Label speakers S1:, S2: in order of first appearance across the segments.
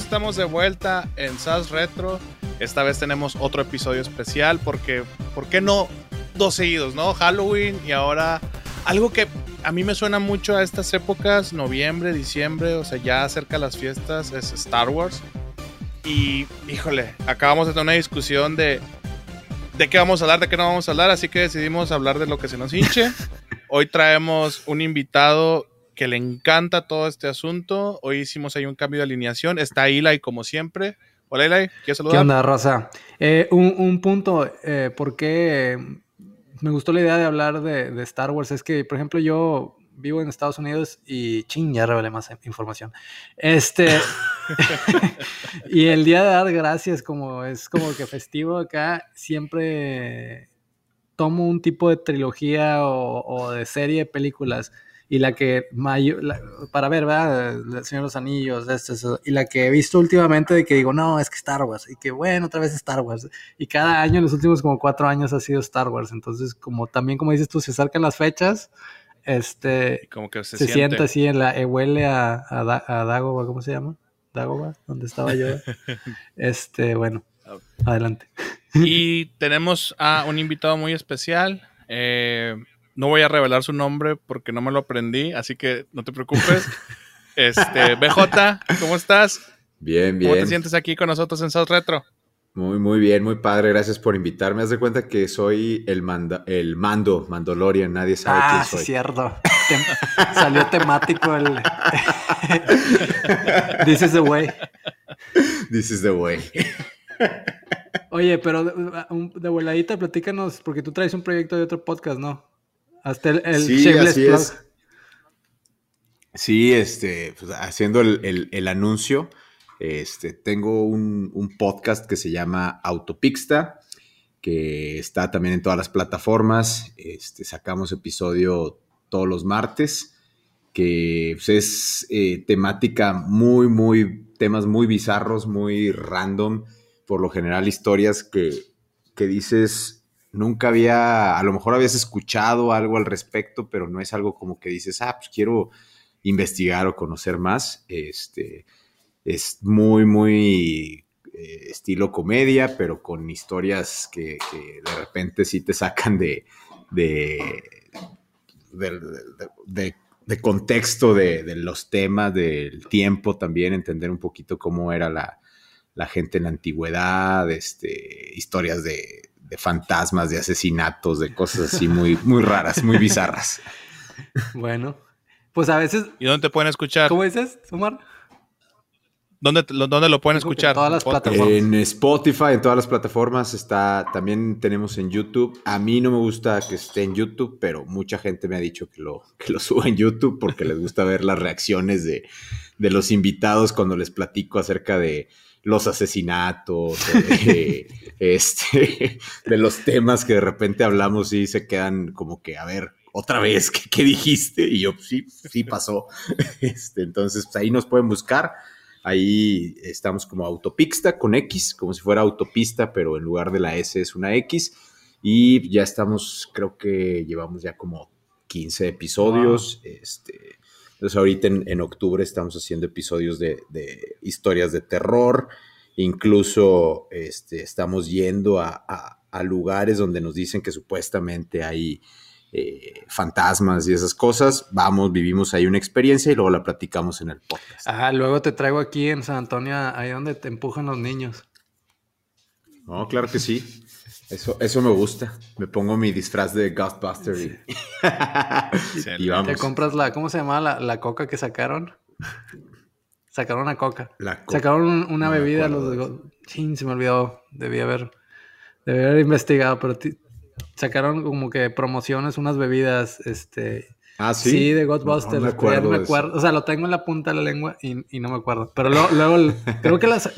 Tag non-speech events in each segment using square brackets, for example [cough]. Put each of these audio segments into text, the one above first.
S1: amigos? Estamos de vuelta en SAS Retro. Esta vez tenemos otro episodio especial porque, ¿por qué no dos seguidos, no? Halloween y ahora algo que a mí me suena mucho a estas épocas, noviembre, diciembre, o sea, ya cerca de las fiestas, es Star Wars. Y, híjole, acabamos de tener una discusión de de qué vamos a hablar, de qué no vamos a hablar, así que decidimos hablar de lo que se nos hinche. [laughs] Hoy traemos un invitado que le encanta todo este asunto. Hoy hicimos ahí un cambio de alineación. Está Eli como siempre. Hola Eli, ¿quieres saludar?
S2: ¿Qué onda, Rosa? Eh, un, punto, eh, ¿por qué me gustó la idea de hablar de, de Star Wars? Es que, por ejemplo, yo vivo en Estados Unidos y ching, ya revelé más información. Este, [laughs] [laughs] y el día de dar gracias, como es como que festivo acá, siempre tomo un tipo de trilogía o, de serie de películas y la que mayor, para ver, ¿verdad? El Señor de los Anillos, este, y la que he visto últimamente de que digo, no, es que Star Wars, y que bueno, otra vez Star Wars, y cada año, en los últimos como cuatro años ha sido Star Wars, entonces como también como dices tú, se acercan las fechas, este,
S1: como que se,
S2: se siente. así en la, eh, huele a, a, Dagoba, ¿cómo se llama? Dagoba, donde estaba yo. [laughs] este, bueno, adelante.
S1: Y tenemos a un invitado muy especial. Eh, no voy a revelar su nombre porque no me lo aprendí, así que no te preocupes. [laughs] Este, BJ, ¿cómo estás?
S3: Bien, bien.
S1: ¿Cómo te sientes aquí con nosotros en South Retro?
S3: Muy, muy bien, muy padre. Gracias por invitarme. Haz de cuenta que soy el, manda, el mando, Mandalorian. Nadie sabe quién soy.
S2: Ah, cierto. [laughs] salió temático el... [laughs] This is the way.
S3: This is the way.
S2: Oye, pero de, voladita, platícanos, porque tú traes un proyecto de otro podcast, ¿no? Hasta el, el
S3: sí, así es. Sí, este, pues, haciendo el, el anuncio. Este, tengo un, podcast que se llama Autopixta, que está también en todas las plataformas. Este, sacamos episodio todos los martes, que pues, es eh, temática muy, muy, temas muy bizarros, muy random. Por lo general, historias que, que dices, nunca había, a lo mejor habías escuchado algo al respecto, pero no es algo como que dices, ah, pues quiero investigar o conocer más. Este, es muy, muy eh, estilo comedia, pero con historias que, de repente sí te sacan de, de, de, contexto de, los temas, del tiempo también, entender un poquito cómo era la, gente en la antigüedad, este, historias de, fantasmas, de asesinatos, de cosas así muy, muy raras, muy bizarras.
S2: Bueno, pues a veces...
S1: ¿Y dónde te pueden escuchar?
S2: ¿Cómo dices, Omar?
S1: ¿Dónde, lo pueden escuchar? En
S2: todas las plataformas.
S3: En Spotify, en todas las plataformas está. También tenemos en YouTube. A mí no me gusta que esté en YouTube, pero mucha gente me ha dicho que lo, que lo suba en YouTube porque les gusta ver las reacciones de, los invitados cuando les platico acerca de los asesinatos, de, [laughs] este, de los temas que de repente hablamos y se quedan como que, a ver, otra vez, ¿qué, dijiste? Y yo, sí, sí pasó. [laughs] Este, entonces, pues, ahí nos pueden buscar. Ahí estamos como autopista con X, como si fuera autopista, pero en lugar de la S es una X. Y ya estamos, creo que llevamos ya como 15 episodios. Este, entonces ahorita en, octubre estamos haciendo episodios de, historias de terror. Incluso este, estamos yendo a, a lugares donde nos dicen que supuestamente hay eh, fantasmas y esas cosas, vamos, vivimos ahí una experiencia y luego la platicamos en el podcast.
S2: Ah, luego te traigo aquí en San Antonio, ahí donde te empujan los niños.
S3: No, claro que sí. Eso, eso me gusta. Me pongo mi disfraz de Ghostbuster y, [laughs]
S2: vamos. Te compras la, ¿cómo se llama la, coca que sacaron? Sacaron una coca. Sacaron una bebida, los de... se me olvidó. Debí haber, debí haber investigado, pero sacaron como que promociones, unas bebidas, este...
S3: Ah, sí.
S2: Sí, de Ghostbusters. No, me acuerdo. O sea, lo tengo en la punta de la lengua y, no me acuerdo. Pero luego, [laughs] creo que las,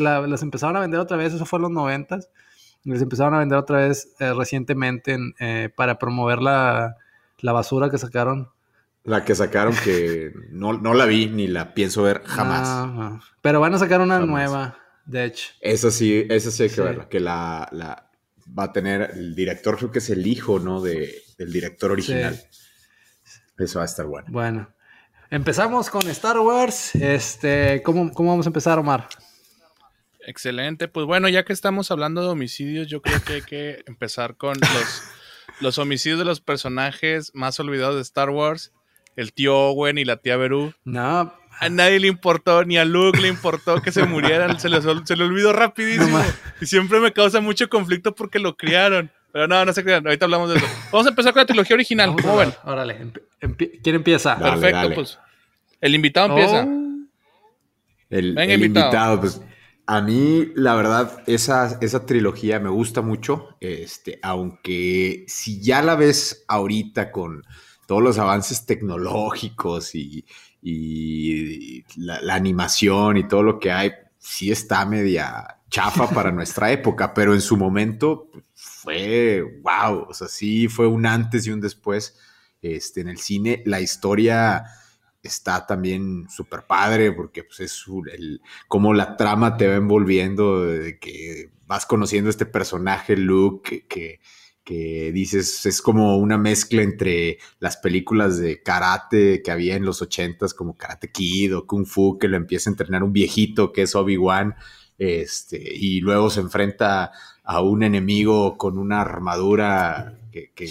S2: empezaron a vender otra vez, eso fue en los noventas. Les empezaron a vender otra vez eh, recientemente eh, para promover la, basura que sacaron.
S3: La que sacaron que [laughs] no, la vi ni la pienso ver jamás.
S2: Pero van a sacar una nueva, de hecho.
S3: Eso sí, eso sí hay que verla. Que la, va a tener, el director creo que es el hijo, ¿no? De, del director original. Eso va a estar bueno.
S2: Bueno, empezamos con Star Wars. Este, ¿cómo, cómo vamos a empezar, Omar?
S1: Excelente. Pues bueno, ya que estamos hablando de homicidios, yo creo que hay que [laughs] empezar con los, [laughs] los homicidios de los personajes más olvidados de Star Wars. El tío Owen y la tía Beru.
S2: No.
S1: A nadie le importó, ni a Luke le importó que se murieran. Se le, se le olvidó rapidísimo. y siempre me causa mucho conflicto porque lo criaron. Pero no, no se crean. Ahorita hablamos de eso. Vamos a empezar con la trilogía original.
S2: Vamos
S1: ¿Cómo
S2: a
S1: ven?
S2: ver, Órale, ¿quién empieza?
S3: Dale,
S1: Perfecto,
S3: dale.
S1: pues. El invitado empieza.
S2: Oh.
S3: El,
S1: Venga,
S3: el
S1: invitado.
S3: invitado. pues a mí, la verdad, esa, esa trilogía me gusta mucho. Este, aunque si ya la ves ahorita con todos los avances tecnológicos y, y la, la animación y todo lo que hay, sí está media chafa para [laughs] nuestra época, pero en su momento fue wow. O sea, sí fue un antes y un después este, en el cine. La historia está también súper padre porque pues, es el, como la trama te va envolviendo, de que vas conociendo este personaje Luke que, que, que dices es como una mezcla entre las películas de karate que había en los ochentas como Karate Kid o Kung Fu que lo empieza a entrenar un viejito que es Obi-Wan este, y luego se enfrenta a un enemigo con una armadura que, que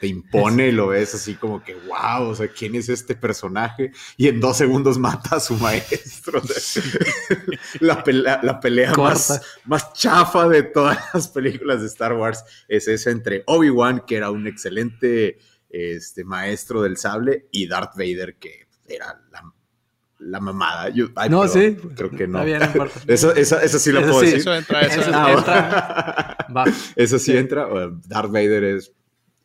S3: te impone y lo ves así como que wow, o sea, ¿quién es este personaje? Y en dos segundos mata a su maestro. [laughs] [laughs] La pelea, la pelea más, más chafa de todas las películas de Star Wars es esa entre Obi-Wan, que era un excelente este, maestro del sable, y Darth Vader, que era la, la mamada. Yo, ay,
S2: No,
S3: perdón,
S2: sí.
S3: Creo que no.
S2: Bien, no importa.
S3: Esa, esa, esa sí
S2: Eso
S3: puedo
S2: sí.
S3: decir.
S1: Eso entra, eso
S2: Eso
S1: entra.
S2: entra. Va.
S3: Eso sí
S2: Sí.
S3: entra. Darth Vader es,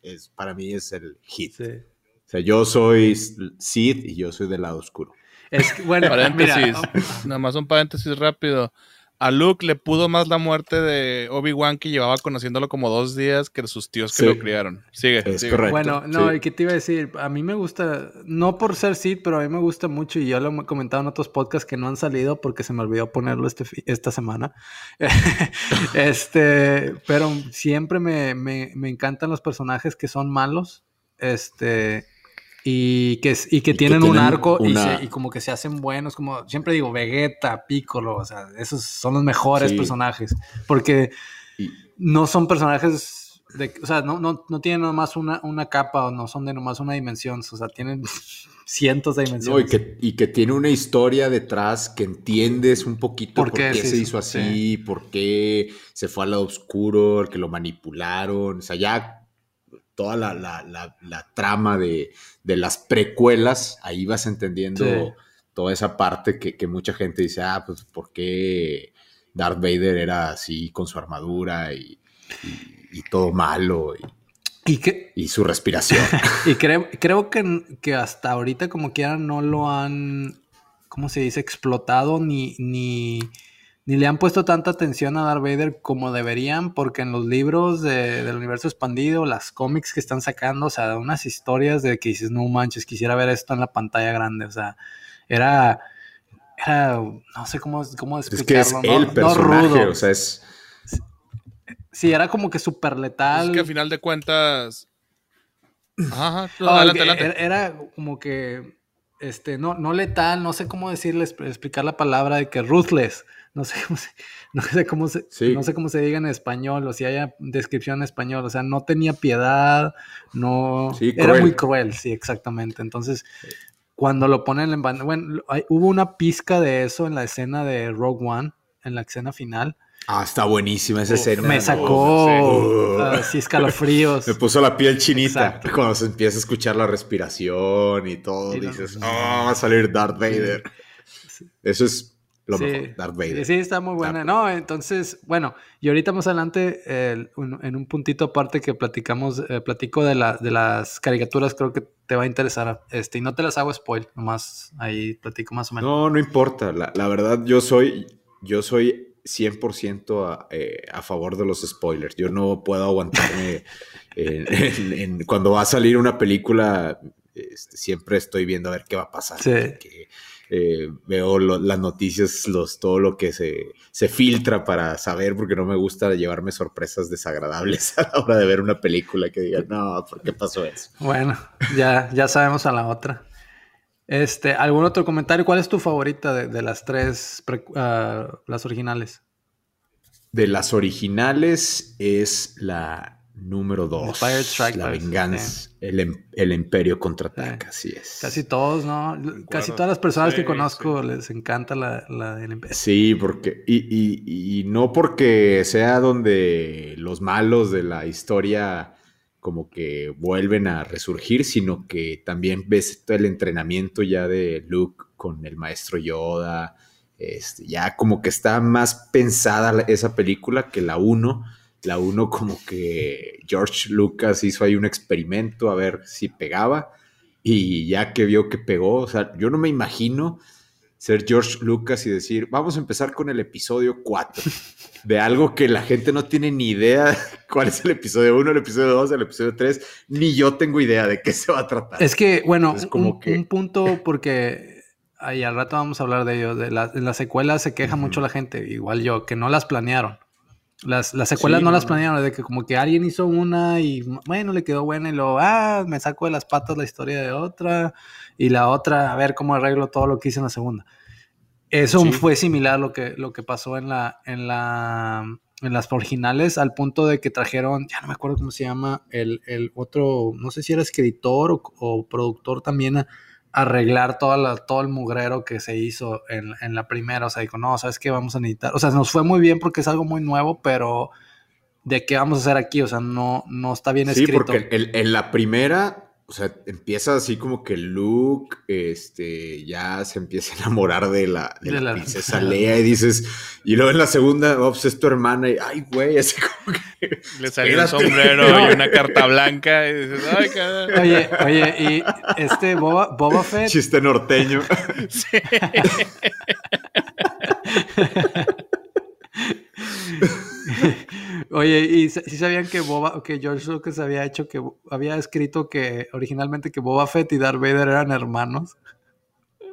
S3: es, para mí es el hit.
S2: Sí.
S3: O sea, yo soy Sith y yo soy del lado oscuro.
S2: Es que, bueno,
S1: Paréntesis.
S2: mira,
S1: Nada más un paréntesis rápido. A Luke le pudo más la muerte de Obi-Wan que llevaba conociéndolo como dos días que sus tíos que
S3: Sí.
S1: lo criaron. Sigue.
S3: Es
S1: sigue.
S3: correcto.
S2: Bueno, no,
S3: sí.
S2: ¿y qué te iba a decir? A mí me gusta, no por ser Sid, pero a mí me gusta mucho y yo lo he comentado en otros podcasts que no han salido porque se me olvidó ponerlo este, esta semana. [laughs] este, pero siempre me, me- me encantan los personajes que son malos, este, y que, y que
S3: Y que
S2: tienen un
S3: tienen
S2: arco y,
S3: una-
S2: se- y como que se hacen buenos, como siempre digo, Vegeta, Piccolo, o sea, esos son los mejores
S3: Sí.
S2: personajes, porque
S3: Y-
S2: no son personajes de, o sea, no, no, no tienen nomás una, una capa o no son de nomás una dimensión, o sea, tienen [laughs] cientos de
S3: No, y,
S2: dimensiones.
S3: que, y que tiene una historia detrás que entiendes un poquito
S2: ¿Por
S3: por,
S2: qué
S3: qué
S2: se hizo
S3: así, por qué se fue al lado oscuro, que lo manipularon. O sea, ya toda la, la- la- la trama de, de las precuelas, ahí vas entendiendo
S2: Sí.
S3: toda esa parte que, que mucha gente dice, ah, pues, ¿por qué Darth Vader era así con su armadura y, y- y todo malo y,
S2: Y, que,
S3: y su respiración? [laughs]
S2: y creo, creo que, que hasta ahorita como quieran no lo han, ¿cómo se dice? Explotado ni, ni, ni le han puesto tanta atención a Darth Vader como deberían, porque en los libros de- del universo expandido, las cómics que están sacando, o sea, unas historias de que dices, no manches, quisiera ver esto en la pantalla grande, o sea, era... Era, no sé cómo, cómo
S3: es que es
S2: explicarlo.
S3: el
S2: no- no
S3: personaje,
S2: rudo.
S3: o sea, es...
S2: Sí, era como que súper letal.
S1: Es que a final de cuentas. Ajá, no, [laughs]
S2: Oh,
S1: adelante.
S2: Era, era como que, este, no, no letal, no sé cómo decirle, exp- explicar la palabra de que ruthless. No sé cómo se, [laughs] no sé cómo se,
S3: Sí.
S2: no sé cómo se diga en español, o si haya descripción en español. O sea, no tenía piedad, no.
S3: Sí,
S2: era muy cruel, sí, exactamente. Entonces, cuando lo ponen en ban- bueno, hay- hubo una pizca de eso en la escena de Rogue One, en la escena final.
S3: Ah, está buenísima esa escena.
S2: Me
S3: ¿no?
S2: sacó
S3: sí.
S2: así escalofríos. [laughs]
S3: Me puso la piel chinita
S2: Exacto.
S3: cuando se empieza a escuchar la respiración y todo.
S2: Sí,
S3: dices,
S2: no.
S3: oh, va a salir Darth Vader. Eso es lo
S2: Sí,
S3: mejor, Darth Vader.
S2: Sí, está muy buena.
S3: Darth
S2: No, entonces, bueno, y ahorita más adelante, el- un- en un puntito aparte que platicamos, eh, platico de, la, de las caricaturas, creo que te va a interesar. Este, y no te las hago spoil, nomás ahí platico más o menos.
S3: No, no importa. La, la verdad, yo soy, yo soy 100% a, eh, a favor de los spoilers. Yo no puedo aguantarme [laughs] en- en- en- cuando va a salir una película. este, siempre estoy viendo a ver qué va a pasar.
S2: Sí.
S3: Que, eh, veo lo- las noticias, los, todo lo que se, se filtra para saber, porque no me gusta llevarme sorpresas desagradables [laughs] a la hora de ver una película que diga, no, ¿por qué pasó eso?
S2: Bueno, ya, ya sabemos a la otra. Este, ¿algún otro comentario? ¿Cuál es tu favorita de, de las tres, pre- ah, las originales?
S3: de las originales es la número 2. La venganza, el, em, el, imperio contraataca, así es.
S2: Casi todos, ¿no? Casi todas las personas que conozco les encanta la, la, del imperio.
S3: Sí, porque, y, y, y, no porque sea donde los malos de la historia como que vuelven a resurgir, sino que también ves todo el entrenamiento ya de Luke con el maestro Yoda. Este, ya como que está más pensada esa película que la 1 la 1 como que George Lucas hizo ahí un experimento a ver si pegaba y ya que vio que pegó, o sea, yo no me imagino ser George Lucas y decir, vamos a empezar con el episodio 4 de algo que la gente no tiene ni idea [laughs] cuál es el episodio 1, el episodio 2, el episodio 3, ni yo tengo idea de qué se va a tratar.
S2: Es que, bueno, como un, punto porque ahí al rato vamos a hablar de ello, de la, en las secuelas se queja mucho la gente, igual yo, que no las planearon. Las, las secuelas no las planearon, de que como que alguien hizo una y bueno, le quedó buena y luego, ah, me saco de las patas la historia de otra y la otra, a ver cómo arreglo todo lo que hice en la segunda. Eso fue similar a lo que, lo que pasó en, la, en, la, en las originales, al punto de que trajeron, ya no me acuerdo cómo se llama, el, el otro, no sé si era escritor o, o productor también arreglar toda todo el mugrero que se hizo en, en, la primera. O sea, dijo, no, ¿sabes qué? Vamos a necesitar. O sea, nos fue muy bien porque es algo muy nuevo, pero ¿de qué vamos a hacer aquí? O sea, no, no está bien escrito.
S3: Sí, porque en la primera o sea, empieza así como que Luke este, ya se empieza a enamorar de la, de, la, princesa [laughs] Lea y dices, y luego en la segunda, oh, pues es tu hermana y, ay, güey, así como que...
S1: Le salió un sombrero y una carta blanca y dices, ay,
S2: cara. Oye, oye, y este Boba, Boba Fett...
S3: Chiste norteño. [laughs] sí. [laughs]
S2: Oye, ¿y si sabían que Boba, que George Lucas había hecho que había escrito que originalmente que Boba Fett y Darth Vader eran hermanos?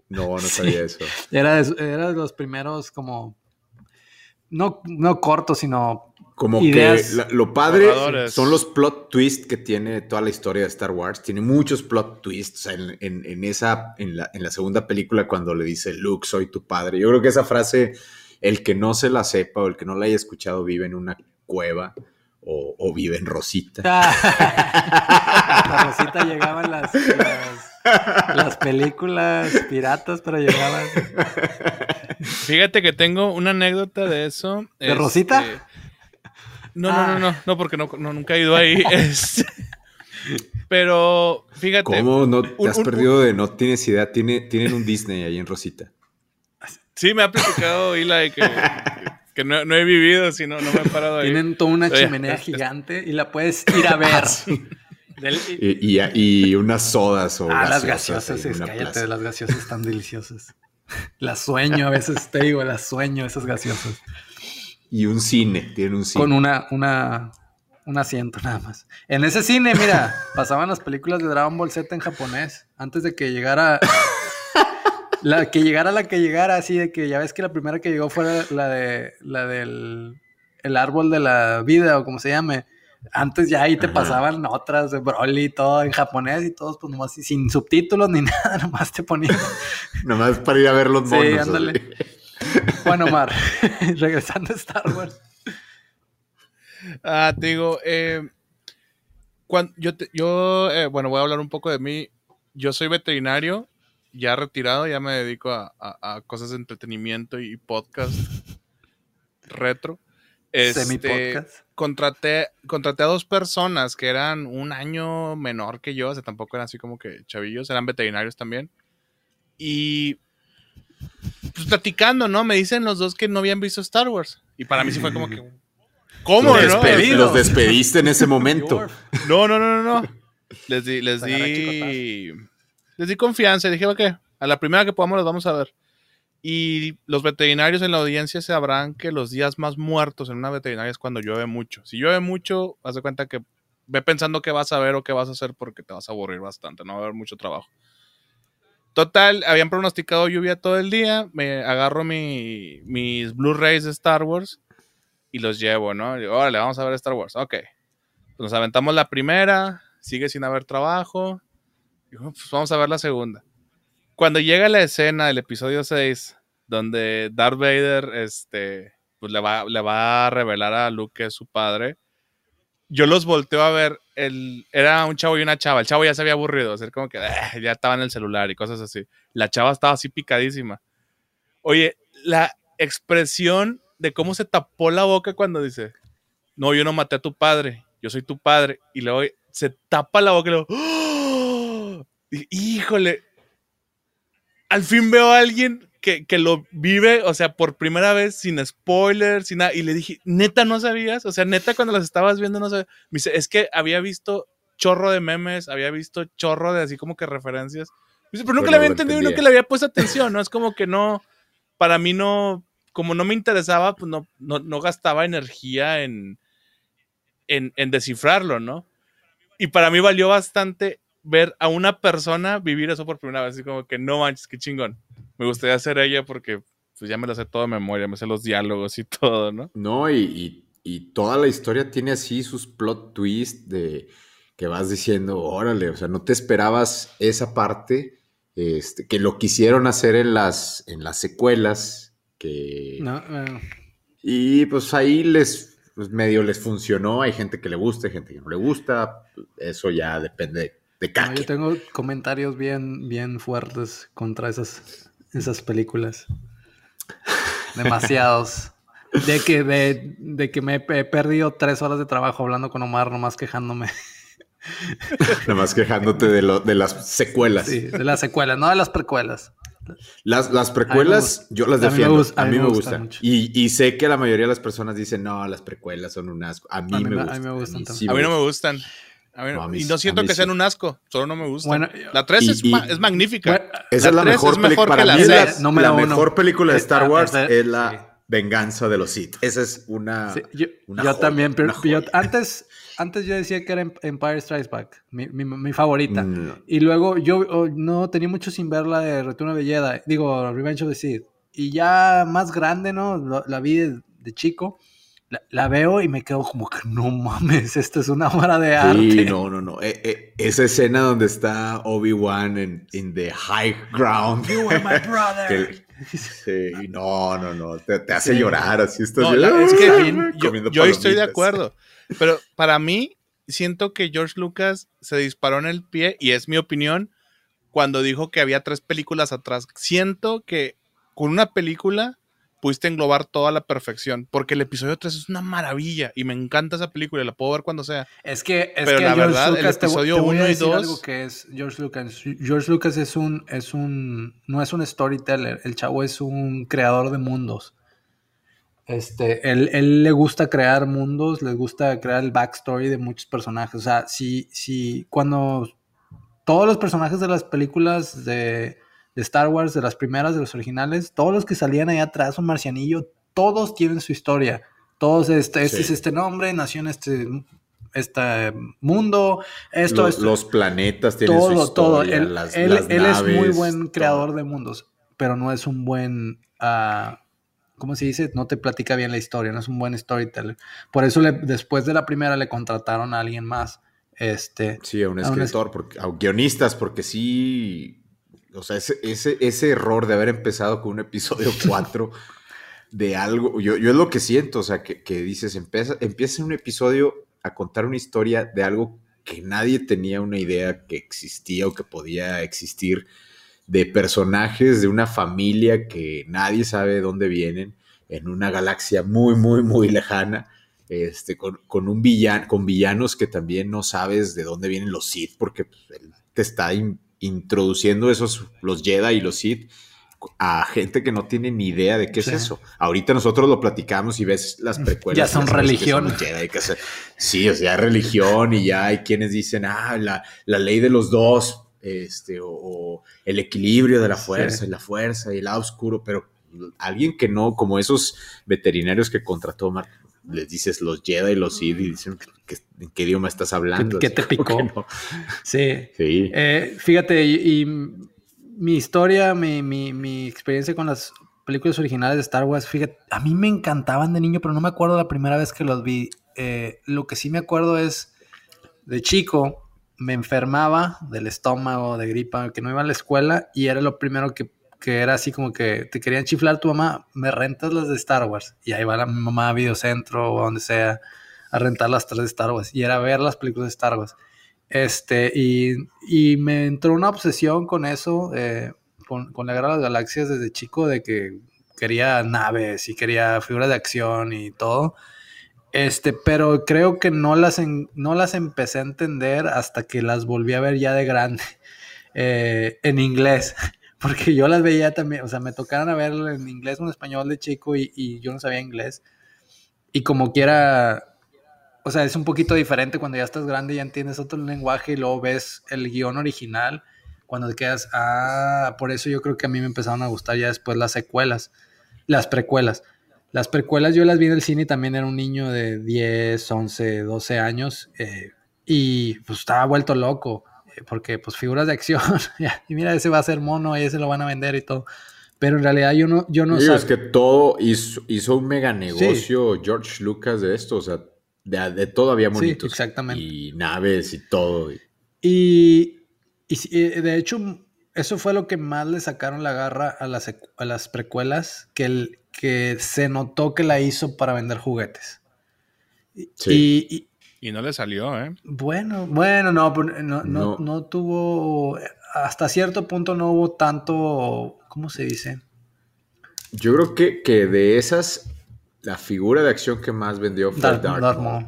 S3: No, no sabía eso.
S2: Era de, era de los primeros como no, no cortos, sino
S3: como que lo padre son los plot twists que tiene toda la historia de Star Wars. Tiene muchos plot twists en, en, esa, en la, en la segunda película cuando le dice Luke, soy tu padre. Yo creo que esa frase el que no se la sepa o el que no la haya escuchado vive en una cueva o, vive en Rosita. [laughs]
S2: la Rosita llegaban las, las, películas piratas, pero llegaban.
S1: Fíjate que tengo una anécdota de eso.
S2: ¿De Rosita?
S1: Este, no, no, no, no, no, porque no, nunca he ido ahí. [laughs] Este, pero fíjate.
S3: ¿Cómo no te has perdido de no tienes idea? Tiene, tienen un Disney ahí en Rosita.
S1: Sí, me ha platicado Eli que, que no, he vivido, sino no me he parado ahí.
S2: Tienen toda una chimenea [laughs] gigante y la puedes ir a [laughs] ver.
S3: y, unas sodas o
S2: Ah, las gaseosas, cállate, las gaseosas están deliciosas. Las sueño a veces, te digo, las sueño esas gaseosas.
S3: Y un cine, tiene un cine.
S2: Con una, una, un asiento nada más. En ese cine, mira, [laughs] pasaban las películas de Dragon Ball Z en japonés. Antes de que llegara la que llegara la que llegara, así de que ya ves que la primera que llegó fue la de la del el árbol de la vida o como se llame. Antes ya ahí te pasaban otras de Broly y todo en japonés y todos pues nomás sin subtítulos ni [laughs] nada, nomás te ponían.
S3: nomás para ir a ver los monos. Sí,
S2: ándale. Bueno, Omar, [laughs] regresando a Star Wars.
S1: Ah, te digo, eh, cuando, yo, yo eh, bueno, voy a hablar un poco de mí. Yo soy veterinario ya retirado, ya me dedico a, cosas de entretenimiento y podcast [laughs] retro. Este, contraté, contraté a dos personas que eran un año menor que yo, o sea, tampoco eran así como que chavillos, eran veterinarios también. Y pues platicando, ¿no? Me dicen los dos que no habían visto Star Wars. Y para mí sí fue como que. [laughs] ¿Cómo?
S3: Los, los despediste en ese momento. [laughs]
S1: No, no, no, no, no. Les di, les di les di confianza y dije, ok, a la primera que podamos los vamos a ver. Y los veterinarios en la audiencia sabrán que los días más muertos en una veterinaria es cuando llueve mucho. Si llueve mucho, haz de cuenta que ve pensando qué vas a ver o qué vas a hacer porque te vas a aburrir bastante, no va a haber mucho trabajo. Total, habían pronosticado lluvia todo el día. Me agarro mi, mis Blu-rays de Star Wars y los llevo, ¿no? Y órale, vamos a ver Star Wars. Ok. Nos aventamos la primera, sigue sin haber trabajo. Pues vamos a ver la segunda. Cuando llega la escena del episodio 6, donde Darth Vader este, pues le va, le va a revelar a Luke es su padre. Yo los volteo a ver, el, era un chavo y una chava, el chavo ya se había aburrido, hacer como que "Ah", ya estaba en el celular y cosas así. La chava estaba así picadísima. Oye, la expresión de cómo se tapó la boca cuando dice, no, yo no maté a tu padre, yo soy tu padre, y luego se tapa la boca y luego, ¡Oh! Y- híjole, al fin veo a alguien que, que lo vive, o sea, por primera vez, sin spoilers, sin nada. Y le dije, neta, ¿no sabías? O sea, neta, cuando las estabas viendo, no sabías. Me dice, es que había visto chorro de memes, había visto chorro de así como que referencias. Me dice, pero nunca
S3: Pero
S1: le había entendido y nunca le había puesto atención, ¿no? Es como que no, para mí no, como no me interesaba, pues no, no, no gastaba energía en, en, en descifrarlo, ¿no? Y para mí valió bastante ver a una persona vivir eso por primera vez, así como que no manches, qué chingón. Me gustaría ser ella porque pues ya me lo sé todo de memoria, me sé los diálogos y [laughs] todo, ¿no?
S3: No, y, y- y toda la historia tiene así sus plot twists de que vas diciendo, órale, o sea, no te esperabas esa parte, este, que lo quisieron hacer en las, en las secuelas, que...
S2: No, eh,
S3: Y pues ahí les, pues medio les funcionó, hay gente que le gusta, hay gente que no le gusta, eso ya depende de, de cada
S2: no, yo tengo comentarios bien, bien fuertes contra esas, esas películas. Demasiados. De que, de, de que me he perdido tres horas de trabajo hablando con Omar, nomás quejándome. [laughs]
S3: Nada más quejándote de, lo, de las secuelas.
S2: Sí, de las secuelas, no de las precuelas.
S3: Las, las precuelas, yo las
S2: A mí me
S3: defiendo. a mí, me
S2: gustan.
S3: Y, y sé que la mayoría de las personas dicen, no, las precuelas son un asco. A mí,
S2: A mí
S3: me,
S2: me- a
S3: gustan.
S2: mí me gustan
S3: sí
S2: también.
S1: A mí no me
S3: gustan.
S1: A
S3: No, mí
S1: y no siento que sean
S3: sí.
S1: un asco, solo no me gustan.
S2: Bueno,
S1: la 3
S3: y-
S1: es, ma-
S3: y-
S1: es magnífica.
S2: Bueno,
S3: Esa es la mejor
S1: mejor
S3: Para
S1: la
S3: mí, la, la
S2: uno.
S3: mejor película de Star
S2: Ah,
S3: Wars
S2: es-
S3: es la
S2: sí.
S3: venganza de los Sith. Esa es una.
S2: Sí, yo
S3: una
S2: yo
S3: joya,
S2: también, pero
S3: una
S2: yo- antes, antes yo decía que era Em- Empire Strikes Back, mi, mi- mi favorita.
S3: Mm,
S2: Y luego yo oh, no tenía mucho sin ver la de Retorno de Jedi, digo, Revenge of the Sith. Y ya más grande, ¿no? La, vi de, de chico, la, la veo y me quedo como que no mames, esto es una obra de arte.
S3: Sí, no, no, no. Eh, eh, esa escena donde está Obi-Wan en in the high ground.
S2: You are my brother. [laughs]
S3: Que- Sí, no, no, no. Te, te hace
S2: Sí.
S3: llorar así. Estás
S1: No, la- es que
S3: Ay,
S1: yo,
S3: comiendo
S1: yo estoy de acuerdo. Pero para mí, siento que George Lucas se disparó en el pie, y es mi opinión, cuando dijo que había tres películas atrás. Siento que con una película pudiste englobar toda la perfección, porque el episodio 3 es una maravilla y me encanta esa película, y la puedo ver cuando sea.
S2: Es que, es
S1: Pero
S2: que
S1: la
S2: George
S1: verdad, el
S2: Lucas, vo-
S1: episodio
S2: te voy a
S1: uno y
S2: decir
S1: dos-
S2: algo que es George Lucas. George Lucas es un, es un, no es un storyteller, el chavo es un creador de mundos. Este, él, él le gusta crear mundos, le gusta crear el backstory de muchos personajes. O sea, si, si cuando todos los personajes de las películas de, de Star Wars, de las primeras, de los originales, todos los que salían ahí atrás, un marcianillo, todos tienen su historia. Todos, este, este
S3: Sí.
S2: es este nombre, nació en este, este mundo, esto,
S3: los,
S2: esto.
S3: los planetas tienen su
S2: todo, todo.
S3: historia,
S2: Él,
S3: las-
S2: él-
S3: las
S2: él es muy
S3: naves,
S2: buen
S3: todo.
S2: creador de mundos, pero no es un buen, ah, ¿cómo se dice? No te platica bien la historia, no es un buen storyteller. Por eso le- después de la primera le contrataron a alguien más. Este,
S3: Sí, a un
S2: a un es-
S3: escritor, porque, a guionistas, porque sí. O sea, ese, ese, ese error de haber empezado con un episodio [laughs] 4 de algo. Yo, yo es lo que siento, o sea, que, que dices, empieza, empieza un episodio a contar una historia de algo que nadie tenía una idea que existía o que podía existir, de personajes de una familia que nadie sabe de dónde vienen, en una galaxia muy, muy, muy lejana este, con, con un villano, con villanos que también no sabes de dónde vienen los Sith, porque pues, él te está in- introduciendo esos, los Jedi y los Sith, a gente que no tiene ni idea de qué
S2: Sí.
S3: es eso. Ahorita nosotros lo platicamos y ves las precuelas.
S2: Ya son religión.
S3: Jedi, que se- sí, o sea, religión y ya hay quienes dicen, ah, la, la ley de los dos, este, o, o el equilibrio de la fuerza
S2: Sí.
S3: y la fuerza y el lado oscuro, pero alguien que no, como esos veterinarios que contrató Mark, les dices los Jedi y los Sith y dicen, ¿qué- ¿en qué idioma estás hablando?
S2: ¿Qué- te
S3: que
S2: picó?
S3: no.
S2: sí. [laughs]
S3: Sí.
S2: Eh, fíjate, y, y mi historia, mi, mi- mi experiencia con las películas originales de Star Wars, fíjate, a mí me encantaban de niño, pero no me acuerdo la primera vez que los vi. Eh, lo que sí me acuerdo es, de chico, me enfermaba del estómago, de gripa, que no iba a la escuela y era lo primero que, que era así como que te querían chiflar tu mamá, me rentas las de Star Wars. Y ahí va la mamá a Videocentro o a donde sea a rentar las tres de Star Wars. Y era ver las películas de Star Wars. Este, y, me entró una obsesión con eso, eh, con, con, la Guerra de las Galaxias desde chico, de que quería naves y quería figuras de acción y todo. Este, pero creo que no las, no las empecé a entender hasta que las volví a ver ya de grande [laughs] eh, en inglés. Porque yo las veía también, o sea, me tocaron a ver en inglés o en español de chico y, yo no sabía inglés. Y como quiera, o sea, es un poquito diferente cuando ya estás grande y ya entiendes otro lenguaje y luego ves el guion original. Cuando te quedas, ah, por eso yo creo que a mí me empezaron a gustar ya después las secuelas, las precuelas. Las precuelas yo las vi en el cine y también era un niño de 10, 11, 12 años eh, y pues estaba vuelto loco porque pues figuras de acción [laughs] y mira ese va a ser mono y ese lo van a vender y todo. Pero en realidad yo no, yo no
S3: sé. Es que todo hizo, hizo un mega negocio George Lucas de esto, o sea, de, todo había monitos.
S2: exactamente.
S3: Y naves y todo.
S2: Y, y, de hecho eso fue lo que más le sacaron la garra a las, a las precuelas, que, el, que se notó que la hizo para vender juguetes.
S1: Y, y, no le salió, ¿eh?
S2: Bueno, bueno, no, no, no, no, tuvo, hasta cierto punto no hubo tanto, ¿cómo se dice?
S3: Yo creo que, que de esas, la figura de acción que más vendió fue Darth, Darth Maul.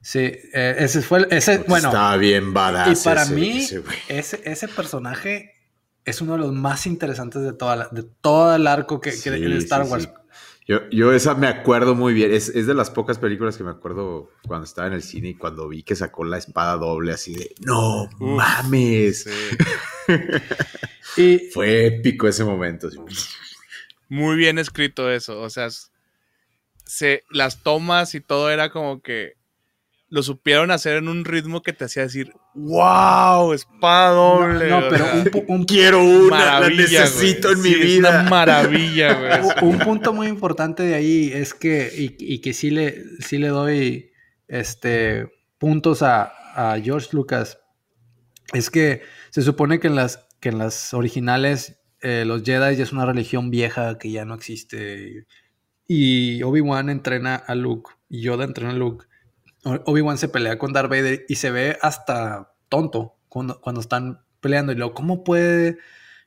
S2: Sí, eh, ese fue ese, bueno.
S3: Estaba bien badass.
S2: Y para mí, ese, ese, personaje es uno de los más interesantes de, toda de todo el arco que, que de Star Wars.
S3: Yo, yo, esa me acuerdo muy bien. Es, es, de las pocas películas que me acuerdo cuando estaba en el cine y cuando vi que sacó la espada doble así de no mames. [laughs] y fue épico ese momento.
S1: Muy bien escrito eso. O sea, se, las tomas y todo era como que lo supieron hacer en un ritmo que te hacía decir, wow, espada doble.
S3: No, pero un, quiero una, la necesito en mi vida.
S1: Es una [laughs] maravilla, güey.
S2: un punto muy importante de ahí es que, y, que sí le, sí le doy este, puntos a, George Lucas, es que se supone que en las, que en las originales eh, los Jedi ya es una religión vieja que ya no existe. Y Obi-Wan entrena a Luke y Yoda entrena a Luke Obi-Wan se pelea con Darth Vader y se ve hasta tonto cuando, cuando están peleando. Y luego, ¿cómo puede,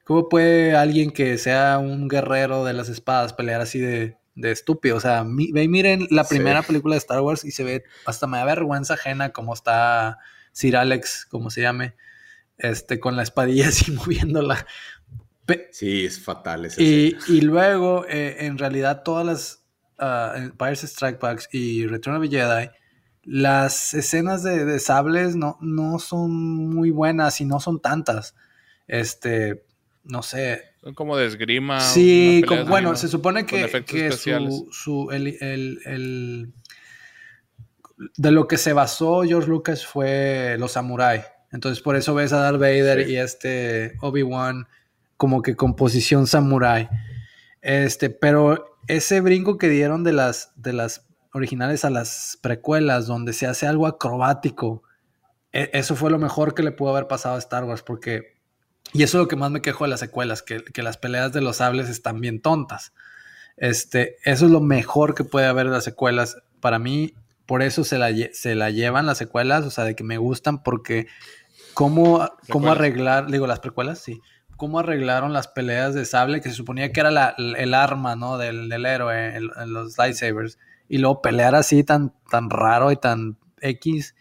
S2: ¿cómo puede alguien que sea un guerrero de las espadas pelear así de, estúpido? O sea, ve y miren la primera película de Star Wars y se ve, hasta me da vergüenza ajena como está Sir Alex, como se llame, este, con la espadilla [laughs] así moviéndola.
S3: sí, es fatal.
S2: y, y, luego, eh, en realidad, todas las uh, Empire Strike Backs y Return of the Jedi las escenas de, sables no, no, son muy buenas y no son tantas. Este, no sé.
S1: Son como de esgrima.
S2: Sí, bueno, se supone que, que su, su el, el, de lo que se basó George Lucas fue los samurai. Entonces por eso ves a Darth Vader y este Obi-Wan como que composición samurai. Este, pero ese brinco que dieron de las, de las originales a las precuelas, donde se hace algo acrobático. E, eso fue lo mejor que le pudo haber pasado a Star Wars, porque. Y eso es lo que más me quejo de las secuelas, que, las peleas de los sables están bien tontas. Este, eso es lo mejor que puede haber de las secuelas. Para mí, por eso se la, se la llevan las secuelas, o sea, de que me gustan, porque cómo, cómo arreglar, digo, las precuelas, sí cómo arreglaron las peleas de sable, que se suponía que era el arma, ¿no? Del, héroe en, los lightsabers y luego pelear así tan, tan raro y tan X,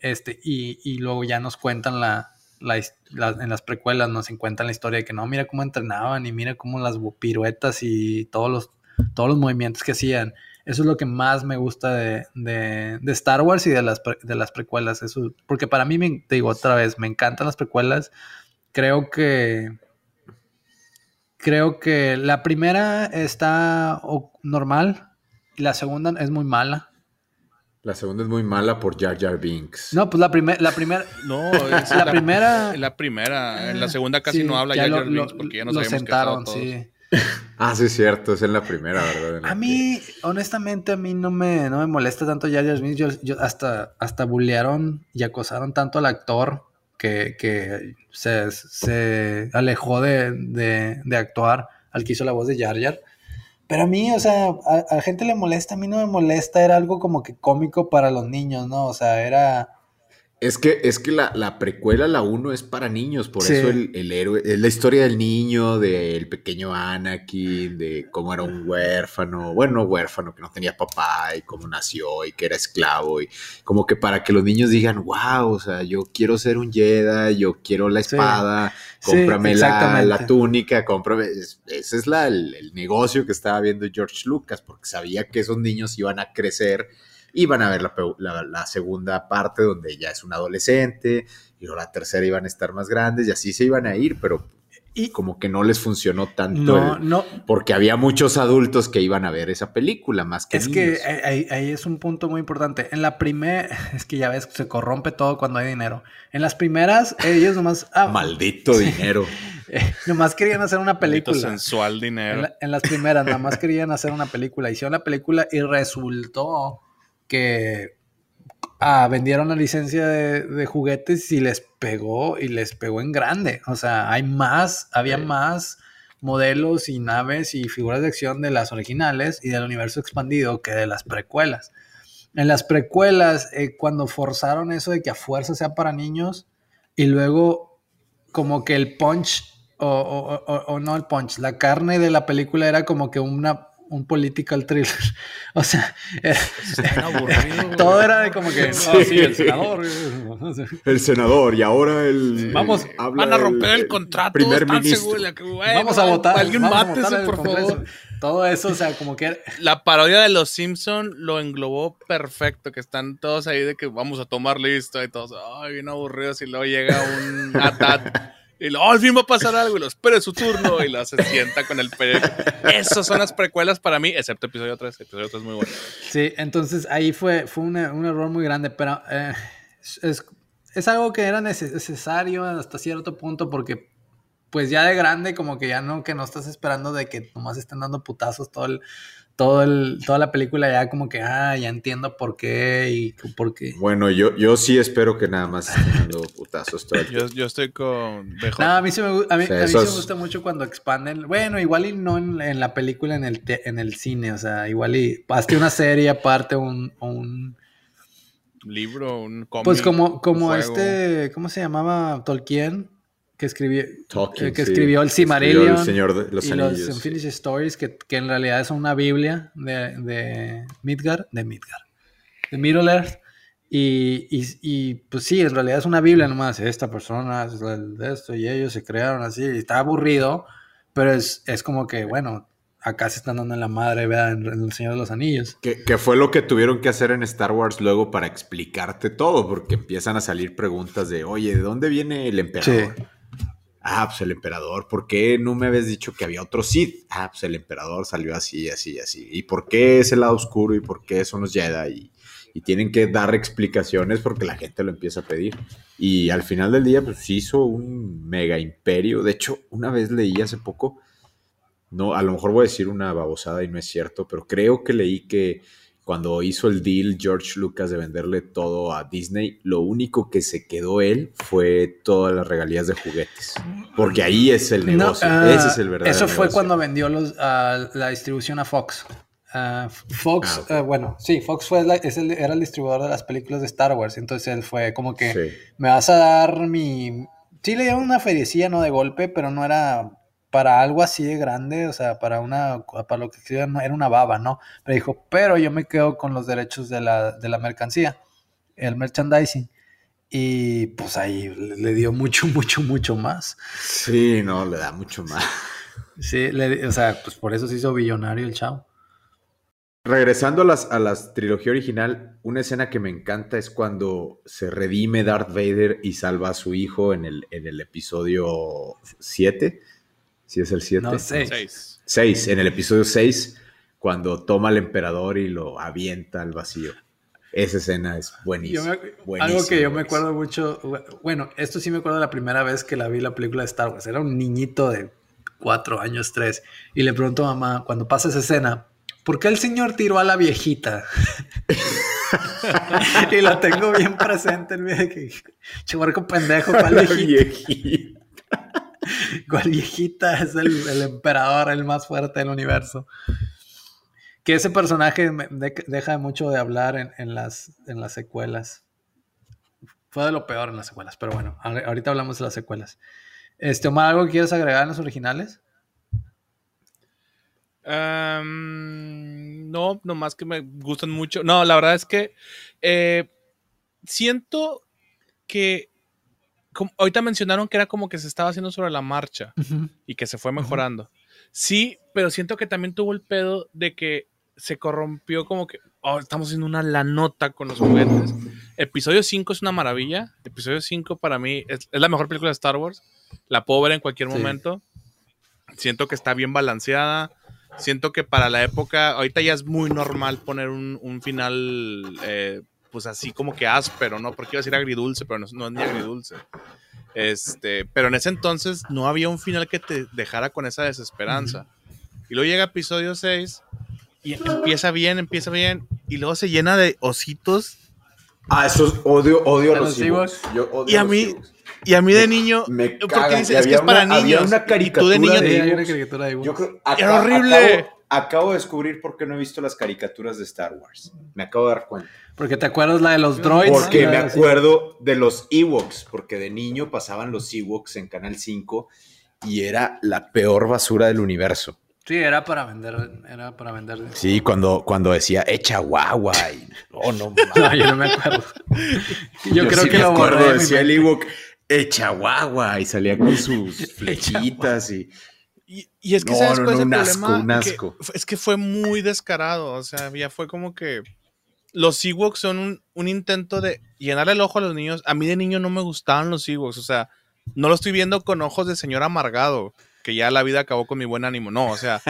S2: este, y, luego ya nos cuentan la, en las precuelas nos encuentran la historia de que no, mira cómo entrenaban y mira cómo las piruetas y todos los, todos los movimientos que hacían. Eso es lo que más me gusta de, de, Star Wars y de las, de las precuelas. Eso, porque para mí, te digo otra vez, me encantan las precuelas. Creo que... Creo que la primera está normal, la segunda es muy mala.
S3: La segunda es muy mala por Jar Jar Binks.
S2: No, pues la, primera la primera.
S1: No, [laughs] es la, primera. La primera. En la segunda casi no habla Jar Jar Binks porque ya nos lo sentaron, sí. [laughs]
S3: ah, sí, es cierto. Es en la primera, ¿verdad?
S2: a mí, honestamente, a mí no me, no me molesta tanto Jar Jar Binks. Yo, hasta, hasta bullearon y acosaron tanto al actor que, que se, se, alejó de, de, de, actuar al que hizo la voz de Jar Jar. Pero a mí, o sea, a, a, gente le molesta, a mí no me molesta, era algo como que cómico para los niños, ¿no? O sea, era
S3: es que, es que la, la precuela, la 1, es para niños, por sí. eso el, el, héroe, es la historia del niño, del pequeño Anakin, de cómo era un huérfano, bueno, huérfano que no tenía papá y cómo nació y que era esclavo y como que para que los niños digan, wow, o sea, yo quiero ser un Jedi, yo quiero la espada, sí. cómprame sí, la, la, túnica, cómprame, ese es la, el, el negocio que estaba viendo George Lucas, porque sabía que esos niños iban a crecer iban a ver la, la, la, segunda parte donde ya es un adolescente, y luego la tercera iban a estar más grandes, y así se iban a ir, pero y como que no les funcionó tanto.
S2: No,
S3: el,
S2: no.
S3: Porque había muchos adultos que iban a ver esa película más que
S2: Es
S3: niños.
S2: que ahí, ahí, es un punto muy importante. En la primera, [laughs] es que ya ves, se corrompe todo cuando hay dinero. En las primeras, ellos nomás.
S3: Ah, Maldito dinero. [laughs]
S2: nomás querían hacer una película.
S1: Maldito sensual dinero.
S2: En, la, en las primeras, nada más querían hacer una película. Hicieron la película y resultó que ah, vendieron la licencia de, de, juguetes y les pegó y les pegó en grande. O sea, hay más, había sí. más modelos y naves y figuras de acción de las originales y del universo expandido que de las precuelas. En las precuelas, eh, cuando forzaron eso de que a fuerza sea para niños y luego como que el punch o, o, o, o no el punch, la carne de la película era como que una un political thriller. [laughs] O sea, era,
S1: aburrido, [laughs]
S2: todo era de como que, sí el senador.
S3: El senador, y ahora el.
S1: Vamos, van a romper el, el contrato.
S3: Primer ministro.
S2: Que, bueno, vamos a votar.
S1: Alguien mátese, por favor.
S2: Todo eso, o sea, como que.
S1: La parodia de los Simpson lo englobó perfecto, que están todos ahí de que vamos a tomar listo y todos, ay, bien aburridos, y luego llega un atat. Y lo, al fin va a pasar algo, y lo espere su turno, y lo se sienta con el periódico. Esas son las precuelas para mí, excepto episodio 3. Episodio 3 es muy bueno.
S2: Sí, entonces ahí fue, fue un error muy grande, pero eh, es, es, algo que era necesario hasta cierto punto, porque pues ya de grande, como que ya no, que no estás esperando de que nomás estén dando putazos todo el, todo el, toda la película ya como que, ah, ya entiendo por qué y por qué.
S3: Bueno, yo, yo sí espero que nada más estén dando putazos todo el
S1: yo, yo estoy con
S2: BJ. No, a mí, sí me, a mí, o sea, a mí sí me gusta mucho cuando expanden. Bueno, igual y no en, en la película, en el, te, en el cine, o sea, igual y hazte una serie aparte, un... un
S1: libro, un cómic.
S2: Pues como, como este, ¿cómo se llamaba? Tolkien que escribió,
S3: Talking,
S2: eh, que escribió sí. el Cimarillion
S3: el Señor de los
S2: y
S3: Anillos,
S2: los Unfinished sí. Stories, que, que, en realidad son una Biblia de, de Midgar, de Midgar, de Middle Earth. Y, y, y, pues sí, en realidad es una Biblia nomás. Esta persona es de esto y ellos se crearon así. Y está aburrido, pero es, es como que, bueno, acá se están dando en la madre, ¿verdad? En, en El Señor de los Anillos.
S3: Que, que, fue lo que tuvieron que hacer en Star Wars luego para explicarte todo, porque empiezan a salir preguntas de, oye, ¿de dónde viene el emperador? Sí. Ah, pues el emperador. ¿Por qué no me habías dicho que había otro Sith? Ah, pues el emperador salió así, así, así. ¿Y por qué es el lado oscuro? ¿Y por qué son los Jedi? Y, y tienen que dar explicaciones porque la gente lo empieza a pedir. Y al final del día, pues hizo un mega imperio. De hecho, una vez leí hace poco, no, a lo mejor voy a decir una babosada y no es cierto, pero creo que leí que cuando hizo el deal George Lucas de venderle todo a Disney, lo único que se quedó él fue todas las regalías de juguetes. Porque ahí es el negocio. No, uh, Ese es el verdadero
S2: Eso fue
S3: negocio.
S2: cuando vendió los, uh, la distribución a Fox. Uh, Fox, ah, bueno, sí, Fox fue la, es el, era el distribuidor de las películas de Star Wars. Entonces él fue como que sí. me vas a dar mi. Sí, le dieron una feriecilla, no de golpe, pero no era para algo así de grande, o sea, para una, para lo que escribían, era una baba, ¿no? Pero dijo, pero yo me quedo con los derechos de la, de la mercancía, el merchandising. Y pues ahí le dio mucho, [laughs] mucho, mucho más.
S3: Sí, no, le da mucho más.
S2: Sí, le, o sea, pues por eso se hizo billonario el chavo.
S3: Regresando a las, a las trilogía original, una escena que me encanta es cuando se redime Darth Vader y salva a su hijo en el, en el episodio 7 si es el 7.
S2: No, 6.
S3: 6. En el episodio 6, cuando toma al emperador y lo avienta al vacío. Esa escena es buenísima.
S2: Me, algo que yo me acuerdo mucho. Bueno, esto sí me acuerdo de la primera vez que la vi la película de Star Wars. Era un niñito de 4 años, 3. Y le pregunto a mamá, cuando pasa esa escena, ¿por qué el señor tiró a la viejita? [laughs] y lo tengo bien presente el video que chihuarco pendejo, ¿cuál [laughs] viejita? [laughs] ¿Cuál viejita? Es el, emperador, el más fuerte del universo. Que ese personaje deja mucho de hablar en, las, en las secuelas. Fue de lo peor en las secuelas, pero bueno, ahorita hablamos de las secuelas. Este, Omar, ¿algo que quieres agregar en los originales?
S1: Um, no, nomás que me gustan mucho. No, la verdad es que eh, siento que como, ahorita mencionaron que era como que se estaba haciendo sobre la marcha y que se fue mejorando. Sí, pero siento que también tuvo el pedo de que se corrompió como que oh, estamos haciendo una la nota con los juguetes. Episodio 5 es una maravilla. Episodio 5 para mí es, la mejor película de Star Wars. La puedo ver en cualquier momento. Siento que está bien balanceada. Siento que para la época, ahorita ya es muy normal poner un, final, eh, pues así como que áspero, ¿no? Porque iba a decir agridulce, pero no, no, es ni agridulce. Este, pero en ese entonces no había un final que te dejara con esa desesperanza. Y luego llega episodio 6 y empieza bien, empieza bien, y luego se llena de ositos.
S3: Ah, eso es odio, odio a los, hijos.
S1: y a mí, y a mí de niño,
S3: me porque dice, es que es para niños. Había una caricatura
S1: tú de niño
S3: de Yo creo, Era horrible. Acabo, de descubrir por qué no he visto las caricaturas de Star Wars. Me acabo de dar cuenta.
S2: Porque te acuerdas la de los droids.
S3: Porque me acuerdo de los Ewoks, porque de niño pasaban los Ewoks en Canal 5 y era la peor basura del universo.
S2: Sí, era para vender, era para vender.
S3: Sí, cuando, cuando decía echa guagua y [laughs] oh, no,
S2: no, yo no me acuerdo. [laughs] Yo, creo que me
S3: acuerdo, decía el Ewok echa guagua y salía con sus [laughs] flechitas y,
S1: y, es que sabes no, asco, un asco. es que fue muy descarado, o sea, ya fue como que los Ewoks son un, un, intento de llenarle el ojo a los niños. A mí de niño no me gustaban los Ewoks, o sea, no lo estoy viendo con ojos de señor amargado que ya la vida acabó con mi buen ánimo. No, o sea,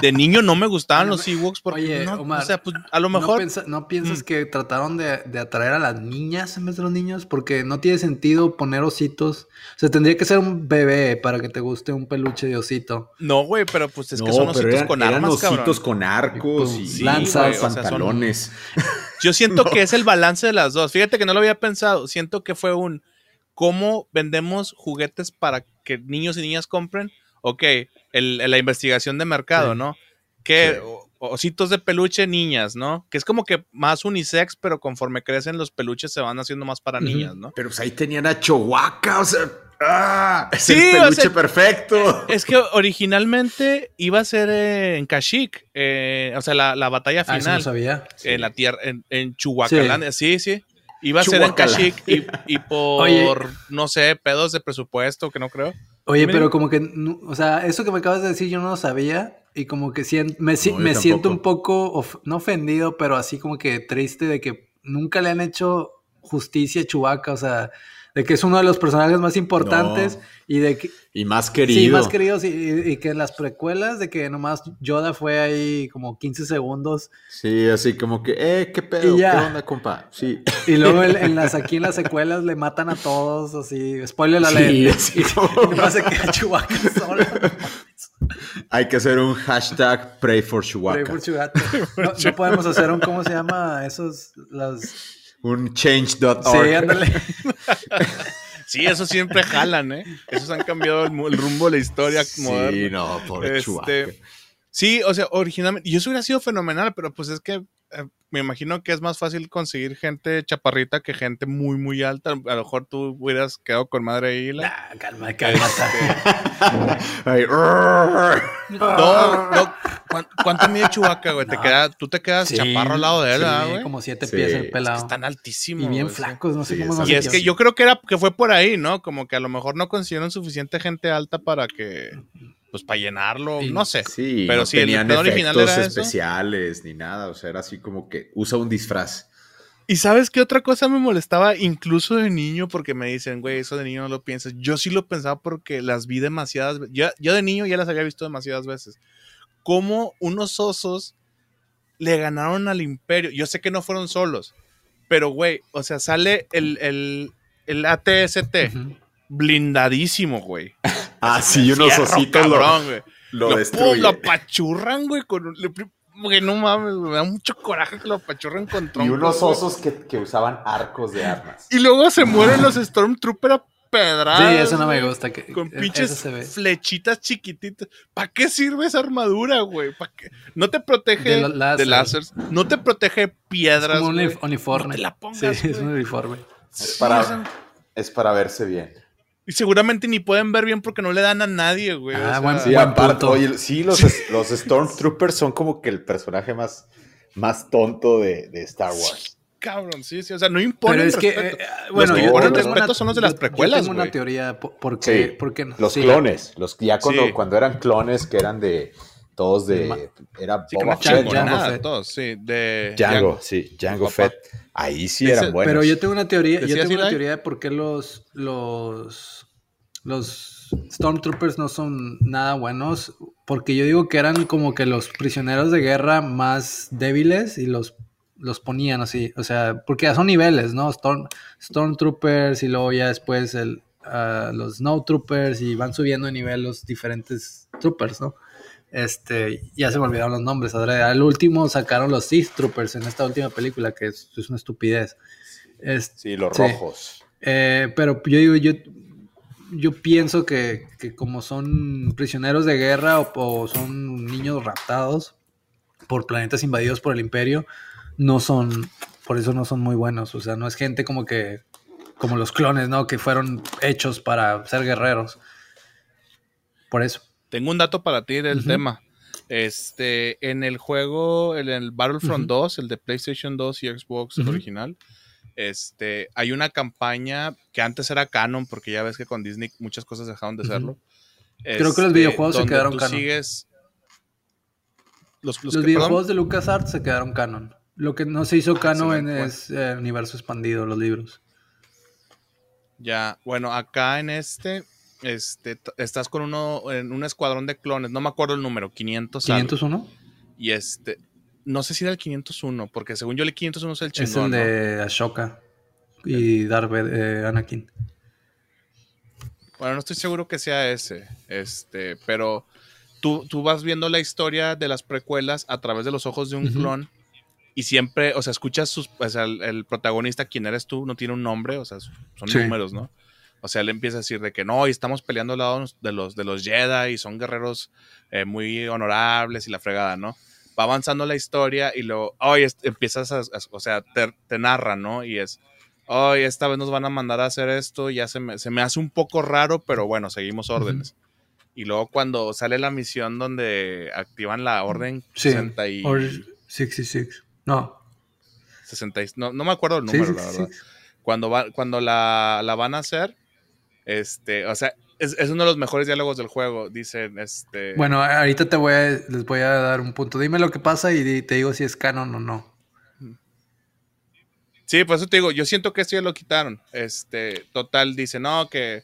S1: de niño no me gustaban [laughs] los Ewoks porque no, o sea, pues, a lo mejor.
S2: ¿No, piensas mm. que trataron de, atraer a las niñas en vez de los niños? Porque no tiene sentido poner ositos. O sea, tendría que ser un bebé para que te guste un peluche de osito.
S1: No, güey, pero pues es que son ositos con armas, eran
S3: ositos con arcos y, lanzas, pantalones. [laughs]
S1: Yo siento que es el balance de las dos. Fíjate que no lo había pensado. Siento que fue un cómo vendemos juguetes para que niños y niñas compren ok, el, la investigación de mercado, ¿no? Que ositos de peluche, niñas, ¿no? Que es como que más unisex, pero conforme crecen los peluches se van haciendo más para niñas, ¿no?
S3: Pero pues ahí tenían a Chihuahua, o sea, ¡ah! Es el peluche perfecto.
S1: Es que originalmente iba a ser en Kashyyyk, eh, o sea, la, batalla final. Ah, eso no
S2: sabía.
S1: En la tierra, en, en sí, sí. Iba a ser en Kashyyyk y, [laughs] por, no sé, pedos de presupuesto, que no creo.
S2: Oye, pero como que, o sea, eso que me acabas de decir yo no lo sabía y como que me, me siento un poco, no ofendido, pero así como que triste de que nunca le han hecho justicia a Chewbacca, o sea, de que es uno de los personajes más importantes y de que...
S3: Y más querido.
S2: Sí, más queridos y, que en las precuelas de que nomás Yoda fue ahí como 15 segundos.
S3: Sí, así como que, eh, qué pedo, qué onda, compa. Sí.
S2: Y luego en, las, [laughs] aquí en las secuelas le matan a todos, así, spoiler la ley. Sí, [laughs] y, [laughs] nomás se queda Chewbacca solo.
S3: Hay que hacer un hashtag pray for Chewbacca.
S2: Pray for Chewbacca. No, no podemos hacer un, ¿cómo se llama? Esos, las
S3: un change.org.
S2: Sí, ándale. [laughs]
S1: sí, eso siempre jalan, ¿eh? Esos han cambiado el, rumbo de la historia moderna.
S3: Sí, no, por este,
S1: Sí, o sea, originalmente, y eso hubiera sido fenomenal, pero pues es que eh, me imagino que es más fácil conseguir gente chaparrita que gente muy, muy alta. A lo mejor tú hubieras quedado con madre ahí.
S2: La... calma, calma. [laughs] [laughs]
S1: no, no. ¿Cuánto mide Chubaca, güey? Te queda, tú te quedas chaparro al lado de él, güey?
S2: como siete pies el pelado. Es
S1: que están altísimos.
S2: Y bien flacos, no sé cómo
S1: Y es que yo creo que era que fue por ahí, ¿no? Como que a lo mejor no consiguieron suficiente gente alta para que pues para llenarlo, no sé.
S3: Sí, pero no sí, tenían el original era especiales ni nada, o sea, era así como que usa un disfraz.
S1: Y sabes qué otra cosa me molestaba incluso de niño porque me dicen, güey, eso de niño no lo piensas. Yo sí lo pensaba porque las vi demasiadas veces. Yo, yo de niño ya las había visto demasiadas veces. Cómo unos osos le ganaron al imperio. Yo sé que no fueron solos, pero güey, o sea, sale el, el, el ATST blindadísimo, güey.
S3: Ah, [laughs] sí, unos ositos lo, lo,
S1: lo, lo apachurran, güey, con güey, no mames, me da mucho coraje que lo apachurren con troncos.
S3: Y unos osos que, que usaban arcos de armas.
S1: Y luego se mueren los Stormtrooper a pedradas.
S2: Sí, eso no me gusta. Que,
S1: Con
S2: e-
S1: pinches
S2: se ve.
S1: flechitas chiquititas. ¿Para qué sirve esa armadura, güey? ¿Pa' qué? No te protege
S2: De láser.
S1: láseres, no te protege
S2: Es
S1: piedras.
S2: como un uniforme.
S1: No te la pongas,
S2: Sí, es un uniforme.
S3: Es para, es para verse bien.
S1: Y seguramente ni pueden ver bien porque no le dan a nadie, güey.
S2: Ah,
S1: o
S2: buen-
S3: Sí,
S2: Buen
S3: aparte,
S2: punto.
S3: oye, sí, los, los Stormtroopers son como que el personaje más, más tonto de, de Star Wars.
S1: Cabrón, sí, sí. O sea, no imponen
S2: Pero es que,
S1: respeto.
S2: eh, eh, bueno,
S1: que
S2: yo
S3: imponen
S2: tengo
S1: respeto son los de las precuelas,
S2: Yo tengo una
S1: güey.
S2: teoría. po- ¿Por qué?
S3: Sí,
S2: por qué no?
S3: Los
S2: Sí.
S3: clones, los ya cuando,
S1: Sí.
S3: cuando eran clones que eran de todos de era
S1: Sí,
S3: Boba Fett,
S1: todos, sí. De
S3: Django, sí, Django
S1: Papá.
S3: Fett. Ahí sí
S1: Ese-
S3: eran buenos.
S2: Pero yo tengo una teoría, yo
S1: ¿Decías,
S2: tengo una teoría de por qué los, los, los Stormtroopers no son nada buenos. Porque yo digo que eran como que los prisioneros de guerra más débiles y los, los ponían así. O sea, porque ya son niveles, ¿no? Storm, Stormtroopers y luego ya después el, ah, los Snowtroopers y van subiendo de nivel los diferentes troopers, ¿no? Este, ya se me olvidaron los nombres. Al último sacaron los Sith Troopers en esta última película, que es, es una estupidez. Es-
S3: Sí, los
S2: Sí.
S3: rojos.
S2: eh, pero yo digo, yo, yo pienso que, que como son prisioneros de guerra o, o son niños raptados por planetas invadidos por el imperio, no son, por eso no son muy buenos. O sea, no es gente como que, como los clones, ¿no? Que fueron hechos para ser guerreros. Por eso.
S1: Tengo un dato para ti del tema. Este, en el juego, en el Battlefront
S2: Ujú.
S1: 2, el de PlayStation 2 y Xbox, original, este, hay una campaña que antes era canon, porque ya ves que con Disney muchas cosas dejaron de serlo.
S2: Creo que los
S1: Este,
S2: videojuegos se quedaron
S1: tú
S2: canon.
S1: sigues. Los, los
S2: Los
S1: que-
S2: videojuegos de LucasArts se quedaron canon. Lo que no se hizo canon en es eh, universo expandido, los libros.
S1: Ya, bueno, acá en este, este, estás con uno, en un escuadrón de clones, no me acuerdo el número, 500 algo.
S2: 501
S1: Y este, no sé si era el 501, porque según yo el 501 es el
S2: es
S1: chingón,
S2: el
S1: ¿no?
S2: de Ashoka y Darth eh, Anakin.
S1: Bueno, no estoy seguro que sea ese, este, pero tú, tú vas viendo la historia de las precuelas a través de los ojos de un clon y siempre, o sea, escuchas sus, o sea, el, el protagonista, quien eres tú, no tiene un nombre, o sea, son
S2: Sí.
S1: números, ¿no? O sea, él empieza a decir de que no, y estamos peleando al lado de los, de los Jedi y son guerreros eh, muy honorables y la fregada, ¿no? Va avanzando la historia y luego, hoy empiezas a, a- o sea, te, te narra, ¿no? Y es, hoy esta vez nos van a mandar a hacer esto, ya se me, se me hace un poco raro, pero bueno, seguimos órdenes. Y luego cuando sale la misión donde activan la orden
S2: Sí.
S1: 60 y,
S2: Or 66. No.
S1: 60 y- no, no me acuerdo el número,
S2: sí,
S1: la
S2: sí,
S1: verdad. Cuando, va, cuando la, la van a hacer, este, o sea, es, es uno de los mejores diálogos del juego. Dicen, este.
S2: Bueno, ahorita te voy a, les voy a dar un punto. Dime lo que pasa y te digo si es canon o no.
S1: Sí, por eso te digo, yo siento que esto ya lo quitaron. Este, total, dice, no, que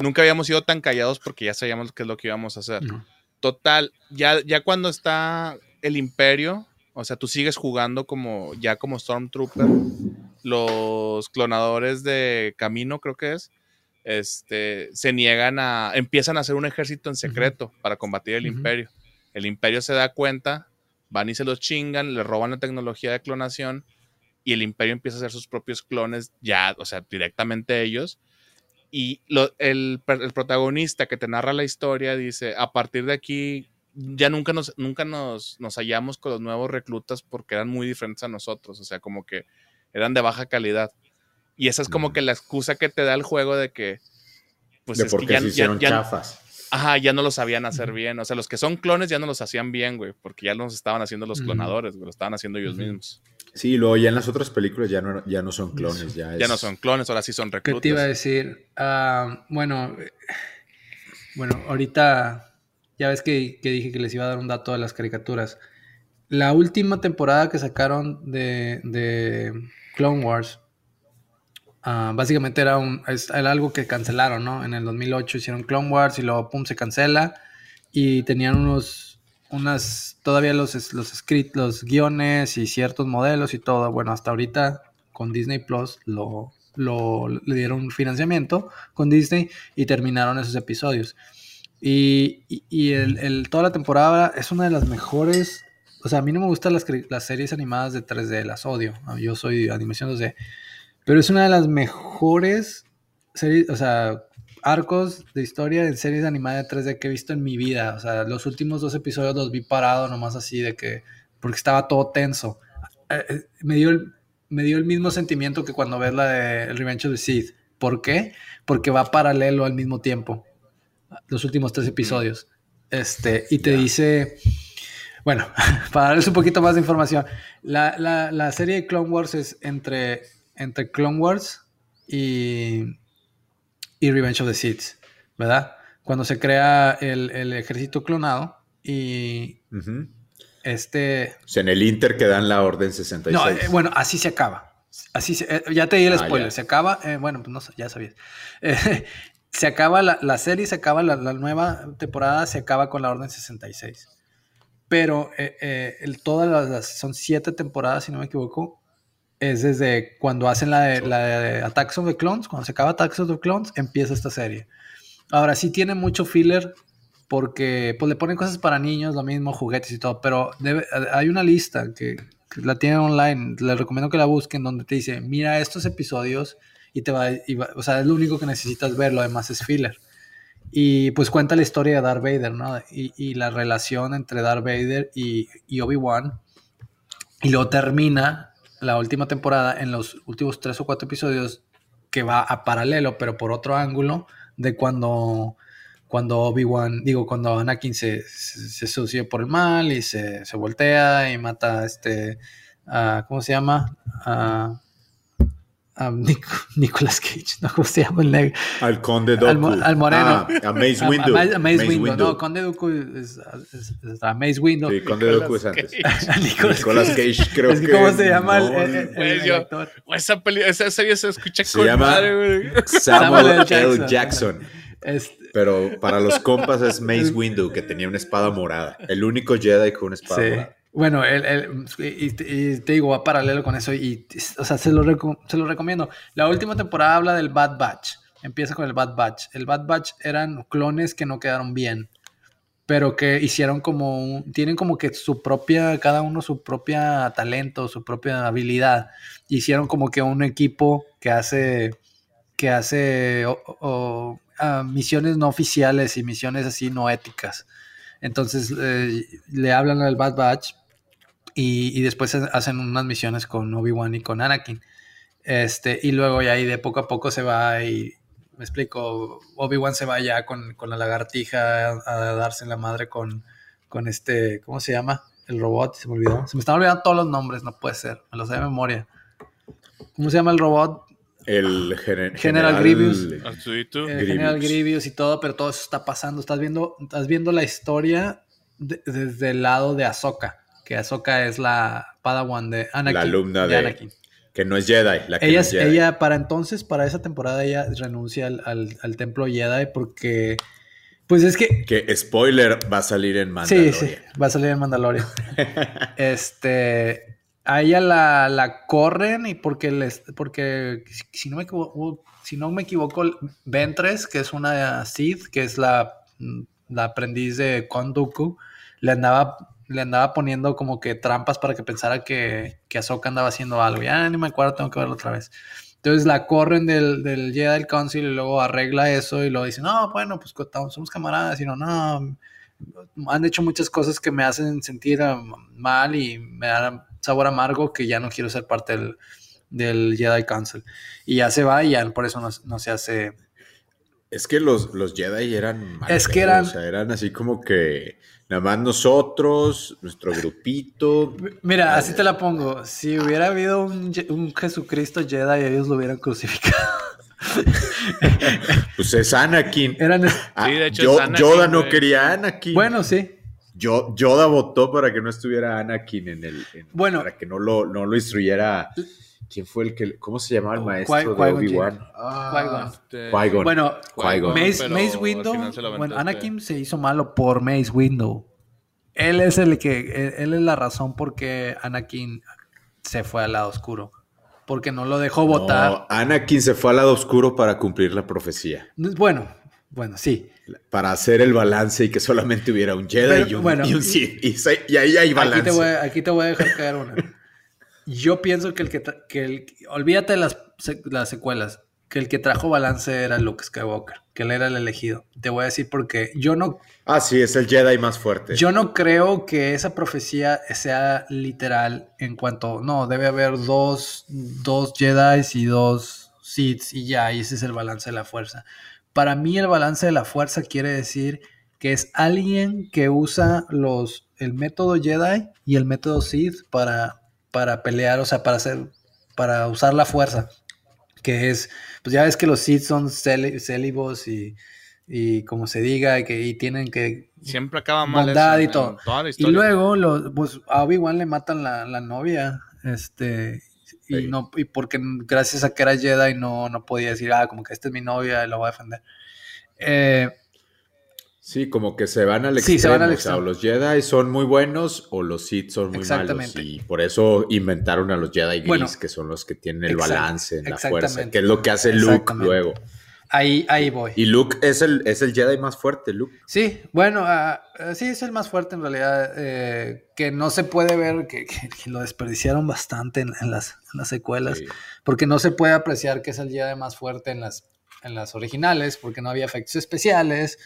S1: nunca habíamos sido tan callados porque ya sabíamos qué es lo que íbamos a hacer.
S2: No.
S1: Total, ya, ya cuando está el imperio, o sea, tú sigues jugando como, ya como Stormtrooper, los clonadores de Camino, creo que es, este, se niegan a, empiezan a hacer un ejército en secreto para combatir el imperio. El imperio se da cuenta, van y se los chingan, le roban la tecnología de clonación y el imperio empieza a hacer sus propios clones ya, o sea, directamente ellos. Y lo- el, el protagonista que te narra la historia dice, a partir de aquí ya nunca nos, nunca nos, nos hallamos con los nuevos reclutas porque eran muy diferentes a nosotros, o sea, como que eran de baja calidad. Y esa es como que la excusa que te da el juego de que, pues
S3: de
S1: es
S3: por
S1: que
S3: qué
S1: ya,
S3: se
S1: ya-
S3: hicieron
S1: ya-
S3: chafas.
S1: ajá, ya no lo sabían hacer bien. O sea, los que son clones ya no los hacían bien, güey, porque ya los estaban haciendo los clonadores, güey, lo estaban haciendo ellos mismos.
S3: Sí, luego ya en las otras películas ya no, ya no son clones, ya,
S1: Ya no son clones, ahora sí son
S2: ¿Qué
S1: reclutas.
S2: te iba a decir? Ah, bueno, bueno, ahorita ya ves que, que dije que les iba a dar un dato de las caricaturas. La última temporada que sacaron de, de Clone Wars, ah, básicamente era, un, era algo que cancelaron, ¿no? En el 2008 hicieron Clone Wars y luego, pum, se cancela. Y tenían unos, unas, todavía los, los script, los guiones y ciertos modelos y todo. Bueno, hasta ahorita con Disney Plus lo, lo, le dieron financiamiento con Disney y terminaron esos episodios. Y, y- y el, el- toda la temporada es una de las mejores o sea, a mí no me gustan las, las series animadas de 3D, las odio. Yo soy animación 2D. Pero es una de las mejores series, o sea, arcos de historia en series animadas de 3D que he visto en mi vida. O sea, los últimos dos episodios los vi parado nomás así de que, porque estaba todo tenso. Eh, eh, me, dio el, me dio el mismo sentimiento que cuando ves la de Revenge of the Sith. ¿Por qué? Porque va paralelo al mismo tiempo. Los últimos tres episodios. Este, y te dice, bueno, [laughs] para darles un poquito más de información, la, la- la serie de Clone Wars es entre, entre Clone Wars y, y Revenge of the Sith, ¿verdad? Cuando se crea el, el ejército clonado y este...
S3: O sea, en el Inter que dan la orden 66.
S2: No, eh, bueno, así se acaba. Así se- eh, ya te di el
S3: Ah,
S2: spoiler.
S3: ya.
S2: Se acaba, eh, bueno, pues no ya sabías. [laughs] Se acaba la, la serie, se acaba la, la nueva temporada, se acaba con la Orden 66. Pero el- todas las, las- son siete temporadas, si no me equivoco. Es desde cuando hacen la de, la de Attacks of the Clones, cuando se acaba Attacks of the Clones, empieza esta serie. Ahora sí tiene mucho filler porque pues le ponen cosas para niños, lo mismo, juguetes y todo, pero debe- hay una lista que, que la tienen online, les recomiendo que la busquen donde te dice, mira estos episodios y te va, y va- o sea, es lo único que necesitas ver, lo demás es filler. Y pues cuenta la historia de Darth Vader, ¿no? Y, y la relación entre Darth Vader y, y Obi-Wan. Y luego termina la última temporada en los últimos tres o cuatro episodios que va a paralelo, pero por otro ángulo, de cuando, cuando Obi-Wan, digo, cuando Anakin se, se, por el mal y se, se voltea y mata a este, ¿cómo se llama? A Nic- Nicolas Cage, ¿no? ¿Cómo se llama el negro?
S3: Al Conde
S2: Al
S3: Dooku.
S2: mo- al moreno.
S3: Ah, a Mace [laughs]
S2: A- a a Mace
S3: Mace
S2: Windu.
S3: Windu.
S2: No, Conde Dooku es, es- es- a Mace Windu.
S3: Sí, Conde
S1: Nicolas
S3: Dooku es antes.
S1: Cage.
S2: A [laughs] Nicolas,
S3: Nicolas Cage creo
S2: es que, ¿cómo se llama el-
S3: no,
S2: el, el- el
S1: yo-
S2: actor?
S1: Esa, esa serie se escucha
S3: Se
S1: con
S3: llama-
S1: madre.
S3: Samuel
S2: Samuel
S3: L.
S2: Jackson.
S3: Jackson.
S2: Este,
S3: Pero para los compas es Mace [laughs] Windu, que tenía una espada morada. El único Jedi con una espada
S2: Sí.
S3: morada.
S2: Bueno, el, el- y, te- digo, va paralelo con eso y, o sea, se lo, se lo recomiendo. La última temporada habla del Bad Batch. Empieza con el Bad Batch. El Bad Batch eran clones que no quedaron bien, pero que hicieron como, un- tienen como que su propia, cada uno su propia talento, su propia habilidad. Hicieron como que un equipo que hace, que hace o, ah, misiones no oficiales y misiones así no éticas. Entonces eh, le hablan al Bad Batch y, y después hacen unas misiones con Obi-Wan y con Anakin. Este, y luego ya ahí de poco a poco se va y me explico, Obi-Wan se va ya con, con la lagartija a, a darse en la madre con, con este, ¿cómo se llama? El robot, se me olvidó. Se me están olvidando todos los nombres, no puede ser, me los sé de memoria. ¿Cómo se llama el robot?
S3: El gener-
S2: General Grievous.
S1: Arturito.
S2: Eh,
S3: Grievous.
S2: General Grievous y todo, pero todo eso está pasando. Estás viendo, estás viendo la historia de- desde el lado de Ahsoka, que Ahsoka es la Padawan de Anakin.
S3: La alumna de-
S2: Anakin.
S3: Que no es Jedi. La que
S2: Ella,
S3: no es Jedi.
S2: ella, para entonces, para esa temporada, ella renuncia al, al- al templo Jedi porque, pues es que
S3: Que spoiler va a salir en
S2: Sí,
S3: Mandalorian.
S2: sí, va a salir en Mandalorian. [laughs] este, a ella la, la corren y porque les, porque si- no me equivoco, si no me equivoco, Ventres, que es una Sith, que es la, la aprendiz de Konduku, le andaba, le andaba poniendo como que trampas para que pensara que, que Ahsoka andaba haciendo algo. Ya ni me acuerdo, tengo que verlo otra vez. Entonces la corren del, del Jedi Council y luego arregla eso y luego dice, no, bueno, pues somos camaradas. Y no, no, han hecho muchas cosas que me hacen sentir um, mal y me dan sabor amargo que ya no quiero ser parte del, del Jedi Council. Y ya se va y ya por eso no, no se hace...
S3: Es que los, los Jedi eran mal
S2: Es que eran-
S3: O sea, eran así como que nada más nosotros, nuestro grupito.
S2: Mira, así te la pongo. Si hubiera habido un, un Jesucristo Jedi, ellos lo hubieran crucificado. [laughs]
S3: Pues es Anakin.
S2: Eran...
S3: Ah,
S1: Sí, de hecho
S3: Yo-
S1: es Anakin,
S3: Yoda no
S1: güey.
S3: quería a Anakin.
S2: Bueno, sí.
S3: Yo, Yoda votó para que no estuviera Anakin en el. en-
S2: Bueno.
S3: Para que no lo, no lo instruyera. ¿Quién fue el que.? ¿Cómo se llamaba el maestro
S2: Qui-
S3: de Obi-Wan? Ah,
S1: Este,
S3: Qui-Gon.
S2: Bueno,
S3: Qui-Gon.
S2: Mace, Mace
S1: lo
S2: bueno. Anakin se hizo malo por Mace Windu. Él es el que, él, él es la razón por qué Anakin se fue al lado oscuro. Porque no lo dejó votar.
S3: No, Anakin se fue al lado oscuro para cumplir la profecía.
S2: Bueno, bueno, sí.
S3: para hacer el balance y que solamente hubiera un Jedi y, un, Sith. Y, ahí hay balance.
S2: Aquí te, voy, aquí te voy a dejar caer una. Yo pienso que el que, que el, olvídate de las, las secuelas que el que trajo balance era Luke Skywalker, que él era el elegido. Te voy a decir porque yo no...
S3: Ah, sí, es el Jedi más fuerte.
S2: Yo no creo que esa profecía sea literal en cuanto... No, debe haber dos, dos Jedi y dos Sith y ya, y ese es el balance de la fuerza. Para mí el balance de la fuerza quiere decir que es alguien que usa los, el método Jedi y el método Sith para, para pelear, o sea, para hacer, para usar la fuerza que es, pues ya ves que los Sith son célibos y, y como se diga, que, y tienen que...
S1: Siempre acaba mal
S2: y todo. y luego, los, pues a Obi-Wan le matan la, la novia, este, y no, y porque gracias a que era Jedi no, no podía decir, ah, como que esta es mi novia y lo voy a defender. Eh,
S3: Sí, como que se van al extremo. Sí, se van al extremo. O, los Jedi son muy buenos o los Sith son muy malos. Y por eso inventaron a los Jedi gris, que son los que tienen el balance en la fuerza, que es lo que hace Luke luego.
S2: Ahí, ahí voy.
S3: Y Luke es el, es el Jedi más fuerte, Luke.
S2: Sí, bueno, ah, ah, sí, es el más fuerte en realidad. Eh, que no se puede ver, que, lo desperdiciaron bastante en, las, las, secuelas, porque no se puede apreciar que es el Jedi más fuerte en las, en las originales, porque no había efectos especiales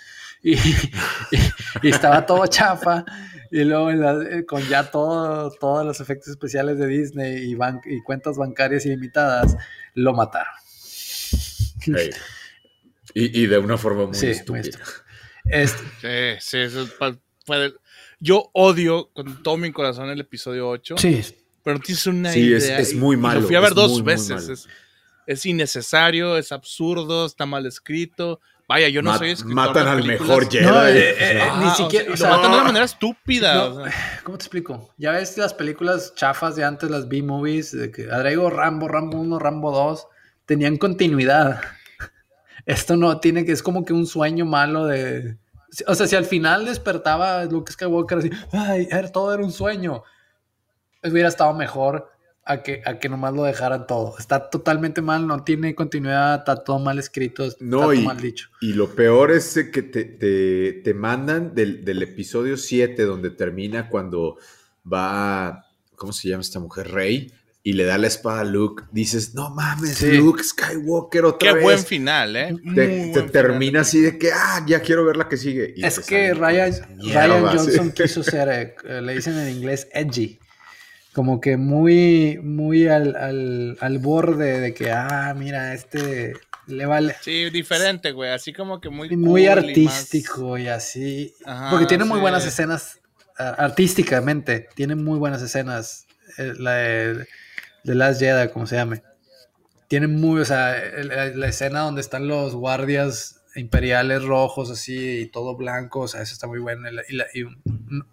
S2: y, estaba todo chafa. Y luego eh, con ya todo, todos los efectos especiales de Disney y, y cuentas bancarias ilimitadas, lo mataron.
S3: Y, de una forma muy estúpida.
S1: Este. Sí, sí, Yo odio con todo mi corazón el episodio 8.
S2: Sí.
S1: Pero no tienes una idea.
S3: Sí, es, muy malo.
S1: Lo fui a ver dos veces. Es, es, innecesario, es absurdo, está mal escrito. Vaya, yo no soy escritor
S3: Matan al mejor Jedi.
S2: Eh, eh, eh, ni siquiera.
S1: O sea, lo matan de una manera estúpida.
S2: ¿Cómo te explico? Ya ves las películas chafas de antes, las B-movies, de que Adrego Rambo, Rambo 1, Rambo 2, tenían continuidad. [laughs] Esto no tiene que, es como que un sueño malo de. O sea, si al final despertaba Luke Skywalker así, ay, todo era un sueño, hubiera estado mejor a que, a que nomás lo dejaran todo. Está totalmente mal, no tiene continuidad, está todo mal escrito, está todo mal dicho.
S3: Y lo peor es que te, te, mandan del, del, episodio 7, donde termina cuando va, ¿cómo se llama esta mujer? Rey. Y le da la espada a Luke. Dices, no mames, Luke Skywalker otra
S1: vez. Qué buen final, ¿eh?
S3: Te, termina así de que, ah, ya quiero ver la que sigue.
S2: es que Ryan, Ryan Johnson [laughs] quiso ser, eh, le dicen en inglés, edgy como que muy, muy al, al, al, borde de que, ah, mira, este le vale.
S1: Sí, diferente, güey, así como que muy...
S2: Muy artístico y, así. porque tiene muy buenas escenas, artísticamente, tiene muy buenas escenas, eh, la de, de Last Jedi, como se llame. Tiene muy, o sea, la escena donde están los guardias imperiales rojos así y todo blanco, o sea, eso está muy bueno. Y,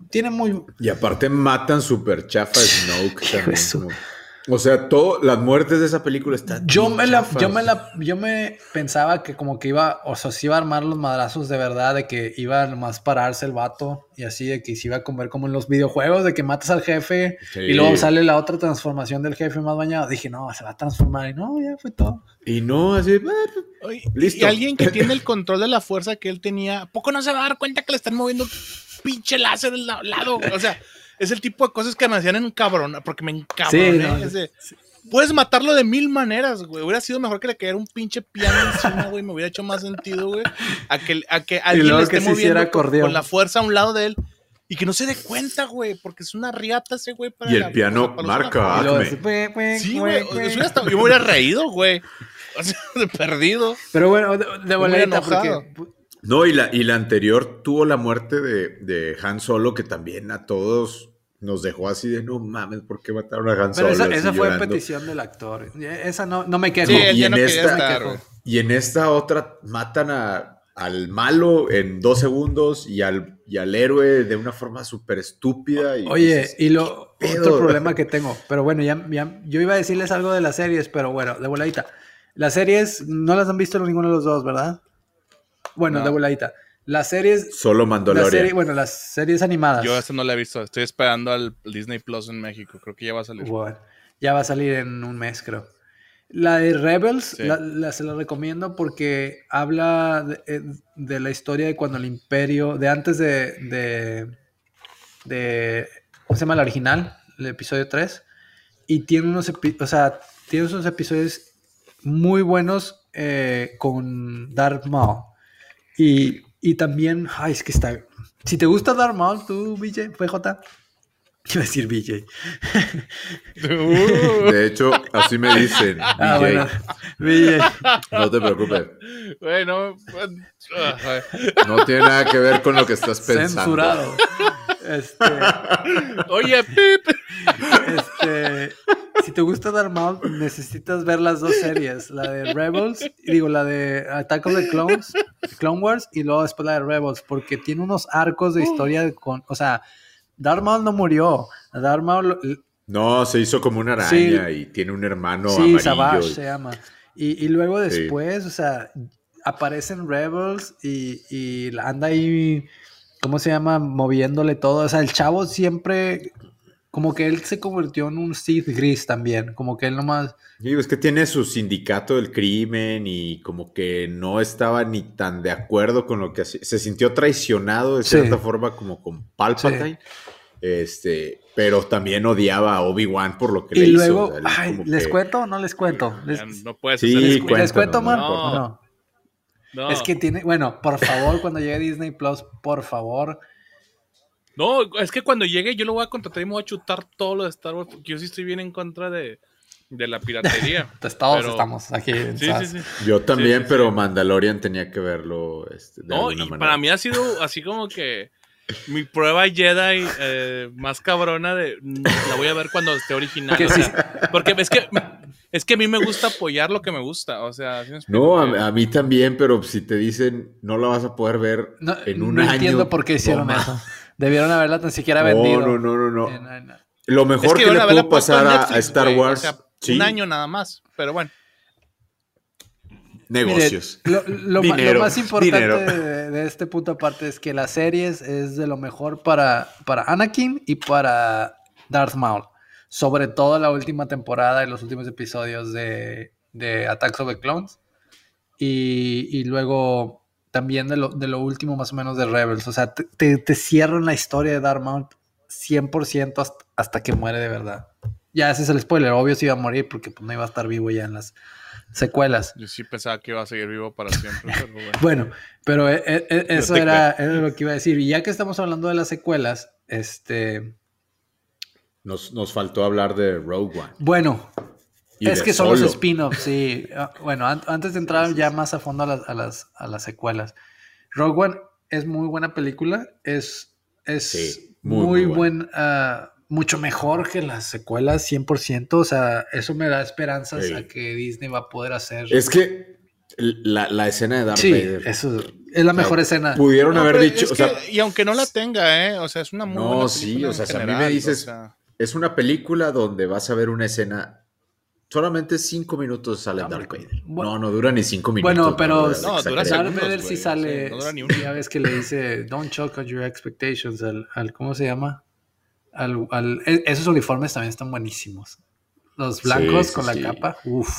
S2: tiene muy...
S3: Y aparte matan super chafa Snoke [laughs] también. O sea, todo, las muertes de esa película están.
S2: Yo me la, yo me la, yo me pensaba que como que iba, o sea, si iba a armar los madrazos de verdad, de que iba a nomás pararse el vato y así, de que se iba a comer como en los videojuegos, de que matas al jefe y luego sale la otra transformación del jefe más bañado. Dije, no, se va a transformar y no, ya fue todo.
S3: Y no, así,
S1: listo. Y alguien que tiene el [laughs] control de la fuerza que él tenía, ¿poco no se va a dar cuenta que le están moviendo pinche láser del lado? O sea es el tipo de cosas que me hacían en cabrón, porque me encabroné. Puedes matarlo de mil maneras, güey. Hubiera sido mejor que le cayera un pinche piano encima, güey. Me hubiera hecho más sentido, güey. A que, a que alguien le esté moviendo con, la fuerza a un lado de él y que no se dé cuenta, güey, porque es una riata ese güey.
S3: y el piano marca,
S1: Sí, güey. Yo me hubiera reído, güey. [laughs] O sea, perdido.
S2: Pero bueno, de, de porque
S3: no, y la, y la anterior tuvo la muerte de, de Han Solo, que también a todos nos dejó así de no mames, ¿por qué mataron a Han Solo?
S2: Pero esa, fue petición del actor. Esa no, no me quejo.
S3: y, en esta, y en esta otra matan a, al malo en dos segundos y al, y al héroe de una forma súper estúpida. Y
S2: Oye, y lo otro [laughs] problema que tengo, pero bueno, ya, yo iba a decirles algo de las series, pero bueno, de voladita. Las series no las han visto ninguno de los dos, ¿verdad? Bueno, de voladita. Las series.
S3: Solo Mandalorian.
S2: bueno, las series animadas.
S1: Yo esta no la he visto. Estoy esperando al Disney Plus en México. Creo que ya va a salir.
S2: ya va a salir en un mes, creo. La de Rebels,
S1: Sí.
S2: la, la- se la recomiendo porque habla de, eh, de la historia de cuando el imperio, de antes de, de, de- ¿cómo se llama la original? El episodio 3. Y tiene unos, epi- o sea, tiene unos episodios muy buenos eh, con Darth Maul. Y, y también, ay, es que está... Si te gusta Darth Maul, tú, BJ, PJ, iba a decir BJ. [laughs]
S1: Uh,
S3: De hecho, así me dicen.
S2: Ah,
S3: BJ,
S2: bueno, BJ.
S3: No te preocupes.
S1: bueno, ah.
S3: No tiene nada que ver con lo que estás pensando.
S2: Censurado. Este,
S1: Oye, Pip.
S2: este, si te gusta Darth Maul, necesitas ver las dos series, la de Rebels, y digo, la de Attack of the Clones, Clone Wars, y luego después la de Rebels, porque tiene unos arcos de historia con, o sea, Darth Maul no murió, Darth Maul,
S3: No, se hizo como una araña
S2: Sí.
S3: y tiene un hermano
S2: sí,
S3: amarillo.
S2: Savage
S3: y-
S2: se llama, y, y luego
S3: Sí.
S2: después, o sea, aparecen Rebels y, y anda ahí, ¿cómo se llama? Moviéndole todo, o sea, el chavo siempre... Como que él se convirtió en un Sith gris también, como que él nomás...
S3: Digo, es que tiene su sindicato del crimen y como que no estaba ni tan de acuerdo con lo que hacía. Se sintió traicionado de
S2: Sí.
S3: cierta forma como con Palpatine. Este, pero también odiaba a Obi-Wan por lo que
S2: Y
S3: le
S2: luego,
S3: hizo. o sea,
S2: ay, ¿les
S3: que-
S2: cuento o no les cuento? Les,
S1: No puedes
S3: Sí,
S1: hacer
S2: les- les cuento, man?
S1: no.
S2: ¿O no?
S1: No.
S2: Es que tiene, bueno, por favor, cuando llegue Disney Plus, por favor.
S1: No, es que cuando llegue yo lo voy a contratar y me voy a chutar todo lo de Star Wars porque yo sí estoy bien en contra de, de la piratería. [laughs]
S2: Todos
S1: Pero-
S2: estamos aquí. en
S1: Sí, sí, sí.
S3: Yo también,
S1: sí, sí.
S3: pero Mandalorian tenía que verlo este, de
S1: No,
S3: alguna
S1: y
S3: manera.
S1: para mí ha sido así como que mi prueba Jedi eh, más cabrona de mm, la voy a ver cuando esté original.
S2: Que
S1: o sea, porque es que es que a mí me gusta apoyar lo que me gusta. O sea, ¿sí me explico?
S3: No, a, a mí también, pero si te dicen no la vas a poder ver
S2: No,
S3: en un
S2: no
S3: año.
S2: entiendo por qué hicieron
S3: no
S2: eso. Debieron haberla tan siquiera
S3: No,
S2: vendido.
S3: no, no, no, no.
S2: No.
S3: Lo
S1: es
S3: mejor que, le pudo pasar a- Star Wars.
S1: O sea,
S3: sí,
S1: un año nada más. Pero bueno.
S3: negocios.
S2: Mire, lo, más importante de, de este punto aparte es que las series es de lo mejor para, para Anakin y para Darth Maul. Sobre todo la última temporada y los últimos episodios de, de Attacks of the Clones. Y, y luego también de lo, de lo último más o menos de Rebels. O sea, te, te- te cierran la historia de Darth Maul 100% hasta, hasta que muere de verdad. Ya ese es el spoiler. Obvio si iba a morir porque pues, no iba a estar vivo ya en las secuelas.
S1: Yo sí pensaba que iba a seguir vivo para siempre. Pero [laughs] bueno.
S2: Bueno, pero e- e- e- eso era lo que iba a decir. Y ya que estamos hablando de las secuelas, este,
S3: Nos, nos faltó hablar de Rogue One.
S2: bueno,
S3: Y
S2: es que son los spin-offs, sí. [laughs] Ah, Bueno, an- antes de entrar ya más a fondo a las, a las, a las secuelas. Rogue One es muy buena película, es, es
S3: Sí,
S2: muy,
S3: muy, muy
S2: buen, ah, mucho mejor que las secuelas, 100%. O sea, eso me da esperanzas
S3: Sí.
S2: a que Disney va a poder hacer.
S3: Es que la, la escena de Darth
S2: sí,
S3: Vader.
S2: eso es la
S3: o sea,
S2: mejor escena.
S3: Pudieron
S1: No,
S3: haber dicho, o sea,
S1: que- y aunque no la tenga, ¿eh? O sea, es una muy
S3: No,
S1: buena
S3: sí, o sea, si a mí me dices-
S1: o sea,
S3: es una película donde vas a ver una escena. Solamente cinco minutos sale
S2: Hombre,
S3: Darth Vader.
S2: bueno.
S3: no, no dura ni cinco minutos.
S2: Bueno, pero-
S1: No, dura.
S2: Darth Vader sí
S1: sí,
S2: sale.
S1: no dura ni uno. [laughs]
S2: ya ves que le dice, don't choke on your expectations. Al, al- ¿Cómo se llama? Al, al- e- esos uniformes también están buenísimos. Los blancos
S3: Sí,
S2: con
S3: sí,
S2: la capa. Uff.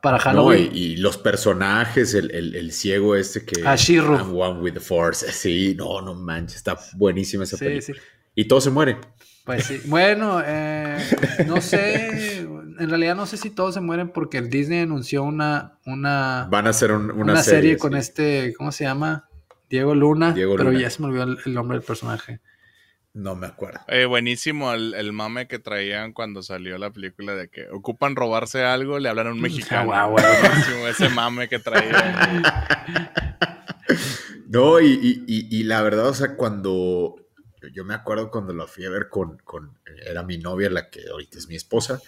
S2: Para
S3: No,
S2: Halloween.
S3: y, y los personajes, el, el- el ciego este que.
S2: Ah.
S3: I'm one with the Force. [laughs] Sí, no, no manches, está buenísima esa
S2: sí,
S3: película.
S2: sí.
S3: Y todos se mueren.
S2: Pues sí. Bueno, eh, no sé. [laughs] En realidad no sé si todos se mueren porque el Disney anunció una, una,
S3: Van a hacer un- una,
S2: una serie,
S3: serie,
S2: con
S3: sí.
S2: este, ¿cómo se llama? Diego Luna.
S3: Diego
S2: pero
S3: Luna.
S2: ya se me olvidó el, el nombre del personaje.
S3: No me acuerdo.
S1: eh, buenísimo el, el mame que traían cuando salió la película de que ocupan robarse algo, le hablan a un mexicano.
S2: Ah, guau, guau. [laughs]
S1: Buenísimo, ese mame que traían. [laughs]
S3: No, y, y- y- y la verdad, o sea, cuando yo me acuerdo cuando la fui a ver con, con- era mi novia, la que ahorita es mi esposa,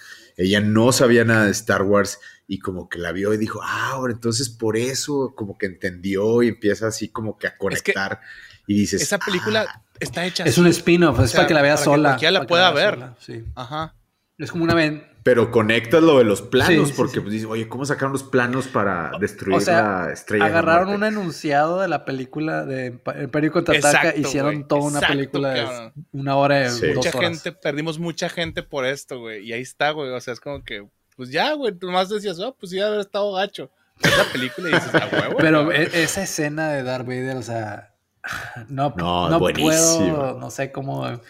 S3: ella no sabía nada de Star Wars y como que la vio y dijo, ah, ahora entonces por eso como que entendió y empieza así como que a conectar y dices,
S1: Esa película
S3: "Ah".
S1: está hecha
S2: Es
S1: así.
S2: un spin-off, es
S1: sea,
S2: para que la vea
S1: para que
S2: sola.
S1: cualquiera la
S2: para que
S1: pueda
S2: vea
S1: ver.
S2: sola, Sí.
S1: Ajá.
S2: Es como una.
S3: Pero conectas lo de los planos
S2: Sí,
S3: porque
S2: sí.
S3: pues dices, oye, ¿cómo sacaron los planos para destruir
S2: O sea,
S3: la estrella? de la
S2: Agarraron un
S3: muerte?"
S2: enunciado de la película de Imperio Contraataca hicieron toda una película de una hora,
S3: Sí.
S2: dos
S1: Mucha
S2: horas.
S1: gente, perdimos mucha gente por esto, güey. Y ahí está, güey. O sea, es como que pues ya, güey, tú más decías, oh, pues sí, haber estado gacho. Es la película y dices, a huevo. [laughs]
S2: Pero e, esa escena de Darth Vader, o sea, [sighs] no,
S3: No,
S2: no,
S3: buenísimo.
S2: puedo, no sé cómo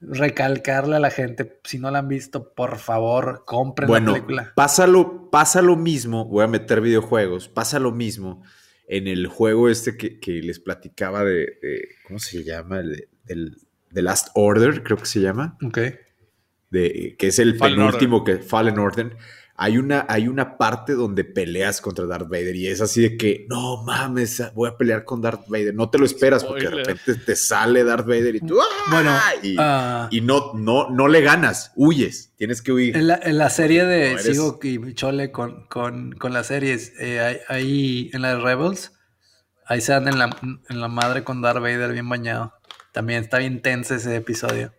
S2: recalcarle a la gente, si no la han visto, por favor, compren
S3: Bueno,
S2: la película.
S3: pasa lo, pasa lo mismo, voy a meter videojuegos, pasa lo mismo en el juego este que, que les platicaba de, de- ¿cómo se llama? El de- del The Last Order, creo que se llama,
S2: Ok.
S3: de, que es el
S1: Fallen
S3: penúltimo que Fallen Order. Hay una, hay una parte donde peleas contra Darth Vader y es así de que, no mames, voy a pelear con Darth Vader. No te lo esperas porque de repente te sale Darth Vader y tú, ¡ah!
S2: Bueno,
S3: y,
S2: ah,
S3: y no, no, no le ganas, huyes, tienes que huir.
S2: En la, en la serie de
S3: No, eres-
S2: Sigo y Chole con, con, con las series, eh, hay- en las Rebels, ahí se dan en la, en la madre con Darth Vader bien bañado. También está bien tenso ese episodio.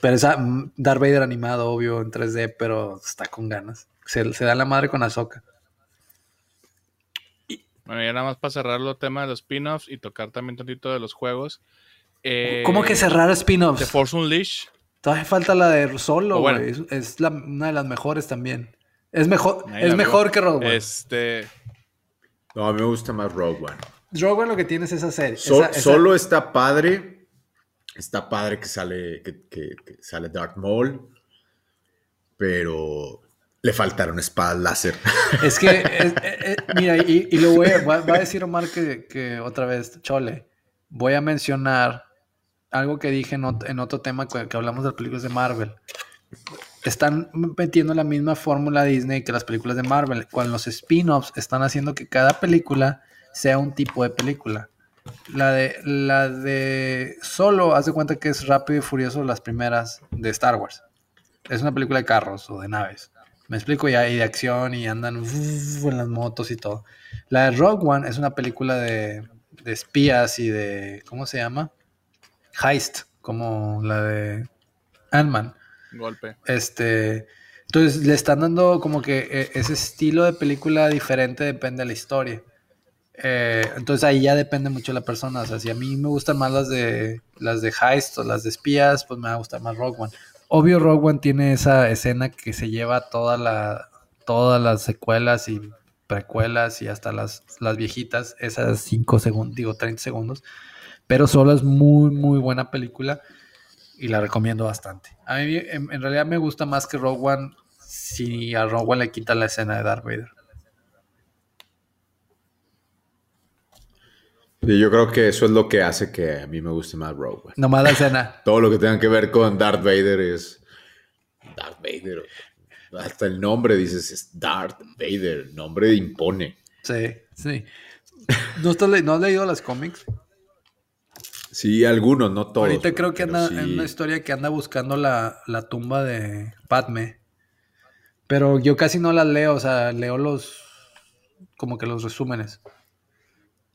S2: Pero esa mm, Darth Vader animado, obvio, en 3D, pero está con ganas. Se, se da la madre con Ahsoka.
S1: Bueno, ya nada más para cerrar el tema de los spin-offs y tocar también tantito de los juegos. Eh,
S2: ¿Cómo que cerrar
S1: The
S2: spin-offs?
S1: Force Unleashed.
S2: Todavía falta la de Solo,
S1: bueno.
S2: güey. Es, es la- una de las mejores también. Es mejor,
S1: Ahí
S2: es mejor que Rogue One.
S1: Este.
S3: No, a mí me gusta más Rogue One.
S2: Rogue One lo que tiene es esa serie.
S3: So-
S2: esa- esa-
S3: Solo está padre. Está padre que sale, que, que- que sale Darth Maul. Pero le faltaron espadas láser.
S2: Es que, es- [laughs] eh, eh, mira, y, y lo voy a, va, va a decir Omar que, que otra vez, Chole, voy a mencionar algo que dije en, ot- en otro tema que, que hablamos de las películas de Marvel. Están metiendo la misma fórmula Disney que las películas de Marvel. Con los spin-offs están haciendo que cada película sea un tipo de película. La de, la de Solo, haz de cuenta que es Rápido y Furioso las primeras de Star Wars. Es una película de carros o de naves. Me explico ya, y de acción y andan en las motos y todo. La de Rogue One es una película de, de espías y de, ¿cómo se llama? Heist, como la de Ant-Man.
S1: Golpe.
S2: Este, entonces le están dando como que eh, ese estilo de película diferente depende de la historia. Eh, entonces ahí ya depende mucho de la persona. O sea, si a mí me gustan más las de las de heist o las de espías, pues me va a gustar más Rogue One. Obvio Rogue One tiene esa escena que se lleva toda la todas las secuelas y precuelas y hasta las, las viejitas, esas 5 segundos, digo 30 segundos. Pero solo es muy, muy buena película y la recomiendo bastante. A mí en, en realidad me gusta más que Rogue One si a Rogue One le quita la escena de Darth Vader.
S3: Y yo creo que eso es lo que hace que a mí me guste más Rogue One.
S2: Nomás la escena. [laughs]
S3: Todo lo que tenga que ver con Darth Vader es Darth Vader. Hasta el nombre dices es Darth Vader. El nombre impone.
S2: Sí, sí. ¿No, estás le- ¿No has leído las cómics?
S3: Sí, algunos, no todos.
S2: Ahorita creo que anda
S3: sí.
S2: en una historia que anda buscando la, la tumba de Padme. Pero yo casi no las leo, o sea, leo los como que los resúmenes.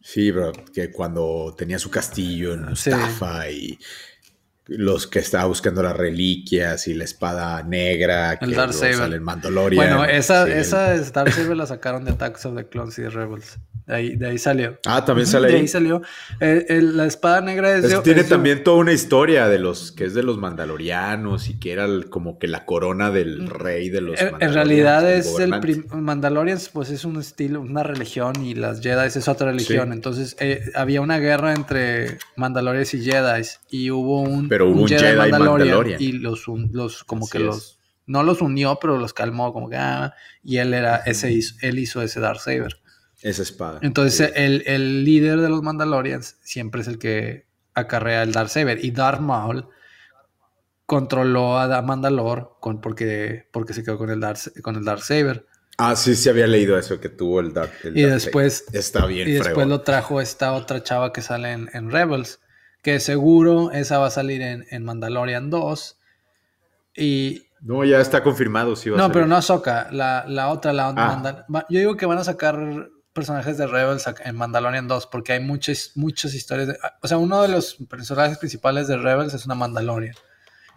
S3: Sí, bro, que cuando tenía su castillo en
S2: Sí.
S3: Mustafa y los que estaba buscando las reliquias y la espada negra que
S2: El Darth Saber.
S3: sale en Mandalorian.
S2: Bueno, esa,
S3: Sí, el-
S2: esa Star [laughs] Saber la sacaron de Attacks of the Clones y de Rebels. De ahí, de ahí salió.
S3: Ah, también sale
S2: de
S3: ahí.
S2: ahí salió. El- la espada negra es
S3: Es
S2: de-
S3: que tiene
S2: es
S3: también toda una historia de los que es de los mandalorianos y que era el- como que la corona del rey de los
S2: Mm. En, en realidad es el prim- Mandalorians, pues es un estilo, una religión y las Jedi es otra religión.
S3: Sí.
S2: Entonces eh, había una guerra entre Mandalorians y Jedi y hubo un,
S3: Pero hubo un Jedi Mandalorian.
S2: y los, un- los como
S3: Así
S2: que
S3: es.
S2: los no los unió, pero los calmó como que ah, y él era ese hizo- él hizo ese Darth Saber.
S3: Esa espada.
S2: Entonces
S3: Sí.
S2: el, el líder de los Mandalorians siempre es el que acarrea el Darth Saber. Y Darth Maul controló a Da- Mandalor con, porque, porque se quedó con el, Darth, con el Darth Saber.
S3: Ah, sí, sí había leído eso, que tuvo el Dark. el
S2: Y después.
S3: Está bien,
S2: y después lo trajo esta otra chava que sale en, en Rebels. Que seguro esa va a salir en, en Mandalorian 2. Y.
S3: No, ya está confirmado, sí va
S2: No, pero no Ahsoka. La, la otra, la
S3: Ah.
S2: Mandal- Yo digo que van a sacar personajes de Rebels en Mandalorian 2 porque hay muchas, muchas historias. de- o sea, uno de los personajes principales de Rebels es una Mandalorian.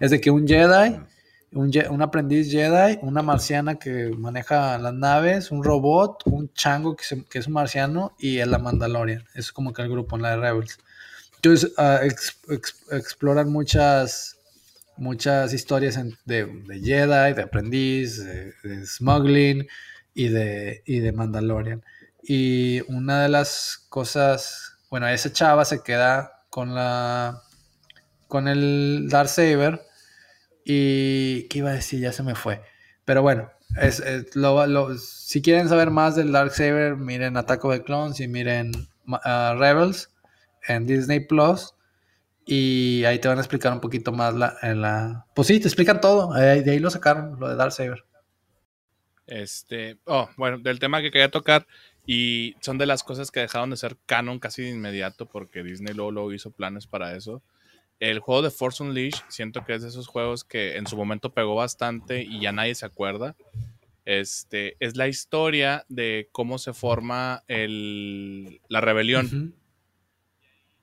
S2: Es de que un Jedi, un, un aprendiz Jedi, una marciana que maneja las naves, un robot, un chango que, es un marciano y es la Mandalorian. Es como que el grupo en la de Rebels. Entonces, ah, ex- ex- exploran muchas muchas historias de, de, Jedi, de aprendiz, de, smuggling y de, y de Mandalorian. Y una de las cosas, bueno, esa chava se queda con la con el Dark Saber y qué iba a decir, ya se me fue. Pero bueno, es, si quieren saber más del Dark Saber, miren Attack of the Clones y miren uh, Rebels en Disney Plus. Y ahí te van a explicar un poquito más la. Pues sí, te explican todo. de ahí lo sacaron, lo de Dark Saber.
S1: Este. Oh, bueno, del tema que quería tocar. Y son de las cosas que dejaron de ser canon casi de inmediato. Porque Disney luego, luego hizo planes para eso. El juego de Force Unleashed, siento que es de esos juegos que en su momento pegó bastante y ya nadie se acuerda. Este, es la historia de cómo se forma el, la rebelión.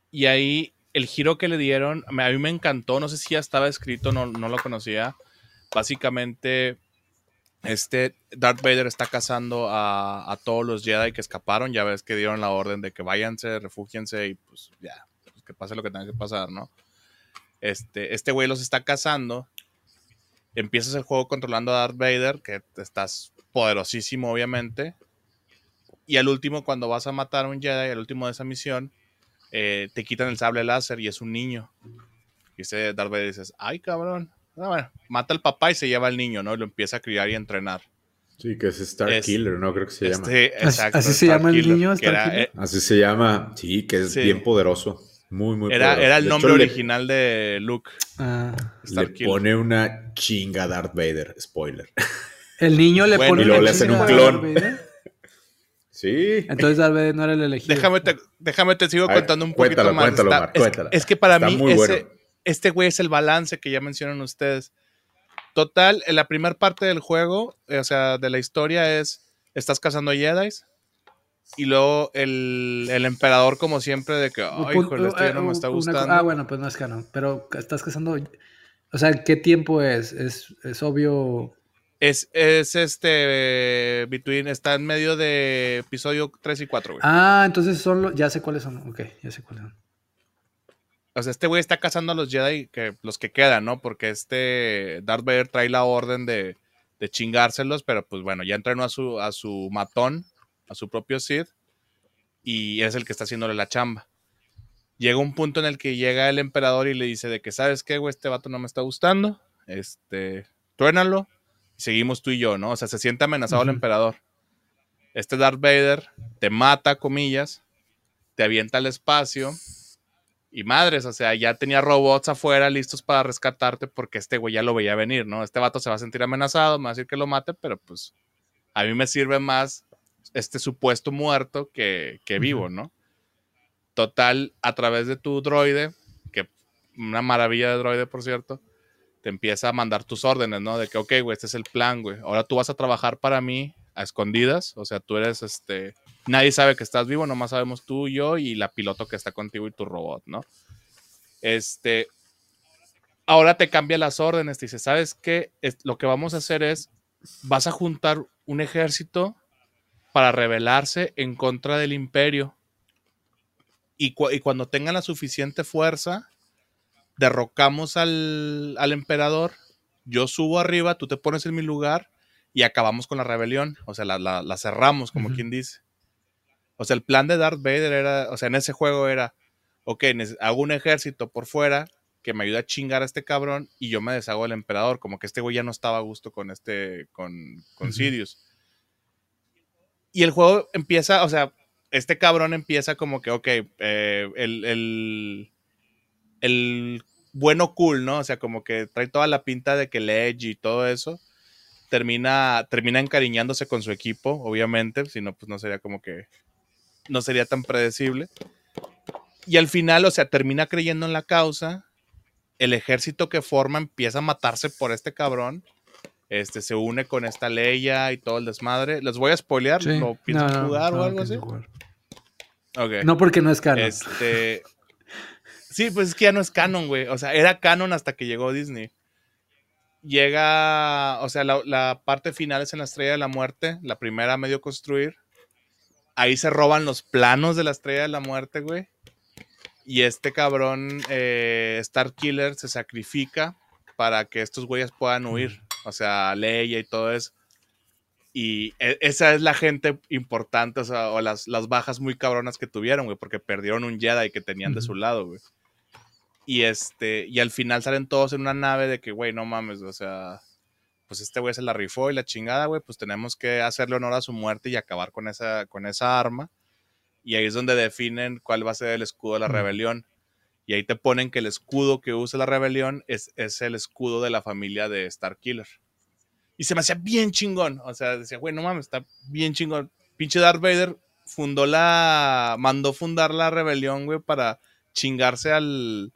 S1: Y ahí el giro que le dieron, a mí me encantó, no sé si ya estaba escrito, no, no lo conocía. Básicamente, este Darth Vader está cazando a, todos los Jedi que escaparon. Ya ves que dieron la orden de que váyanse, refúgiense y pues ya, pues, que pase lo que tenga que pasar, ¿no? Este, este güey los está cazando. Empiezas el juego controlando a Darth Vader, que estás poderosísimo, obviamente. Y al último, cuando vas a matar a un Jedi, al último de esa misión, eh, te quitan el sable láser y es un niño. Y ese Darth Vader dices, ay cabrón. Ah, bueno, mata al papá y se lleva al niño, ¿no? Y lo empieza a criar y a entrenar.
S3: Sí, que es Star Killer, ¿no? Creo que se llama.
S2: exacto, así se llama el niño, Star
S3: eh, Así se llama, sí, que es bien poderoso. Muy, muy
S1: era, era el nombre original de Luke.
S3: Ah. Le pone una chinga a Darth Vader, spoiler. [laughs]
S2: El niño le pone
S3: y luego le hacen un clon. [laughs] Sí.
S2: Entonces Darth Vader no era el elegido.
S1: Déjame te, déjame te sigo contando un poquito más.
S3: Cuéntalo,
S1: Está, es, que para mí este güey es el balance que ya mencionan ustedes. Total, en la primera parte del juego, eh, o sea, de la historia es, estás cazando Jedi, y luego el, emperador, como siempre, de que, ay, híjole, esto ya no me está gustando.
S2: ah, bueno, pues no es canon. Pero estás casando. O sea, ¿qué tiempo es? Es, es obvio.
S1: Es, es este. Between, está en medio de episodio 3 y 4, güey.
S2: Ah, entonces son. Ya sé cuáles son. Ok, ya sé cuáles son.
S1: O sea, este güey está cazando a los Jedi, que, los que quedan, ¿no? Porque este Darth Vader trae la orden de, de chingárselos, pero pues bueno, ya entrenó a su, a su matón a su propio Sid y es el que está haciéndole la chamba. Llega un punto en el que llega el emperador y le dice de que, ¿sabes qué, güey? Este vato no me está gustando. Este, truénalo. Y seguimos tú y yo, ¿no? O sea, se siente amenazado el emperador. Este Darth Vader te mata, comillas, te avienta al espacio. Y madres, o sea, ya tenía robots afuera listos para rescatarte porque este güey ya lo veía venir, ¿no? Este vato se va a sentir amenazado, me va a decir que lo mate, pero pues a mí me sirve más este supuesto muerto que, vivo, ¿no? Total, a través de tu droide, que una maravilla de droide, por cierto, te empieza a mandar tus órdenes, ¿no? De que, ok, güey, este es el plan, güey. Ahora tú vas a trabajar para mí a escondidas, o sea, tú eres, este, nadie sabe que estás vivo, nomás sabemos tú y yo y la piloto que está contigo y tu robot, ¿no? Este, ahora te cambia las órdenes, te dice, ¿sabes qué? lo que vamos a hacer es, vas a juntar un ejército para rebelarse en contra del imperio. Y, cuando tengan la suficiente fuerza, derrocamos al, emperador, yo subo arriba, tú te pones en mi lugar y acabamos con la rebelión. O sea, la, cerramos, como quien dice. O sea, el plan de Darth Vader era, o sea, en ese juego era, ok, hago un ejército por fuera que me ayuda a chingar a este cabrón y yo me deshago del emperador, como que este güey ya no estaba a gusto con este, con, con Sidious. Y el juego empieza, o sea, este cabrón empieza como que, ok, eh, el, el, bueno cool, ¿no? O sea, como que trae toda la pinta de que le edge y todo eso. Termina, termina encariñándose con su equipo, obviamente, si no, pues no sería como que, no sería tan predecible. Y al final, o sea, termina creyendo en la causa. El ejército que forma empieza a matarse por este cabrón este, se une con esta Leia y todo el desmadre. ¿Les voy a spoilear? ¿No piensan jugar o algo así?
S2: Okay. No porque no es canon.
S1: Este, sí, pues es que ya no es canon, güey. O sea, era canon hasta que llegó Disney. Llega, o sea, la, la parte final es en la Estrella de la Muerte, la primera a medio construir. Ahí se roban los planos de la Estrella de la Muerte, güey. Y este cabrón, eh, Star Killer, se sacrifica para que estos güeyes puedan huir. O sea, Leia y todo eso. Y e, esa es la gente importante, o sea, o las, las bajas muy cabronas que tuvieron, güey, porque perdieron un Jedi que tenían de su lado, güey. Y este, y al final salen todos en una nave de que, güey, no mames, o sea, pues este güey se la rifó y la chingada, güey, pues tenemos que hacerle honor a su muerte y acabar con esa, con esa arma. Y ahí es donde definen cuál va a ser el escudo de la rebelión. Y ahí te ponen que el escudo que usa la rebelión es, es el escudo de la familia de Starkiller. Y se me hacía bien chingón. O sea, decía, güey, no mames, está bien chingón. Pinche Darth Vader fundó la. mandó fundar la rebelión, güey, para chingarse al,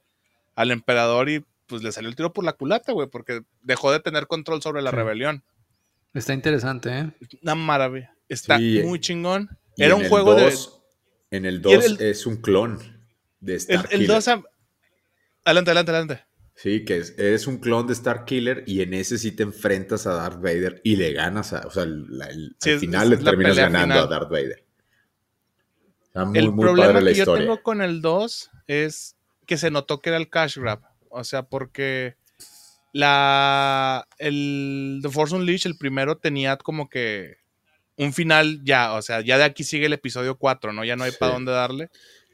S1: al emperador y pues le salió el tiro por la culata, güey, porque dejó de tener control sobre la rebelión.
S2: Está interesante, ¿eh?
S1: Una maravilla. Está muy chingón. Era un juego
S3: de. En el 2 es un clon de Starkiller.
S1: El 2. Adelante, adelante, adelante.
S3: Sí, que es, un clon de Star Killer y en ese sí te enfrentas a Darth Vader y le ganas a. O sea, al final le terminas ganando a Darth Vader.
S1: Está muy, el muy problema padre la que yo tengo con el 2 es que se notó que era el cash grab. O sea, porque la. El The Force Unleashed, el primero, tenía como que un final ya. O sea, ya de aquí sigue el episodio 4, ¿no? Ya no hay para dónde darle.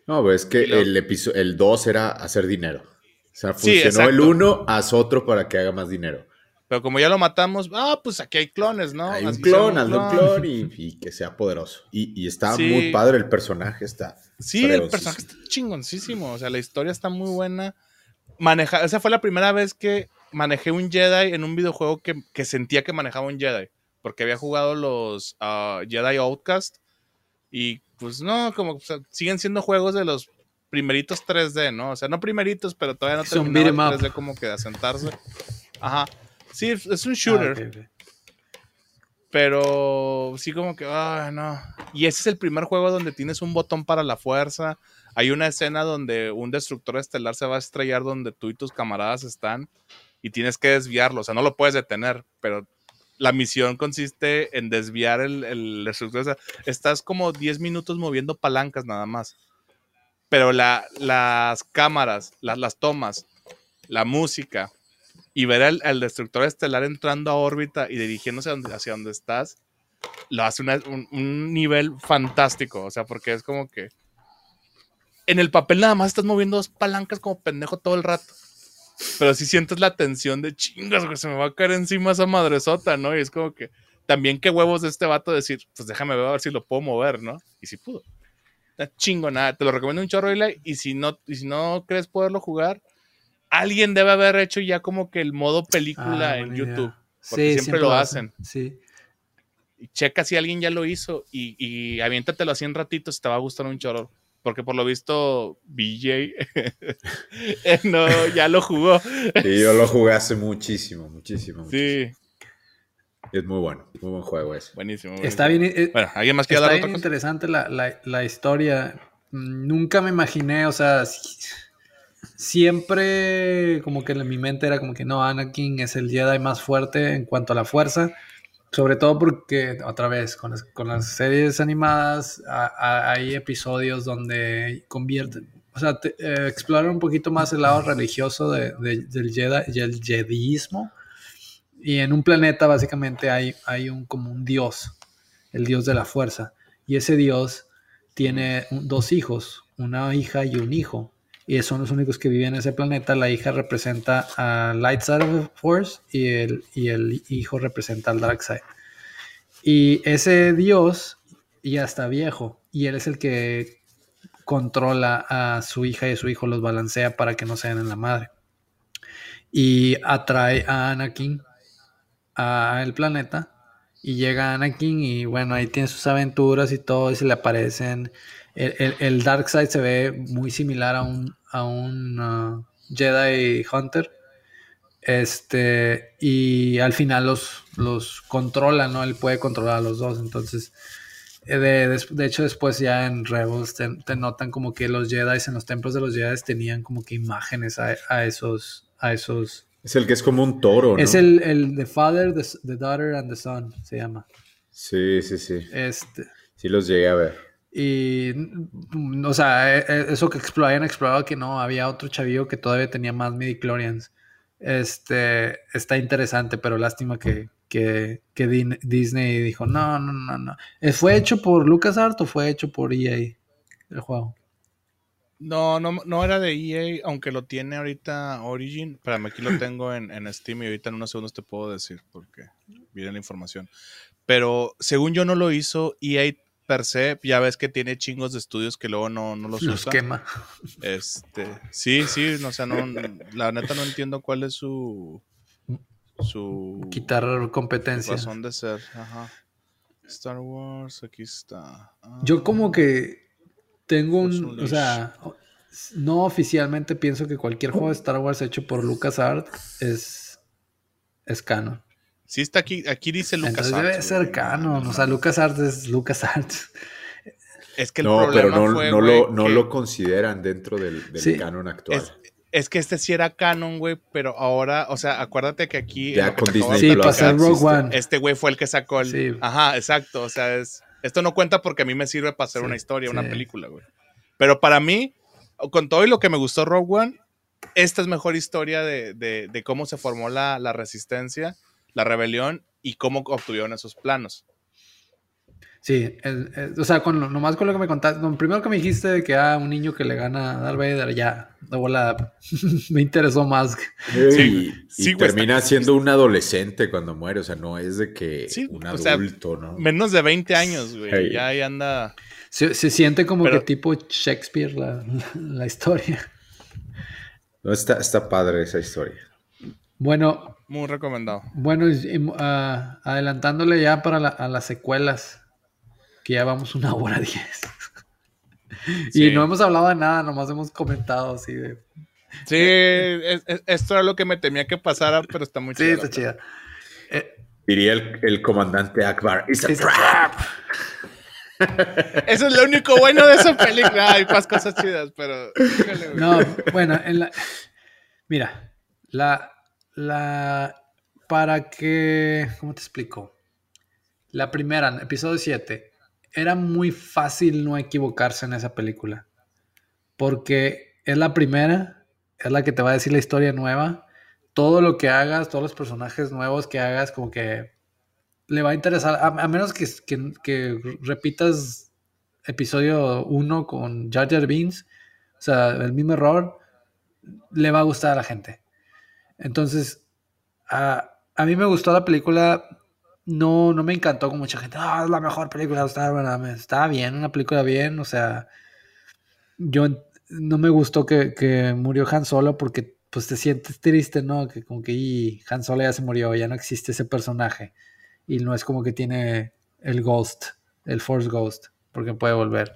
S3: No, es que el, el 2 era hacer dinero. O sea, funcionó el uno, haz otro para que haga más dinero.
S1: Pero como ya lo matamos, ah, pues aquí hay clones, ¿no?
S3: Hay un clon, hazle un clon y, que sea poderoso. Y, está muy padre el personaje, está.
S1: Sí, el personaje está chingoncísimo. O sea, la historia está muy buena. Maneja, esa fue la primera vez que manejé un Jedi en un videojuego que, sentía que manejaba un Jedi. Porque había jugado los ah, Jedi Outcast. Y pues no, como siguen siendo juegos de los primeritos 3D, ¿no? O sea, no primeritos, pero todavía no terminaron 3D como que de asentarse. Ajá. Sí, es un shooter. Ah, pero sí como que, ah, no. Y ese es el primer juego donde tienes un botón para la fuerza. Hay una escena donde un destructor estelar se va a estrellar donde tú y tus camaradas están y tienes que desviarlo. O sea, no lo puedes detener, pero la misión consiste en desviar el, destructor. O sea, estás como 10 minutos moviendo palancas nada más pero las cámaras, las, tomas, la música y ver al, destructor estelar entrando a órbita y dirigiéndose hacia donde, estás, lo hace un, nivel fantástico. O sea, porque es como que en el papel nada más estás moviendo dos palancas como pendejo todo el rato. Pero si sientes la tensión de chingas, que se me va a caer encima esa madresota, ¿no? Y es como que también qué huevos de este vato decir, pues déjame ver a ver si lo puedo mover, ¿no? Y si pudo. Está nada Te lo recomiendo un chorro, Y si no, y si no crees poderlo jugar, alguien debe haber hecho ya como que el modo película ah, en YouTube. Porque siempre, lo hacen.
S2: Sí.
S1: Y checa si alguien ya lo hizo y, y aviéntatelo así en ratitos, te va a gustar un chorro. Porque por lo visto, BJ [laughs] eh, no, ya lo jugó.
S3: Sí, yo lo jugué hace muchísimo, muchísimo.
S1: Sí,
S3: es muy bueno, muy buen juego ese.
S1: Buenísimo.
S2: Está bien.
S1: Eh, bueno, ¿alguien más quiere
S2: está
S1: bien
S2: interesante la, historia. Nunca me imaginé, o sea, siempre como que en mi mente era como que no, Anakin es el Jedi más fuerte en cuanto a la fuerza. Sobre todo porque, otra vez, con las, series animadas hay episodios donde convierten, o sea, eh, exploran un poquito más el lado religioso del Jedi y el Jediismo y en un planeta básicamente hay, hay un, como un dios, el dios de la fuerza. Y ese dios tiene dos hijos, una hija y un hijo. Y son los únicos que viven en ese planeta. La hija representa a Light Side of the Force y el, y el hijo representa al Dark Side. Y ese dios ya está viejo y él es el que controla a su hija y a su hijo, los balancea para que no sean en la madre. Y atrae a Anakin al planeta y llega Anakin y bueno, ahí tiene sus aventuras y todo y se le aparecen. El, el, Dark Side se ve muy similar a un, a un uh, Jedi Hunter. Este, y al final los, los controla, ¿no? Él puede controlar a los dos. Entonces, eh, de, de, hecho, después ya en Rebels te, notan como que los Jedi en los templos de los Jedi tenían como que imágenes a, a esos, a esos
S3: es el que es como un toro, ¿no?
S2: Es el, el The Father, the, Daughter and the Son, se llama.
S3: Sí, sí, sí.
S2: Este.
S3: Sí los llegué a ver.
S2: Y, o sea, e, e, eso que habían explorado que no, había otro chavillo que todavía tenía más midichlorians. este, está interesante, pero lástima que, que, que Disney dijo, no, no, no, no. Eh, ¿Fue hecho por LucasArts o fue hecho por EA el juego?
S1: No, no, no era de EA, aunque lo tiene ahorita Origin. Espérame, aquí lo [clears throat] tengo en, en Steam y ahorita en unos segundos te puedo decir porque viene la información. Pero según yo no lo hizo EA per se, ya ves que tiene chingos de estudios que luego no, no los,
S2: los quema.
S1: Este, sí, sí, no, o sea, no, la neta no entiendo cuál es su su
S2: quitar competencia.
S1: razón de ser. Ajá. Star Wars, aquí está.
S2: Yo como que tengo un, o sea, no oficialmente pienso que cualquier juego de Star Wars hecho por LucasArts es es canon.
S1: Sí está aquí, aquí dice LucasArts.
S2: Entonces debe ser canon, o sea, LucasArts es LucasArts.
S1: Es que el
S3: no,
S1: problema
S3: pero no,
S1: fue,
S3: no,
S1: güey,
S3: lo, no
S1: que
S3: lo consideran dentro del, del
S2: Sí.
S3: canon actual.
S1: es, es que este sí era canon, güey, pero ahora, o sea, acuérdate que aquí
S3: Ya con Disney
S2: Sí, hacer Rogue
S3: existe.
S2: One.
S1: este güey fue el que sacó el.
S2: Sí.
S1: Ajá, exacto. O sea, es. Esto no cuenta porque a mí me sirve para hacer
S2: Sí,
S1: una historia, una
S2: sí.
S1: película, güey. Pero para mí, con todo y lo que me gustó Rogue One, esta es mejor historia de, de- de cómo se formó la, la resistencia, la rebelión y cómo obtuvieron esos planos.
S2: Sí, el- el- o sea, con lo, nomás con lo que me contaste, lo primero que me dijiste de que ah, un niño que le gana a Darth Vader, ya, de volada, [laughs] me interesó más.
S3: Y,
S1: Sí,
S3: y
S1: sí, güey,
S3: termina
S1: está-
S3: siendo un adolescente cuando muere, o sea, no es de que
S1: Sí,
S3: un
S1: o sea,
S3: adulto, ¿no?
S1: Menos de 20 años, güey.
S3: Hey.
S1: Ya ahí anda.
S2: Se, se siente como
S1: Pero-
S2: que tipo Shakespeare la, [laughs] la historia.
S3: No, está, está padre esa historia.
S2: Bueno,
S1: Muy recomendado.
S2: bueno, y, ah, adelantándole ya para la- a las secuelas, que ya vamos una hora [laughs] diez.
S1: Sí.
S2: Y no hemos hablado de nada, nomás hemos comentado así de...
S1: Sí, es- es- esto era lo que me temía que pasara, pero está muy
S2: Sí,
S1: chido.
S2: está chida. Eh,
S3: Diría el, el comandante Akbar. "It's a
S2: it's a
S3: trap". [laughs]
S1: Eso es lo único bueno de esa película. Hay más cosas chidas, pero.
S2: No, bueno, en la, mira, la, la, para que, ¿cómo te explico? La primera, episodio 7, era muy fácil no equivocarse en esa película, porque es la primera, es la que te va a decir la historia nueva, todo lo que hagas, todos los personajes nuevos que hagas, como que le va a interesar, a, menos que, que- repitas episodio 1 con Jar Jar Binks, o sea, el mismo error, le va a gustar a la gente. Entonces, a, a mí me gustó la película, no, no me encantó con mucha gente, ah, es la mejor película de está bien, una película bien, o sea, yo no me gustó que, que murió Han Solo porque pues te sientes triste, ¿no? Que como que y, Han Solo ya se murió, ya no existe ese personaje y no es como que tiene el Ghost, el Force Ghost, porque puede volver.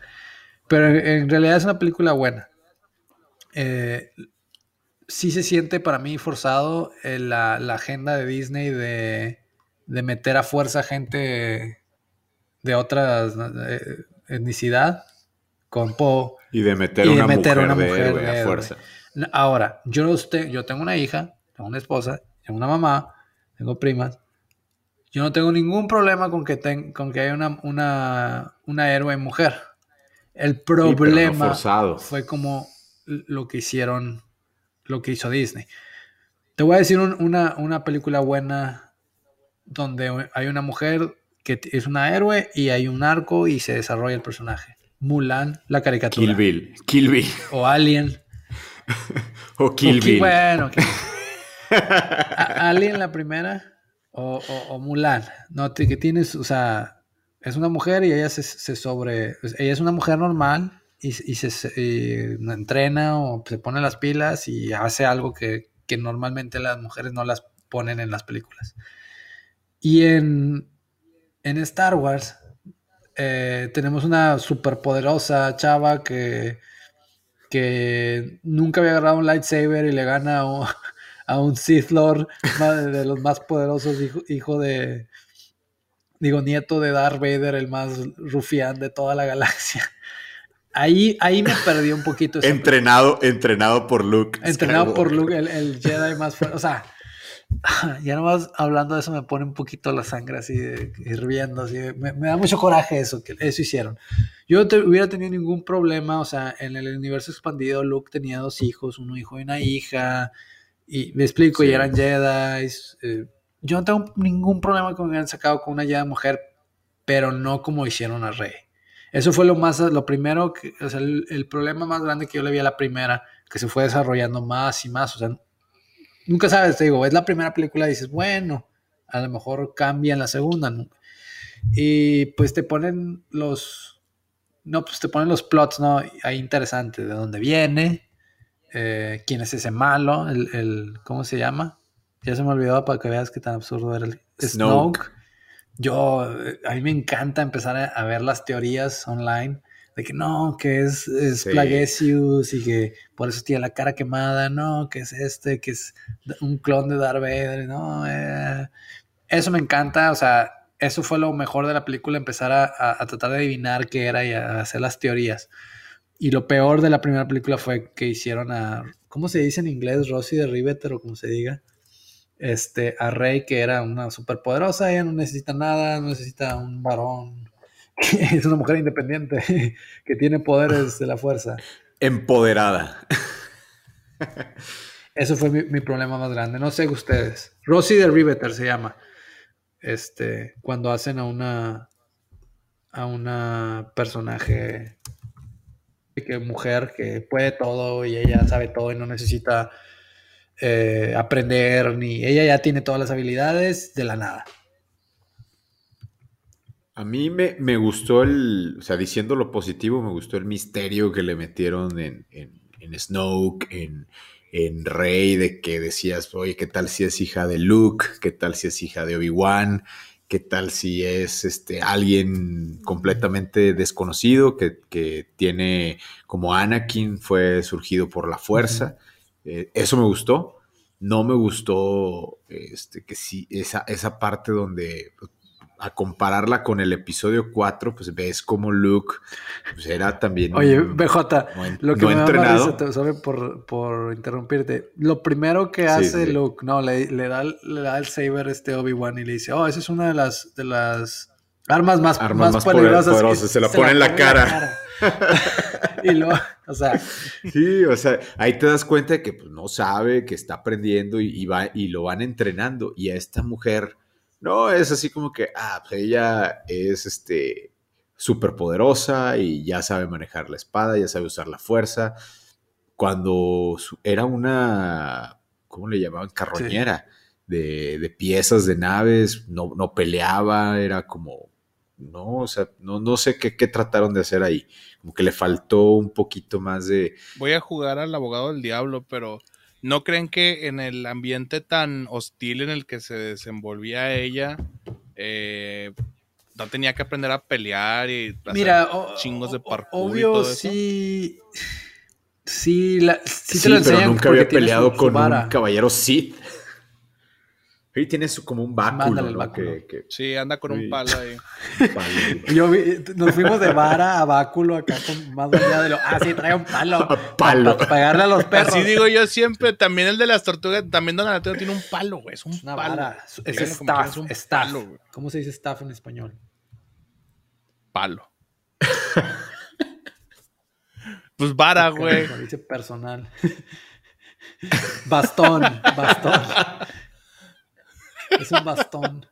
S2: Pero en, en realidad es una película buena. Eh, sí se siente para mí forzado eh, la, la agenda de Disney de, de meter a fuerza gente de otra eh, etnicidad con Poe.
S3: Y de meter
S2: Y de
S3: una
S2: meter
S3: mujer,
S2: una
S3: de
S2: mujer
S3: héroe
S2: de
S3: a
S2: héroe.
S3: fuerza.
S2: Ahora, yo, usted, yo tengo una hija, tengo una esposa, tengo una mamá, tengo primas. Yo no tengo ningún problema con que, ten- con que haya una, una, una héroe mujer. El
S3: no
S2: problema
S3: forzado.
S2: fue como lo que hicieron, lo que hizo Disney. Te voy a decir un- una, una película buena donde hay una mujer que es una héroe y hay un arco y se desarrolla el personaje. Mulan, la caricatura.
S3: Kill Bill. Kill Bill.
S2: O Alien. [laughs]
S3: O Kill
S2: O Ki-
S3: Bill.
S2: Bueno, [laughs] Alien la primera o, o- o Mulan. No, que tienes, o sea, es una mujer y ella se, se sobre, pues, ella es una mujer normal y, y se, se- y entrena o se pone las pilas y hace algo que, que normalmente las mujeres no las ponen en las películas. Y en, en Star Wars eh, tenemos una superpoderosa chava que, que nunca había agarrado un lightsaber y le gana a un, [laughs] a un Sith Lord de los más poderosos, hijo, hijo de, digo, nieto de Darth Vader, el más rufián de toda la galaxia. Ahí, ahí me perdí un poquito.
S3: Entrenado, entrenado por Luke.
S2: entrenado por. Luke, el, el Jedi más fuerte. O sea, [laughs] ya nomás hablando de eso me pone un poquito la sangre así, de- hirviendo. Así, de- me, me da mucho coraje eso, que eso hicieron. Yo no te- hubiera tenido ningún problema, o sea, en el universo expandido Luke tenía dos hijos, un hijo y una hija, Y me explico, y
S3: Sí.
S2: eran Jedi. eh, yo no tengo ningún problema con que hayan sacado con una Jedi mujer, pero no como hicieron a Rey. Eso fue lo más, lo primero, que, o sea, el, el problema más grande que yo le vi a la primera, que se fue desarrollando más y más. O sea, nunca sabes, te digo, es la primera película y dices, bueno, a lo mejor cambia en la segunda. ¿no? Y pues te ponen los, no, pues te ponen los plots, ¿no? Ahí interesantes, de dónde viene, eh, quién es ese malo, el, el- ¿cómo se llama? Ya se me olvidó para que veas qué tan absurdo era el
S3: Snoke.
S2: Snoke. Yo, eh, a mí me encanta empezar a, a ver las teorías online de que no, que es, es
S3: Sí.
S2: Plagueisius y que por eso tiene la cara quemada, no, que es este, que es un clon de Darth Vader, no, eh, eso me encanta, o sea, eso fue lo mejor de la película, empezar a, a- a tratar de adivinar qué era y a hacer las teorías. Y lo peor de la primera película fue que hicieron a, ¿cómo se dice en inglés? Rosy de Riveter o como se diga. Este, a Rey, que era una superpoderosa, ella no necesita nada, no necesita un varón. [laughs] Es una mujer independiente que tiene poderes de la fuerza.
S3: Empoderada.
S2: Eso fue mi, mi problema más grande. No sé ustedes. Rosy de Riveter se llama. Este, cuando hacen a una a una personaje que mujer que puede todo y ella sabe todo y no necesita eh, aprender ni ella ya tiene todas las habilidades de la nada.
S3: A mí me, me gustó el, o sea, diciendo lo positivo, me gustó el misterio que le metieron en, en, en Snoke, en, en Rey, de que decías, oye, ¿qué tal si es hija de Luke? ¿Qué tal si es hija de Obi-Wan? ¿Qué tal si es este, alguien completamente desconocido que, que tiene, como Anakin, fue surgido por la fuerza? Eh, eso me gustó. No me gustó este, que sí, esa, esa parte donde a compararla con el episodio 4, pues ves como Luke pues era también
S2: Oye, BJ,
S3: no,
S2: lo que
S3: no
S2: me
S3: entrenado.
S2: por, por interrumpirte. Lo primero que hace
S3: sí.
S2: Luke, no, le, le da, le da el saber este Obi-Wan y le dice, oh, esa es una de las, de las armas más,
S3: Armas
S2: más,
S3: más poderosas, se la pone en la cara.
S2: cara. [laughs] y luego, o sea,
S3: Sí, o sea, ahí te das cuenta de que pues, no sabe, que está aprendiendo y, y va, y lo van entrenando. Y a esta mujer, no, es así como que, ah, pues ella es este súper poderosa y ya sabe manejar la espada, ya sabe usar la fuerza. Cuando era una, ¿cómo le llamaban? Carroñera de, de piezas de naves, no, no peleaba, era como, no, o sea, no, no sé qué, qué trataron de hacer ahí. Como que le faltó un poquito más de,
S1: Voy a jugar al abogado del diablo, pero ¿no creen que en el ambiente tan hostil en el que se desenvolvía ella, eh, no tenía que aprender a pelear y hacer
S2: mira, o-
S1: chingos de
S2: o-
S1: parkour y
S2: obvio,
S1: todo eso?
S2: sí, sí, la, sí,
S3: Sí,
S2: te lo
S3: pero nunca había peleado
S2: su
S3: con
S2: vara.
S3: un caballero Sith. Ahí tiene su, como un báculo,
S2: Mándale el
S3: ¿no?
S2: báculo.
S3: Que, que-
S1: Sí, anda con
S3: Sí.
S1: un palo ahí. [laughs]
S3: palo.
S2: Yo vi- nos fuimos de vara a báculo acá con más allá de lo. Ah, sí, trae un palo. [laughs]
S3: A palo.
S2: Para pegarle a los perros.
S1: Así digo yo siempre, también el de las tortugas, también Don Antonio tiene un palo, güey, es un
S2: Una
S1: palo.
S2: vara. Es
S1: quieran,
S2: staff.
S1: es un
S2: staff.
S1: palo, güey.
S2: ¿Cómo se dice staff en español?
S1: Palo. pues vara, güey.
S2: Dice personal. [laughs] bastón. Bastón. Es un bastón.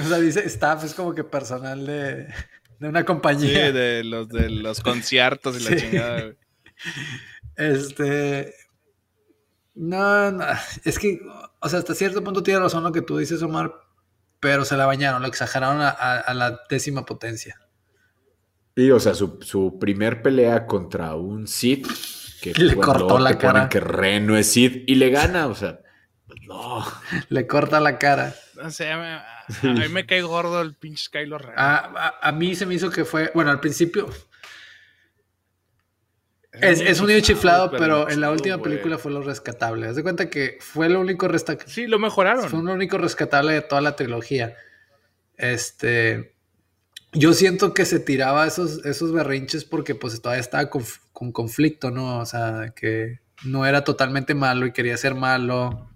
S2: O sea, dice staff, es como que personal de, de una
S1: Sí,
S2: compañía.
S1: de los de los conciertos y la
S2: Sí.
S1: chingada, güey.
S2: Este. No, no, es que, o sea, hasta cierto punto tiene razón lo que tú dices, Omar, pero se la bañaron, lo exageraron a, a- a la décima potencia.
S3: Sí, o sea, su, su primer pelea contra un Sith, que
S2: Le
S3: bueno,
S2: cortó la cara.
S3: que Ren no es Sith, y le gana, o sea, no. [laughs]
S2: Le corta la cara.
S1: Sé, me- a, a mí me cae gordo el pinche Kylo Ren.
S2: A, a- a mí se me hizo que fue, bueno, al principio es, es un niño chiflado, pero en la última película fue lo rescatable. Haz de cuenta que fue lo único rescatable.
S1: Sí, lo mejoraron.
S2: Fue lo único rescatable de toda la trilogía. Este. Yo siento que se tiraba esos, esos berrinches porque pues todavía estaba con, con conflicto, ¿no? O sea, que no era totalmente malo y quería ser malo,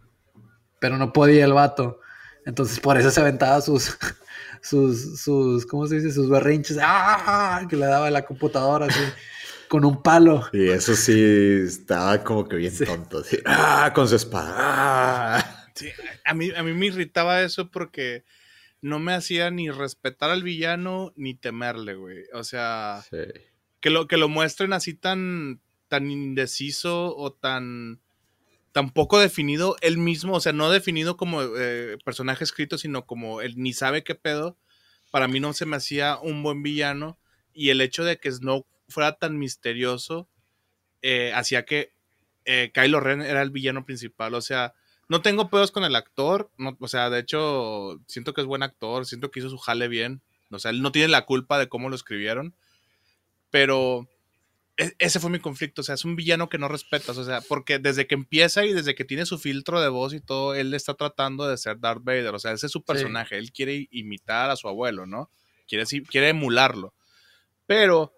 S2: pero no podía el vato. Entonces por eso se aventaba sus, [laughs] sus, sus, ¿cómo se dice? Sus berrinches, ¡ah! que le daba a la computadora así. [laughs] con un palo.
S3: Y eso sí estaba como que bien tonto. Así, ¡Ah! Con su espada. ¡Ah!
S1: Sí, a mí, a mí me irritaba eso porque no me hacía ni respetar al villano ni temerle, güey. O sea,
S3: Sí.
S1: Que lo, que lo muestren así tan, tan indeciso o tan, tan poco definido él mismo, o sea, no definido como eh, personaje escrito, sino como él ni sabe qué pedo, para mí no se me hacía un buen villano y el hecho de que Snow fuera tan misterioso eh, hacía que eh, Kylo Ren era el villano principal, o sea, no tengo pedos con el actor, no, o sea, de hecho, siento que es buen actor, siento que hizo su jale bien, o sea, él no tiene la culpa de cómo lo escribieron, pero e- ese fue mi conflicto, o sea, es un villano que no respetas, o sea, porque desde que empieza y desde que tiene su filtro de voz y todo, él está tratando de ser Darth Vader, o sea, ese es su personaje, él quiere imitar a su abuelo, ¿no? Quiere, quiere emularlo. Pero,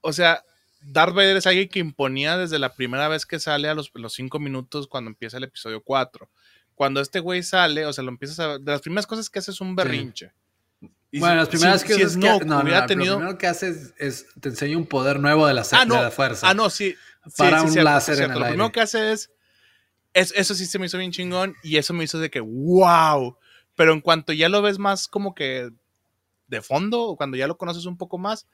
S1: o sea, Darth Vader es alguien que imponía desde la primera vez que sale a los, los cinco minutos cuando empieza el episodio 4. Cuando este güey sale, o sea, lo empiezas a... De las primeras cosas que hace es un berrinche. Y
S2: bueno, las primeras
S1: si-
S2: que
S1: si
S2: es que,
S1: Snoke
S2: no, no,
S1: hubiera
S2: no,
S1: tenido...
S2: lo primero que hace es, es- te enseña un poder nuevo de la,
S1: Ah, no.
S2: de la fuerza.
S1: Ah, no, sí.
S2: Para
S1: sí,
S2: un láser en el
S1: Lo
S2: aire.
S1: primero que hace es, es- Eso sí se me hizo bien chingón y eso me hizo de que, wow. Pero en cuanto ya lo ves más como que de fondo, o cuando ya lo conoces un poco más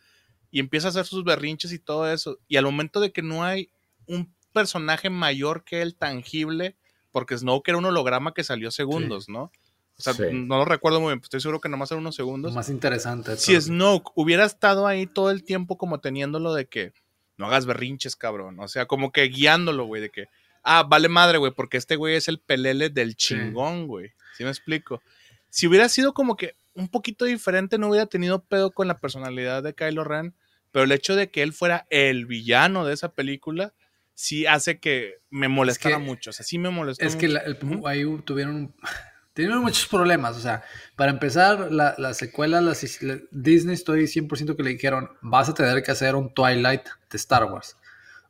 S1: y empieza a hacer sus berrinches y todo eso, y al momento de que no hay un personaje mayor que él tangible, porque Snoke era un holograma que salió segundos, ¿no? O sea,
S3: Sí.
S1: no lo recuerdo muy bien, pero estoy seguro que nomás eran unos segundos
S2: más interesante.
S1: si. Snoke hubiera estado ahí todo el tiempo como teniéndolo de que no hagas berrinches, cabrón. O sea, como que guiándolo, güey, de que, ah, vale madre, güey, porque este güey es el pelele del chingón, güey. ¿Sí me explico? Si hubiera sido como que un poquito diferente, no hubiera tenido pedo con la personalidad de Kylo Ren, pero el hecho de que él fuera el villano de esa película, sí hace que me molestara
S2: que-
S1: mucho. O sea, sí me molestó
S2: Es que la- el- ahí tuvieron, un- tuvieron muchos problemas. O sea, para empezar, la, la secuela, las la- Disney, estoy 100% que le dijeron: vas a tener que hacer un Twilight de Star Wars.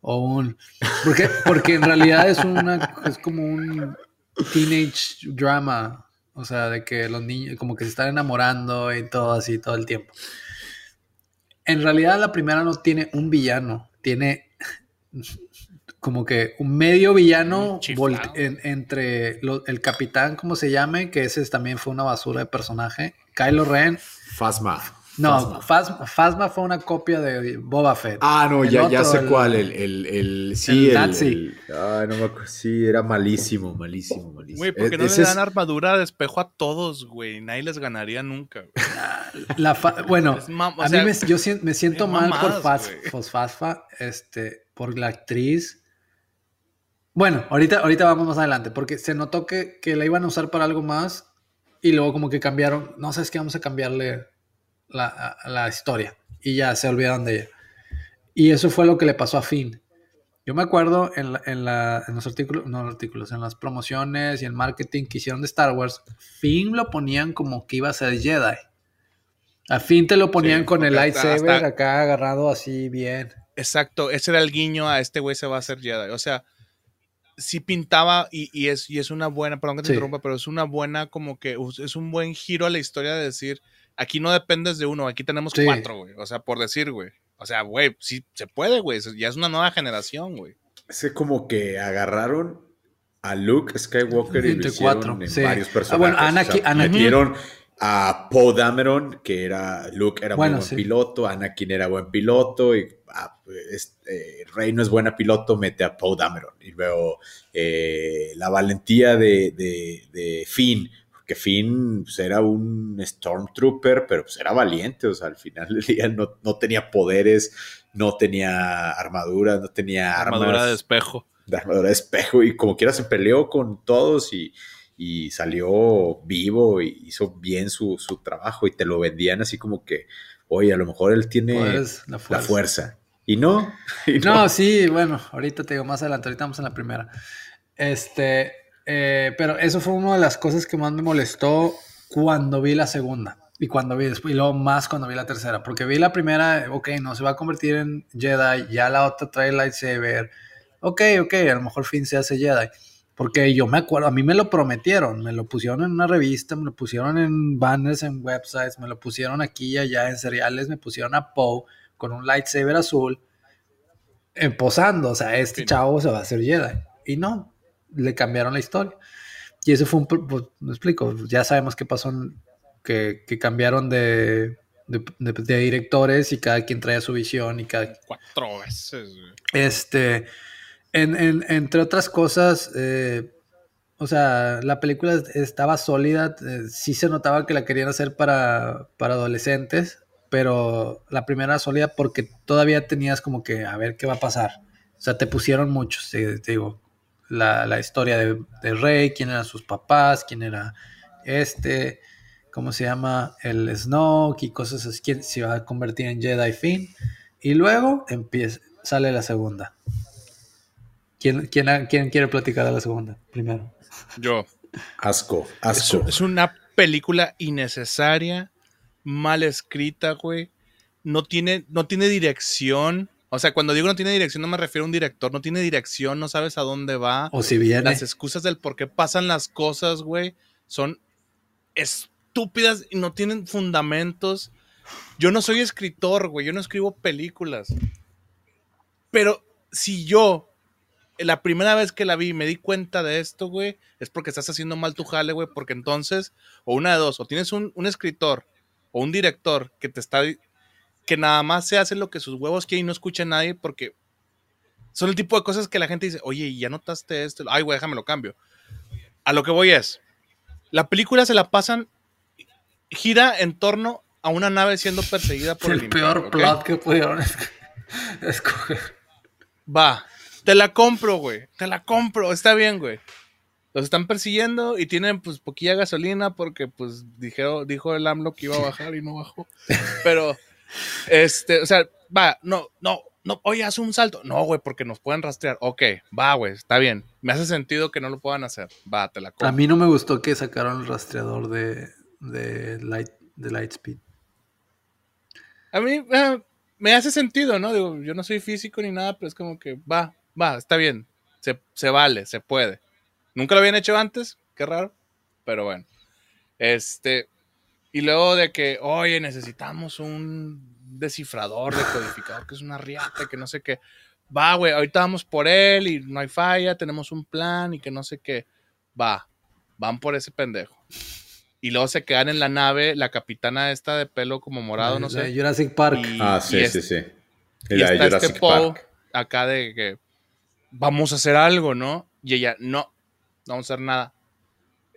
S2: O un. Porque, porque en realidad es, una, es como un teenage drama. O sea, de que los niños como que se están enamorando y todo así todo el tiempo. En realidad, la primera no tiene un villano, tiene como que un medio villano
S1: Un
S2: en- entre lo- el capitán, como se llame, que ese también fue una basura de personaje. Kylo Ren.
S3: Fasma.
S2: No,
S3: Phasma
S2: fue una copia de Boba Fett.
S3: Ah, no, ya, ya sé
S2: el-
S3: cuál. El, el, el, sí,
S2: el
S3: el,
S2: Nazi.
S3: el- ay, no me acuerdo. Sí, era malísimo, malísimo, malísimo.
S1: Güey, ¿por qué
S3: E-
S1: no le
S3: es-
S1: dan armadura de espejo a todos, güey? Nadie les ganaría nunca, güey. [laughs]
S2: La fa- bueno, a
S1: sea,
S2: mí me, yo me siento mal
S1: mamadas,
S2: por Fasfa, este, por la actriz. Bueno, ahorita, ahorita vamos más adelante, porque se notó que, que la iban a usar para algo más y luego como que cambiaron, no sabes qué, vamos a cambiarle la, a- la historia y ya se olvidaron de ella. Y eso fue lo que le pasó a Finn. Yo me acuerdo en, la- en, la- en los artículos, no artículos, en las promociones y el marketing que hicieron de Star Wars, Finn lo ponían como que iba a ser Jedi. A Finn te lo ponían
S1: Sí,
S2: con el
S1: hasta-
S2: lightsaber
S1: hasta-
S2: acá agarrado así bien.
S1: Exacto, ese era el guiño a este güey se va a hacer Jedi. O sea, sí pintaba y, y es, y es una buena, perdón que te
S2: Sí.
S1: interrumpa, pero es una buena como que es un buen giro a la historia de decir, aquí no dependes de uno, aquí tenemos
S2: Sí.
S1: cuatro, güey. O sea, por decir, güey. O sea, güey, sí se puede, güey. Ya es una nueva generación, güey.
S3: Es como que agarraron a Luke Skywalker y lo hicieron en
S2: sí.
S3: varios
S2: Ah,
S3: personajes.
S2: bueno,
S3: O sea,
S2: Anakin- Anakin-
S3: metieron a Poe Dameron, que era Luke era
S2: Bueno,
S3: muy buen
S2: sí.
S3: piloto, Anakin era buen piloto y ah, este, Rey no es buena piloto, mete a Poe Dameron. Y luego eh, la valentía de, de, de Finn, porque Finn pues, era un Stormtrooper, pero pues era valiente, o sea, al final del día no, no tenía poderes, no tenía armadura, no tenía
S1: Armadura
S3: armas
S1: de espejo.
S3: de armadura de espejo y como quiera se peleó con todos y, y salió vivo y hizo bien su, su trabajo y te lo vendían así como que, oye, a lo mejor él tiene
S2: la fuerza.
S3: Fuerza. Y no, [laughs] y no.
S2: No, sí, bueno, ahorita te digo más adelante, ahorita vamos en la primera. Este, eh, pero eso fue una de las cosas que más me molestó cuando vi la segunda. Y cuando vi después, y luego más cuando vi la tercera. Porque vi la primera, ok, no se va a convertir en Jedi, ya la otra trae lightsaber. Ok, ok, a lo mejor Finn se hace Jedi. Porque yo me acuerdo, a mí me lo prometieron, me lo pusieron en una revista, me lo pusieron en banners, en websites, me lo pusieron aquí y allá en seriales, me pusieron a Poe con un lightsaber azul. posando, o sea, este chavo se va a hacer Jedi. Y no, le cambiaron la historia. Y eso fue un, pues, me explico, ya sabemos qué pasó, que, que cambiaron de, de, directores y cada quien traía su visión y cada...
S1: Cuatro veces.
S2: Este, en, entre otras cosas, eh, o sea, la película estaba sólida, eh, sí se notaba que la querían hacer para, para adolescentes, pero la primera sólida porque todavía tenías como que a ver qué va a pasar. O sea, te pusieron muchos, te, digo, la, historia de, Rey, quién eran sus papás, quién era este, cómo se llama el Snoke y cosas así, quién se va a convertir en Jedi Finn. Y luego empieza, sale la segunda. ¿Quién, quién, quién quiere platicar de la segunda primero?
S1: Yo.
S3: Asco, asco.
S1: Es, una película innecesaria, mal escrita, güey. No tiene, no tiene dirección. O sea, cuando digo no tiene dirección, no me refiero a un director. No tiene dirección, no sabes a dónde va.
S2: O si viene.
S1: Las excusas del por qué pasan las cosas, güey, son estúpidas y no tienen fundamentos. Yo no soy escritor, güey. Yo no escribo películas. Pero si yo la primera vez que la vi me di cuenta de esto, güey, es porque estás haciendo mal tu jale, güey, porque entonces, o una de dos, o tienes un, escritor o un director que te está, que nada más se hace lo que sus huevos quieren y no escucha a nadie porque son el tipo de cosas que la gente dice, oye, ¿ya notaste esto? Ay, güey, déjame lo cambio. A lo que voy es, la película se la pasan, gira en torno a una nave siendo perseguida por el,
S2: el peor plot que pudieron [laughs] escoger.
S1: Va, te la compro, güey. Te la compro. Está bien, güey. Los están persiguiendo y tienen pues poquilla gasolina porque pues dijeron, dijo el AMLO que iba a bajar y no bajó. [laughs] Pero, este, o sea, va, no, no, no, oye, haz un salto. No, güey, porque nos pueden rastrear. Ok, va, güey, está bien. Me hace sentido que no lo puedan hacer. Va, te la compro.
S2: A mí no me gustó que sacaron el rastreador de, de, Light, de Lightspeed.
S1: A mí eh, me hace sentido, ¿no? Digo, yo no soy físico ni nada, pero es como que va, va, está bien, se, vale, se puede. Nunca lo habían hecho antes, qué raro, pero bueno. Este, y luego de que, oye, necesitamos un descifrador de codificador, que es una riata, que no sé qué. Va, güey, ahorita vamos por él y no hay falla, tenemos un plan y que no sé qué. Va, van por ese pendejo. Y luego se quedan en la nave la capitana esta de pelo como morado, no sé.
S2: Jurassic Park.
S3: ah, sí, sí, sí.
S1: Y, está este Park. acá de que vamos a hacer algo, ¿no? Y ella, no, no vamos a hacer nada.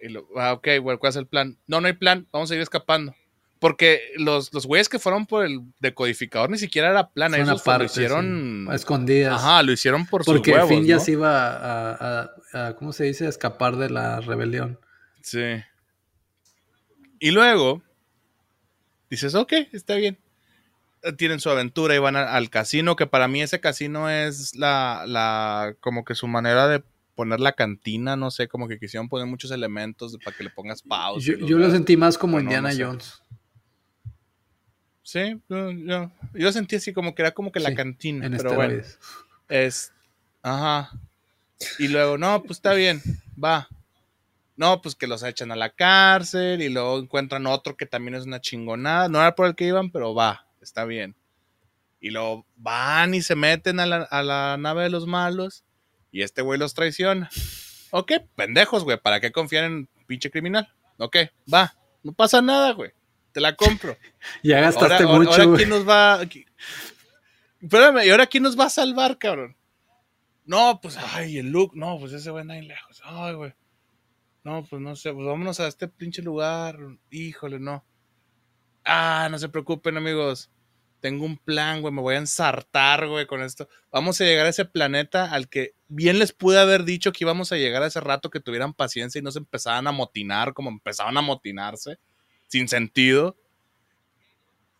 S1: Y lo, ah, ok, bueno, ¿cuál es el plan? No, no hay plan, vamos a ir escapando. Porque los, los güeyes que fueron por el decodificador ni siquiera era plan, ellos lo hicieron
S2: escondidas.
S1: Ajá, lo hicieron por
S2: Porque
S1: sus huevos,
S2: fin ya se iba a, a, ¿cómo se dice? A escapar de la rebelión.
S1: Sí. Y luego dices, ok, está bien tienen su aventura y van al casino, que para mí ese casino es la, la, como que su manera de poner la cantina, no sé, como que quisieron poner muchos elementos para que le pongas pausa.
S2: Yo, lo sentí más como Indiana Jones.
S1: Sí, yo, yo, lo sentí así como que era como que la cantina, pero bueno. Es, ajá. Y luego, no, pues está bien, va. No, pues que los echan a la cárcel y luego encuentran otro que también es una chingonada. No era por el que iban, pero va está bien. Y luego van y se meten a la, nave de los malos y este güey los traiciona. Ok, pendejos, güey, ¿para qué confiar en pinche criminal? Ok, va, no pasa nada, güey, te la compro. [laughs]
S2: ya gastaste mucho.
S1: Ahora, ¿quién nos va? Espérame, ¿y ahora quién nos va a salvar, cabrón? No, pues, ay, el Luke, no, pues ese güey ahí lejos. Ay, güey. No, pues no sé, pues vámonos a este pinche lugar. Híjole, no. Ah, no se preocupen, amigos. Tengo un plan, güey. Me voy a ensartar, güey, con esto. Vamos a llegar a ese planeta al que bien les pude haber dicho que íbamos a llegar a ese rato que tuvieran paciencia y no se empezaban a motinar como empezaban a motinarse. Sin sentido.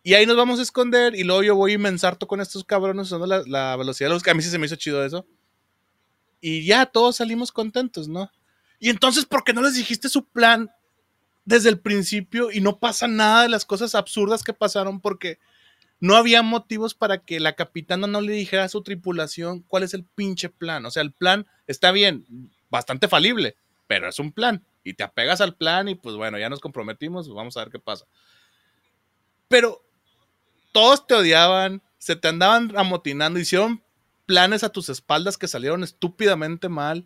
S1: Y ahí nos vamos a esconder. Y luego yo voy y me ensarto con estos cabrones usando la, la velocidad de los que a mí sí se me hizo chido eso. Y ya todos salimos contentos, ¿no? Y entonces, ¿por qué no les dijiste su plan desde el principio y no pasa nada de las cosas absurdas que pasaron porque no había motivos para que la capitana no le dijera a su tripulación cuál es el pinche plan. O sea, el plan está bien, bastante falible, pero es un plan. Y te apegas al plan y pues bueno, ya nos comprometimos, vamos a ver qué pasa. Pero todos te odiaban, se te andaban amotinando, hicieron planes a tus espaldas que salieron estúpidamente mal.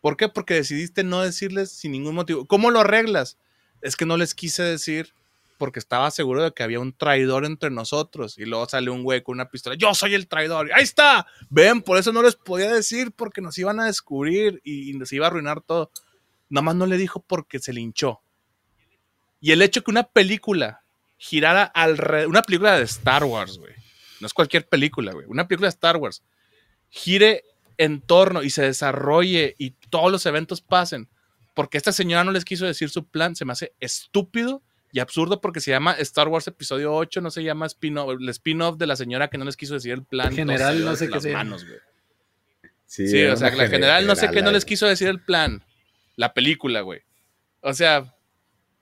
S1: ¿Por qué? Porque decidiste no decirles sin ningún motivo. ¿Cómo lo arreglas? Es que no les quise decir porque estaba seguro de que había un traidor entre nosotros. Y luego sale un güey con una pistola. Yo soy el traidor. ahí está. Ven, por eso no les podía decir porque nos iban a descubrir y, nos iba a arruinar todo. Nada más no le dijo porque se linchó. Y el hecho que una película girara alrededor. Una película de Star Wars, güey. No es cualquier película, güey. Una película de Star Wars. Gire en torno y se desarrolle y todos los eventos pasen. Porque esta señora no les quiso decir su plan. Se me hace estúpido y absurdo porque se llama Star Wars Episodio 8, no se llama el spin-off de la señora que no les quiso decir el plan.
S2: general no sé qué se
S1: manos, güey. Sí, o sea, la general no sé qué no les quiso decir el plan. La película, güey. O sea,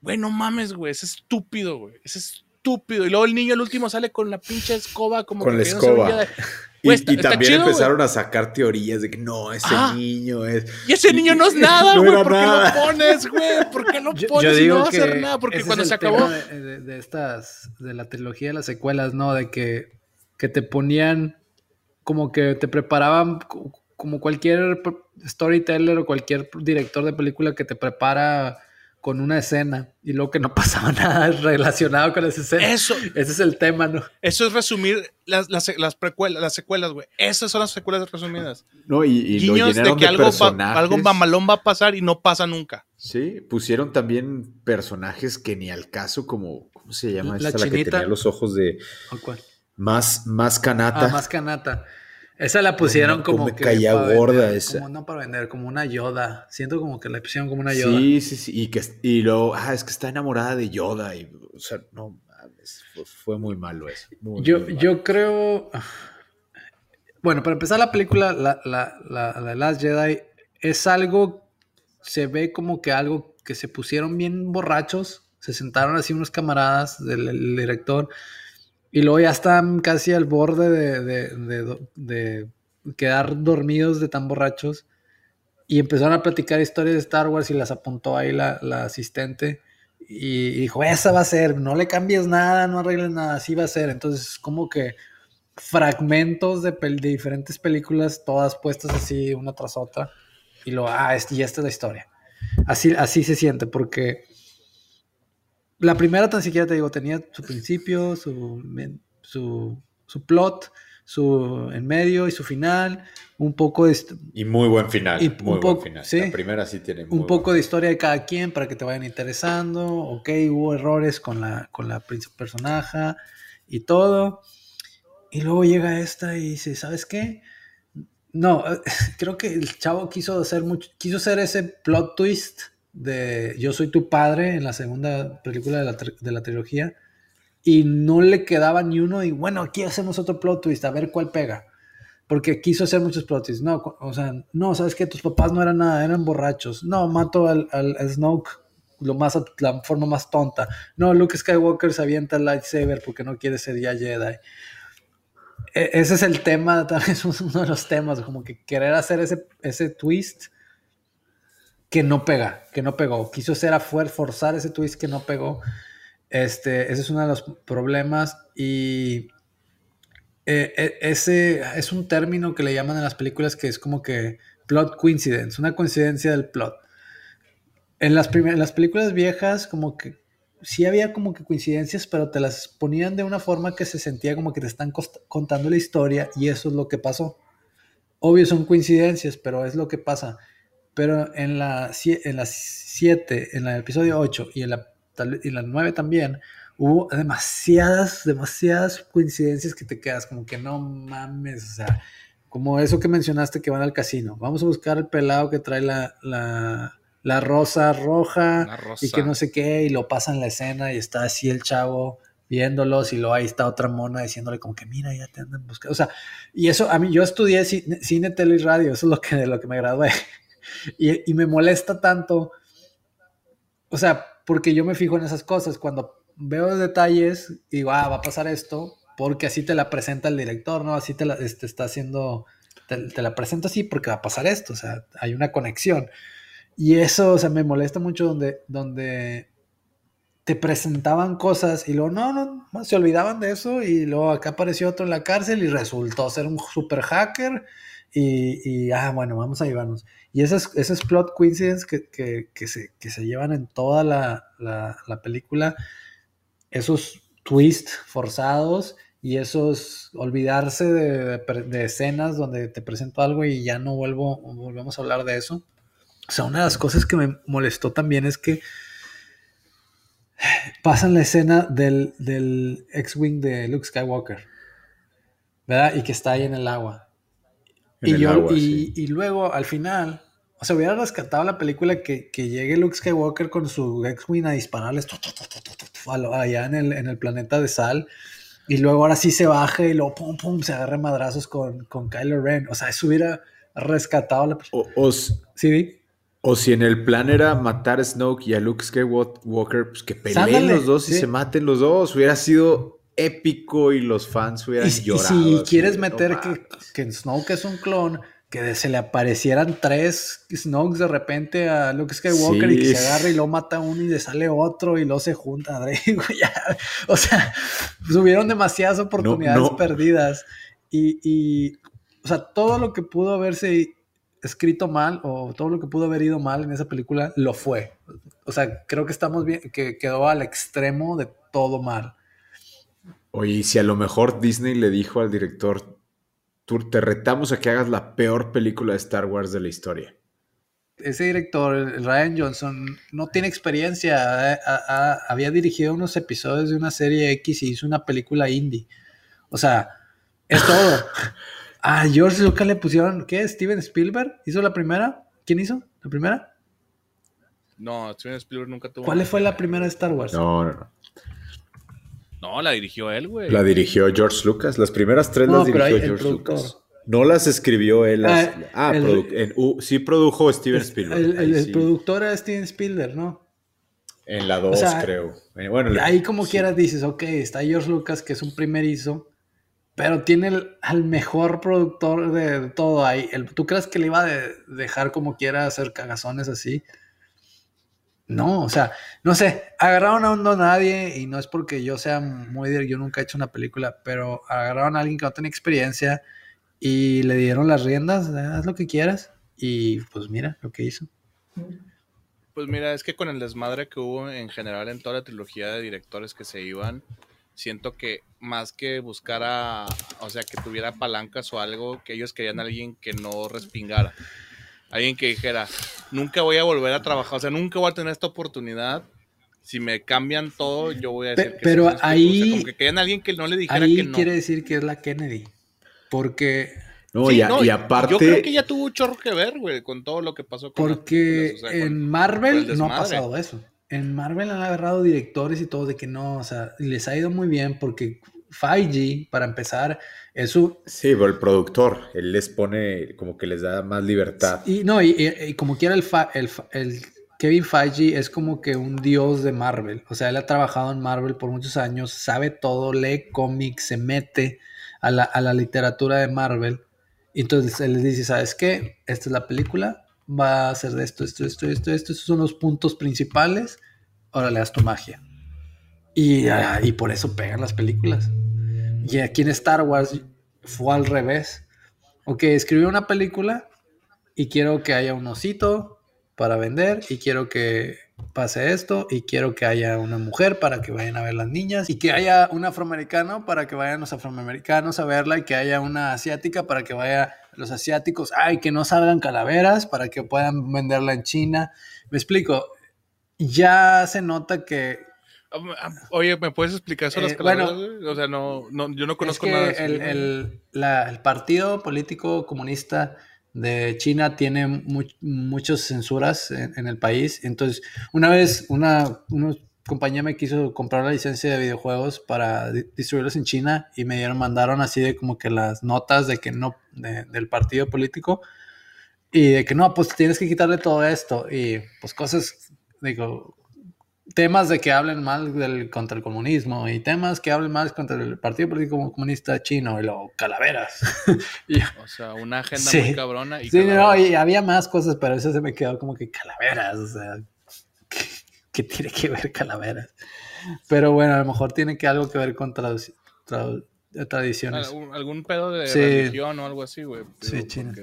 S1: güey, no mames, güey, es estúpido, güey. Es estúpido. Y luego el niño el último sale con la pinche escoba como
S3: con la escoba. y, también empezaron a sacar teorías de que no, ese ah. niño es.
S1: Y ese niño no es [laughs] nada, güey. ¿Por qué lo pones, güey? ¿Por qué lo [laughs] pones y no va a hacer nada? Porque cuando se acabó.
S2: De, estas, de la trilogía de las secuelas, ¿no? De que, que te ponían como que te preparaban como cualquier storyteller o cualquier director de película que te prepara con una escena y luego que no [laughs] pasaba nada relacionado con esa escena. Eso. Ese es el tema, ¿no?
S1: Eso es resumir las, las, las precuelas, las secuelas, güey. Esas son las secuelas resumidas.
S3: No, y, y Guiños de que
S1: algo, va, algo mamalón va a pasar y no pasa nunca.
S3: Sí, pusieron también personajes que ni al caso, como, ¿cómo se llama? La, esta, la que tenía los ojos de...
S2: ¿Cuál?
S3: Más, más canata.
S2: Ah, más canata. Esa la pusieron como,
S3: que. caía gorda esa.
S2: Como no para vender, como una Yoda. Siento como que la pusieron como una Yoda.
S3: Sí, sí, sí. Y, que, y luego, ah, es que está enamorada de Yoda. Y, o sea, no fue, muy malo eso.
S2: yo, yo creo. Bueno, para empezar la película, la, la, la, la Last Jedi es algo. Se ve como que algo que se pusieron bien borrachos. Se sentaron así unos camaradas del director y luego ya están casi al borde de, quedar dormidos de tan borrachos. Y empezaron a platicar historias de Star Wars y las apuntó ahí la, asistente. Y, dijo, esa va a ser, no le cambies nada, no arregles nada, así va a ser. Entonces, como que fragmentos de, de diferentes películas, todas puestas así una tras otra. Y lo, ah, y esta es la historia. Así, así se siente, porque la primera tan siquiera te digo, tenía su principio, su, su, su plot, su en medio y su final, un poco de...
S3: Y muy buen final, y muy buen final. La primera sí tiene
S2: Un poco de historia de cada quien para que te vayan interesando, ok, hubo errores con la, con la personaje y todo. Y luego llega esta y dice, ¿sabes qué? No, [laughs] creo que el chavo quiso hacer mucho, quiso hacer ese plot twist de Yo soy tu padre en la segunda película de la, de la trilogía y no le quedaba ni uno y bueno, aquí hacemos otro plot twist, a ver cuál pega. Porque quiso hacer muchos plot twists. No, o sea, no, sabes que tus papás no eran nada, eran borrachos. No, mato al, al, Snoke lo más, la forma más tonta. No, Luke Skywalker se avienta el lightsaber porque no quiere ser ya Jedi. E, ese es el tema, [laughs] también es uno de los temas, como que querer hacer ese, ese twist que no pega, que no pegó. Quiso hacer a forzar ese twist que no pegó. Este, ese es uno de los problemas y eh, e, ese es un término que le llaman en las películas que es como que plot coincidence, una coincidencia del plot. En las, en las películas viejas como que sí había como que coincidencias, pero te las ponían de una forma que se sentía como que te están contando la historia y eso es lo que pasó. Obvio son coincidencias, pero es lo que pasa. Pero en la 7, en, la en el episodio 8 y en la, y la 9 también, hubo demasiadas, demasiadas coincidencias que te quedas como que no mames, o sea, como eso que mencionaste que van al casino. Vamos a buscar el pelado que trae la, la, rosa roja y que no sé qué, y lo pasa en la escena y está así el chavo viéndolos y luego ahí está otra mona diciéndole como que mira, ya te andan buscando. O sea, y eso a mí, yo estudié cine, cine tele y radio, eso es lo que, de lo que me gradué. Y, me molesta tanto, o sea, porque yo me fijo en esas cosas. Cuando veo detalles, digo, ah, va a pasar esto, porque así te la presenta el director, ¿no? Así te la este, está haciendo, te, la presenta así porque va a pasar esto, o sea, hay una conexión. Y eso, o sea, me molesta mucho donde, donde te presentaban cosas y luego no, no, se olvidaban de eso y luego acá apareció otro en la cárcel y resultó ser un super hacker y, ah, bueno, vamos a llevarnos. Y esas, esos plot coincidence que, que, se, que se llevan en toda la, la, película, esos twists forzados y esos olvidarse de, de, escenas donde te presento algo y ya no vuelvo, volvemos a hablar de eso. O sea, una de las cosas que me molestó también es que pasan la escena del, del X-Wing de Luke Skywalker, ¿verdad? Y que está ahí en el agua. Y, yo, y, luego al final, o sea, hubiera rescatado la película que, que llegue Luke Skywalker con su X-Wing a dispararles allá en el, en el planeta de sal. Y luego ahora sí se baje y luego pum, pum, se agarre madrazos con, con Kylo Ren. O sea, eso hubiera rescatado la
S3: película. O, ¿Sí? O si en el plan era matar a Snoke y a Luke Skywalker, pues que peleen los dos y se maten los dos. Hubiera sido épico y los fans hubieran llorado.
S2: Y si quieres meter que, que Snoke es un clon, que se le aparecieran tres Snokes de repente a Luke Skywalker y que se agarre y lo mata uno y le sale otro y lo se junta. [laughs] o sea, hubieron demasiadas oportunidades perdidas. Y, y, o sea, todo lo que pudo haberse escrito mal o todo lo que pudo haber ido mal en esa película lo fue. O sea, creo que estamos bien, que quedó al extremo de todo mal.
S3: Oye, si a lo mejor Disney le dijo al director, tú te retamos a que hagas la peor película de Star Wars de la historia.
S2: Ese director, Ryan Johnson, no tiene experiencia. había dirigido unos episodios de una serie X y hizo una película indie. O sea, es todo. [laughs] A George Lucas le pusieron, ¿qué? ¿Steven Spielberg? ¿Hizo la primera? ¿Quién hizo la primera?
S1: No, Steven Spielberg nunca tuvo.
S2: ¿Cuál fue la primera de Star Wars?
S3: No, no, no.
S1: No, la dirigió él, güey.
S3: La dirigió George Lucas. Las primeras tres las dirigió George Lucas. No las escribió él. ah, ah sí produjo Steven Spielberg.
S2: El, productor era Steven Spielberg, ¿no?
S3: En la 2, creo.
S2: Eh, bueno, ahí como quieras dices, ok, está George Lucas, que es un primerizo, pero tiene el, al mejor productor de, todo ahí. ¿Tú crees que le iba a dejar como quiera hacer cagazones así? No, o sea, no sé, agarraron a un no nadie y no es porque yo sea muy yo nunca he hecho una película, pero agarraron a alguien que no tenía experiencia y le dieron las riendas, haz lo que quieras y pues mira lo que hizo.
S1: Pues mira, es que con el desmadre que hubo en general en toda la trilogía de directores que se iban, siento que más que buscar o sea, que tuviera palancas o algo, que ellos querían a alguien que no respingara. Alguien que dijera, nunca voy a volver a trabajar, o sea, nunca voy a tener esta oportunidad. Si me cambian todo, yo voy a decir
S2: que Pero ahí.
S1: como que querían a alguien que no le dijera
S2: ahí
S1: que no.
S2: quiere decir que es la Kennedy. Porque.
S3: No, y, aparte. Yo
S1: creo que ya tuvo un chorro que ver, güey, con todo lo que pasó
S2: con Porque en Marvel no ha pasado eso en Marvel han agarrado directores y todo de que no, o sea, les ha ido muy bien porque Feige, para empezar, es su...
S3: Sí, pero el productor, él les pone como que les da más libertad.
S2: Y no, y, como quiera el, el, Kevin Feige es como que un dios de Marvel, o sea, él ha trabajado en Marvel por muchos años, sabe todo, lee cómics, se mete a la, a la literatura de Marvel. Y entonces él les dice, ¿sabes qué? Esta es la película, va a hacer de esto, esto, esto, esto, esto, esos son los puntos principales, ahora le das tu magia. Y, ah, y por eso pegan las películas. Y aquí en Star Wars fue al revés. Ok, escribí una película y quiero que haya un osito para vender y quiero que pase esto y quiero que haya una mujer para que vayan a ver las niñas y que haya un afroamericano para que vayan los afroamericanos a verla y que haya una asiática para que vaya los asiáticos, ay, que no salgan calaveras para que puedan venderla en China. Me explico, ya se nota que...
S1: Oye, ¿me puedes explicar eso las eh, calaveras? o sea, no, yo no conozco nada.
S2: El, el, partido político comunista de China tiene muchas censuras en, el país. Entonces, una vez una, compañía me quiso comprar la licencia de videojuegos para distribuirlos en China y me dieron, mandaron así de como que las notas de que no, del partido político y de que no, pues tienes que quitarle todo esto y pues cosas, digo, temas de que hablen mal del, contra el comunismo y temas que hablen mal contra el Partido Político Comunista Chino y lo calaveras. [laughs]
S1: o sea, una agenda muy cabrona. Y
S2: sí, no, y había más cosas, pero eso se me quedó como que calaveras, o sea, que tiene que ver calaveras. Pero bueno, a lo mejor tiene que algo que ver con tradiciones.
S1: ¿Algún, pedo de religión o algo así, güey.
S2: Sí, chino.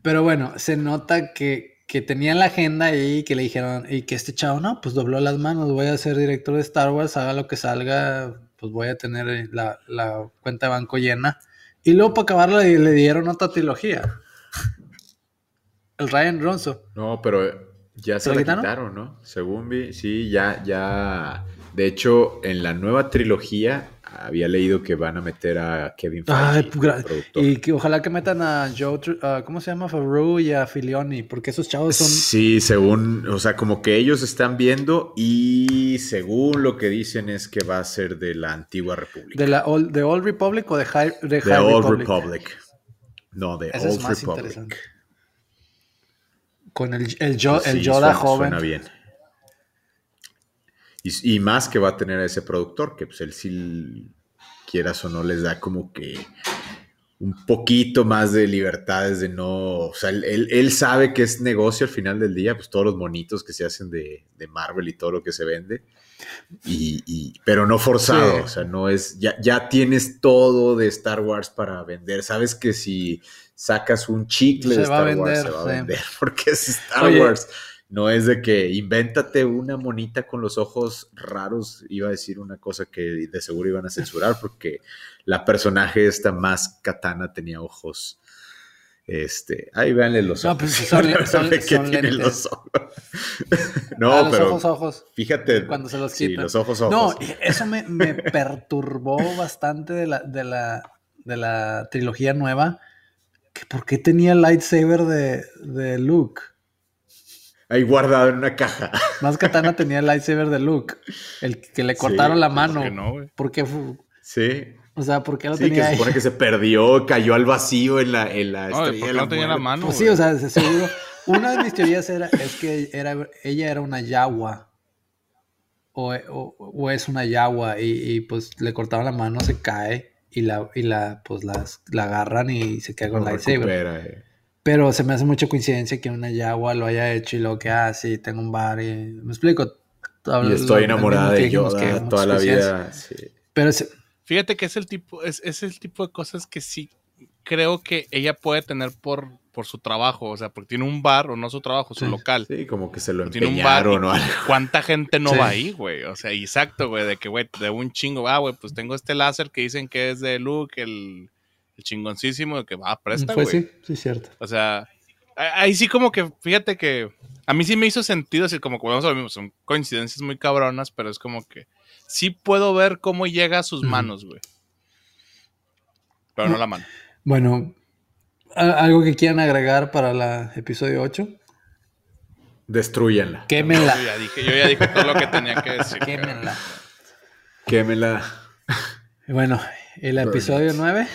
S2: Pero bueno, se nota que, que tenía la agenda ahí que le dijeron, y que este chavo, no, pues dobló las manos, voy a ser director de Star Wars, haga lo que salga, pues voy a tener la, la cuenta de banco llena. Y luego para acabarla le, dieron otra trilogía. El Ryan Ronso.
S3: No, pero ya se, la quitaron? ¿no? Según vi, sí, ya, ya. De hecho, en la nueva trilogía había leído que van a meter a Kevin Feige,
S2: y que ojalá que metan a Joe, ¿cómo se llama? Favreau y a Filioni, porque esos chavos son...
S3: Sí, según, o sea, como que ellos están viendo y según lo que dicen es que va a ser de la antigua república.
S2: ¿De la Old, de Old Republic o de High,
S3: de High Old Republic? No, de Old Republic.
S2: Con el, el, el Yoda joven.
S3: Suena bien. Y, más que va a tener a ese productor, que pues él sí, quieras o no, les da como que un poquito más de libertades de no, o sea, él, sabe que es negocio al final del día, pues todos los monitos que se hacen de, Marvel y todo lo que se vende, y, pero no forzado, o sea, no es, ya, ya tienes todo de Star Wars para vender, sabes que si sacas un chicle de Star Wars se va a vender, [laughs] porque es Star Wars. No es de que invéntate una monita con los ojos raros. Iba a decir una cosa que de seguro iban a censurar porque la personaje esta más katana tenía ojos. Este, ahí véanle los ojos. No, pues son, [laughs] son, los ojos. [laughs] no, ah, pero ojos, ojos. Fíjate.
S2: Cuando se los quitan.
S3: Sí, los ojos, ojos.
S2: No, eso me, me perturbó bastante de la, de la, de la trilogía nueva. Que ¿Por qué tenía el lightsaber de, de Luke?
S3: Ahí guardado en una caja. [laughs]
S2: Más Katana tenía el lightsaber de Luke, el que le cortaron la mano. ¿Por qué no,
S3: Porque Sí.
S2: O sea, ¿por qué lo
S3: sí,
S2: tenía
S3: que se supone que se perdió, cayó al vacío en la, en la
S1: no, estrella no tenía la mano.
S2: Pues sí, o sea, seguro. Una de mis teorías era, es que era, ella era una yagua. O, o, es una yagua y, y, pues le cortaron la mano, se cae y la, y la pues las, la agarran y se queda con el lightsaber. Eh. Pero se me hace mucha coincidencia que una Yagua lo haya hecho y lo que, ah, sí, tengo un bar y... ¿Me explico?
S3: y estoy enamorada de Yoda toda la vida.
S2: Pero
S1: Fíjate que es el, tipo, es, es, el tipo de cosas que sí creo que ella puede tener por, por su trabajo, o sea, porque tiene un bar, o no su trabajo, su local.
S3: Sí, como que se lo tiene un bar o algo.
S1: ¿Cuánta gente no va ahí, güey? O sea, exacto, güey, de que, güey, de un chingo, ah, güey, pues tengo este láser que dicen que es de Luke, el el chingoncísimo de que va, a presta, güey.
S2: sí, sí, cierto.
S1: O sea, ahí sí como que, fíjate que a mí sí me hizo sentido, así como que vamos a lo mismo, son coincidencias muy cabronas, pero es como que sí puedo ver cómo llega a sus manos, güey. Pero no la mano.
S2: Bueno, ¿algo que quieran agregar para el episodio 8?
S3: Destruyanla.
S2: Quémenla.
S1: Yo ya dije, yo ya dije todo lo que tenía que decir.
S2: Quémenla.
S3: Quémenla.
S2: Bueno, [laughs] el episodio 9.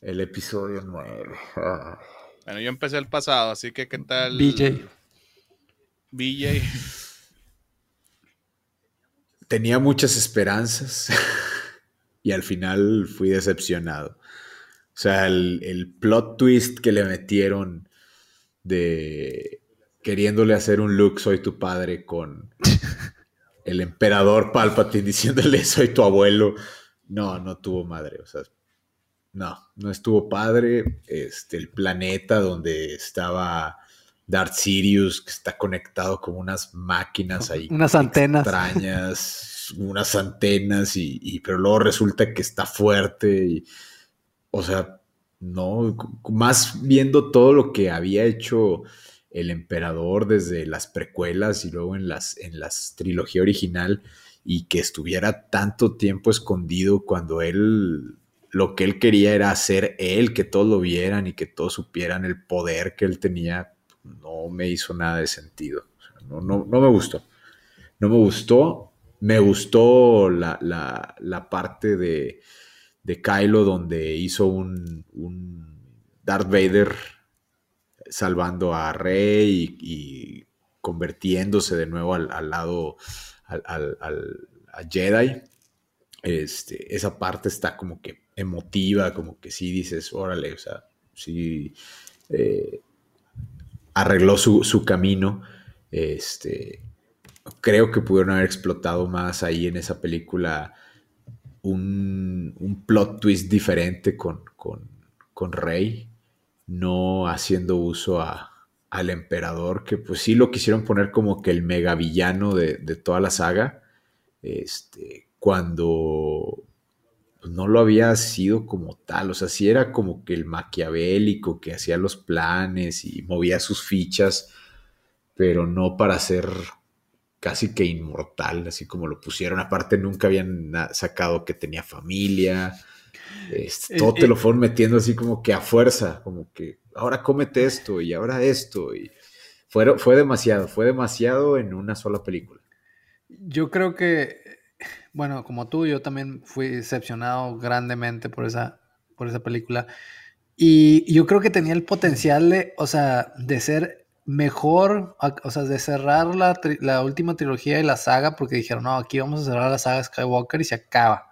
S3: el episodio 9.
S1: Bueno, yo empecé el pasado, así que ¿qué tal?
S2: BJ.
S1: BJ. [laughs]
S3: Tenía muchas esperanzas [laughs] y al final fui decepcionado. O sea, el, el plot twist que le metieron de queriéndole hacer un look soy tu padre con el emperador Palpatine diciéndole soy tu abuelo. No, no tuvo madre, o sea, no, no estuvo padre. Este, el planeta donde estaba Darth Sirius, que está conectado con unas máquinas ahí.
S2: Unas antenas.
S3: Extrañas, unas antenas, y, y, pero luego resulta que está fuerte. Y, o sea, no, más viendo todo lo que había hecho el emperador desde las precuelas y luego en las, en las trilogía original y que estuviera tanto tiempo escondido cuando él lo que él quería era hacer él, que todos lo vieran y que todos supieran el poder que él tenía, no me hizo nada de sentido. no, no, no, me gustó. No me gustó. Me gustó la, parte de, de, Kylo donde hizo un, un Darth Vader salvando a Rey y, convirtiéndose de nuevo al, lado al, a Jedi. Este, esa parte está como que emotiva, como que sí dices, órale, o sea, sí eh, arregló su, camino. Este, creo que pudieron haber explotado más ahí en esa película un, un plot twist diferente con, con, con, Rey, no haciendo uso a, al emperador, que pues sí lo quisieron poner como que el mega villano de, de toda la saga, este, cuando pues, no lo había sido como tal, o sea, sí era como que el maquiavélico que hacía los planes y movía sus fichas, pero no para ser casi que inmortal, así como lo pusieron. Aparte, nunca habían sacado que tenía familia. Este, todo te lo fueron metiendo así como que a fuerza, como que ahora cómete esto y ahora esto. Y fue, fue demasiado, fue demasiado en una sola película.
S2: Yo creo que, bueno, como tú, yo también fui decepcionado grandemente por esa, por esa película. Y yo creo que tenía el potencial de, o sea, de ser mejor, o sea, de cerrar la, última trilogía de la saga, porque dijeron, no, aquí vamos a cerrar la saga Skywalker y se acaba.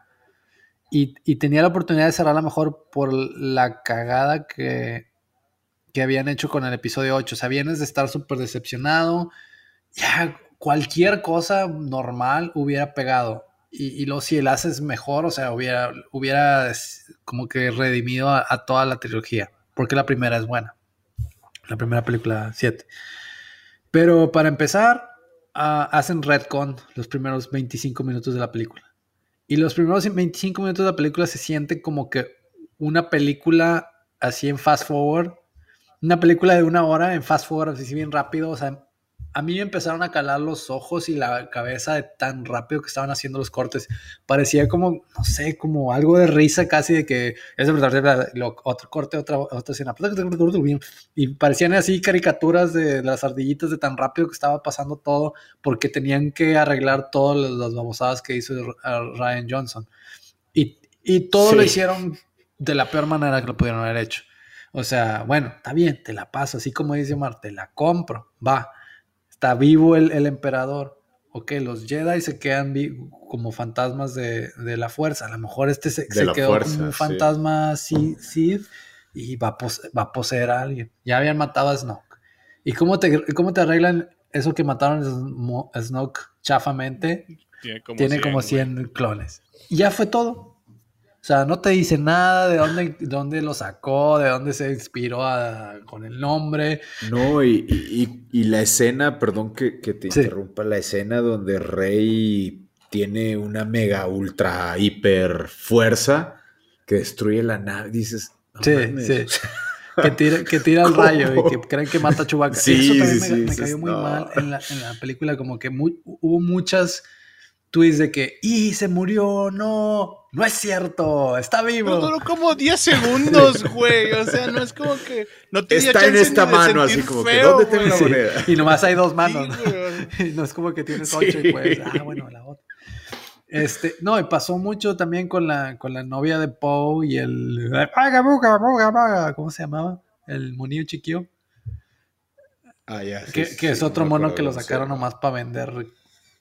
S2: Y, tenía la oportunidad de cerrarla mejor por la cagada que, que habían hecho con el episodio 8. O sea, vienes de estar súper decepcionado. Ya cualquier cosa normal hubiera pegado. Y, y si el haces mejor, o sea, hubiera, hubiera como que redimido a toda la trilogía. Porque la primera es buena la primera película 7. Pero para empezar, uh, hacen retcon los primeros 25 minutos de la película. Y los primeros 25 minutos de la película se siente como que una película así en fast forward. Una película de una hora en fast forward, así bien rápido. O sea, a mí me empezaron a calar los ojos y la cabeza de tan rápido que estaban haciendo los cortes. Parecía como, no sé, como algo de risa casi de que es otro corte, otra, otra escena. Y parecían así caricaturas de las ardillitas de tan rápido que estaba pasando todo porque tenían que arreglar todas las babosadas que hizo Ryan Johnson. Y, y todo lo hicieron de la peor manera que lo pudieron haber hecho. O sea, bueno, está bien, te la paso, así como dice Omar, te la compro, va está vivo el, emperador. Ok, los Jedi se quedan como fantasmas de, la fuerza. A lo mejor este se, quedó como un fantasma Sith y va a, va a poseer a alguien. Ya habían matado a Snoke. ¿Y cómo te, cómo te arreglan eso que mataron a Snoke chafamente? Tiene como, 100, clones. Y ya fue todo. O sea, no te dice nada de dónde, dónde lo sacó, de dónde se inspiró con el nombre.
S3: No, y, la escena, perdón que, te interrumpa, la escena donde Rey tiene una mega, ultra, hiper fuerza que destruye la nave, dices.
S2: sí, sí. [laughs] que tira, que tira el rayo y que creen que mata a Chewbacca. Sí, Eso también me, cayó muy mal en la, en la, película, como que hubo muchas tweets de que, y se murió, no, no es cierto, está vivo. Pero
S1: duró como 10 segundos, [laughs] güey. O sea, no es como que. No
S3: tenía está en esta mano, así como que, ¿dónde tengo la moneda?
S2: Y nomás hay dos manos. [laughs] no es como que tienes ocho y pues, ah, bueno, la otra. Este, no, y pasó mucho también con la, con la novia de Poe y el. ¿Cómo se llamaba? El monillo chiquillo.
S3: Ah, ya.
S2: que, que es otro mono que lo sacaron nomás para vender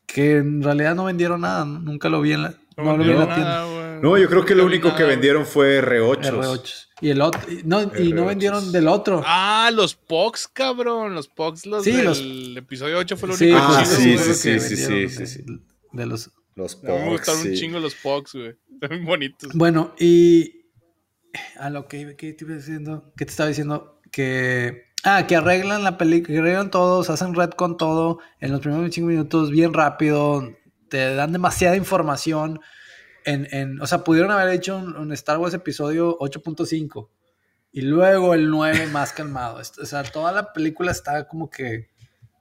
S2: que en realidad no vendieron nada, nunca lo vi en la, no, lo vi en la tienda.
S3: no, yo creo que lo único que vendieron fue R8.
S2: R8. Y el otro, no, y no vendieron del otro.
S1: Ah, los Pox, cabrón. Los Pox, los sí, del los... episodio 8 fue lo único
S3: ah, sí, sí, sí, sí, sí, sí,
S2: De los.
S3: Los Pox.
S1: Me gustaron un chingo los Pox, güey. [laughs] Están muy bonitos.
S2: Bueno, y. A lo que, ¿qué te iba diciendo? ¿Qué te estaba diciendo? Que Ah, que arreglan la película, que arreglan todos, hacen red con todo en los primeros 25 minutos, bien rápido, te dan demasiada información. En, en, o sea, pudieron haber hecho un, Star Wars episodio 8.5 y luego el 9 [laughs] más calmado. O sea, toda la película está como que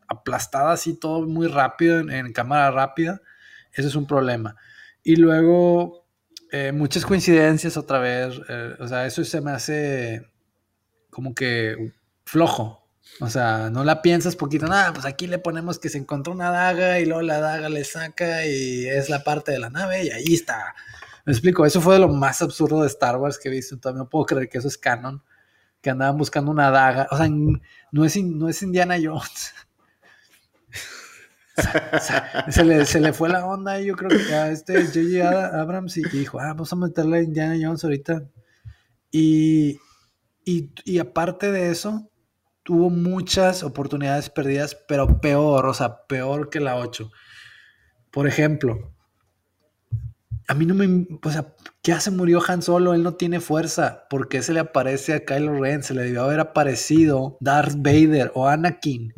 S2: aplastada así, todo muy rápido, en, cámara rápida. Eso es un problema. Y luego, eh, muchas coincidencias otra vez. Eh, o sea, eso se me hace como que flojo. O sea, no la piensas poquito, nada, pues aquí le ponemos que se encontró una daga y luego la daga le saca y es la parte de la nave y ahí está. Me explico, eso fue de lo más absurdo de Star Wars que he visto. Todavía no puedo creer que eso es canon, que andaban buscando una daga. O sea, no es, no es Indiana Jones. [laughs] se, le, se, le, fue la onda y yo creo que a este J.J. Abrams y dijo, ah, vamos a meterle a Indiana Jones ahorita. Y, y, y aparte de eso, tuvo muchas oportunidades perdidas, pero peor, o sea, peor que la 8. Por ejemplo, a mí no me. O sea, ya se murió Han Solo, él no tiene fuerza. ¿Por qué se le aparece a Kylo Ren? Se le debió haber aparecido Darth Vader o Anakin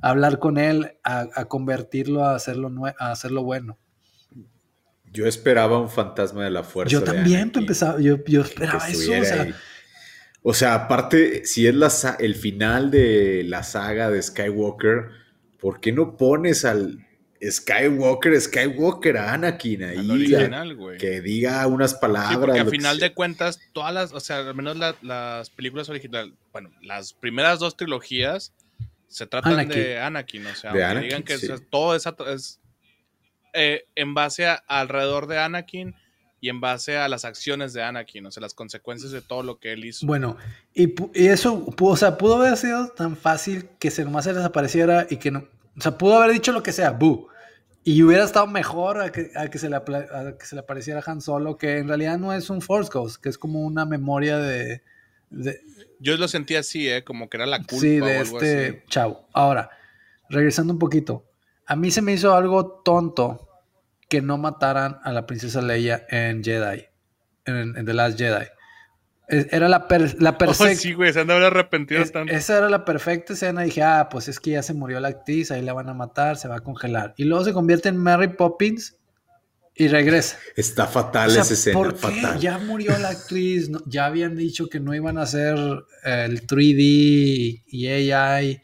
S2: a hablar con él, a, convertirlo a hacerlo, a hacerlo bueno.
S3: Yo esperaba un fantasma de la fuerza.
S2: Yo también empezaba, yo, yo esperaba eso. O sea,
S3: o sea, aparte, si es la, el final de la saga de Skywalker, ¿por qué no pones al Skywalker, Skywalker a Anakin ahí? que diga unas palabras. porque
S1: a final de cuentas, todas las, o sea, al menos las películas originales, bueno, las primeras dos trilogías se tratan de Anakin, o sea, de digan que todo es, eh, en base a, alrededor de Anakin y en base a las acciones de Anakin, o sea, las consecuencias de todo lo que él hizo.
S2: Bueno, y, eso, o sea, pudo haber sido tan fácil que se nomás se desapareciera y que no, o sea, pudo haber dicho lo que sea, bu. Y hubiera estado mejor a que, a que, se le, que se le apareciera Han Solo, que en realidad no es un Force Ghost, que es como una memoria de...
S1: Yo lo sentí así, ¿eh? como que era la culpa.
S2: Sí, de este chavo. Ahora, regresando un poquito. A mí se me hizo algo tonto que no mataran a la princesa Leia en Jedi, en, en The Last Jedi. Era la, la [laughs] perfecta.
S1: sí, güey, se arrepentido tanto.
S2: Esa era la perfecta escena. dije, ah, pues es que ya se murió la actriz, ahí la van a matar, se va a congelar. Y luego se convierte en Mary Poppins y regresa.
S3: Está fatal esa escena. ¿Por qué?
S2: Ya murió la actriz, ya habían dicho que no iban a hacer el 3D y AI.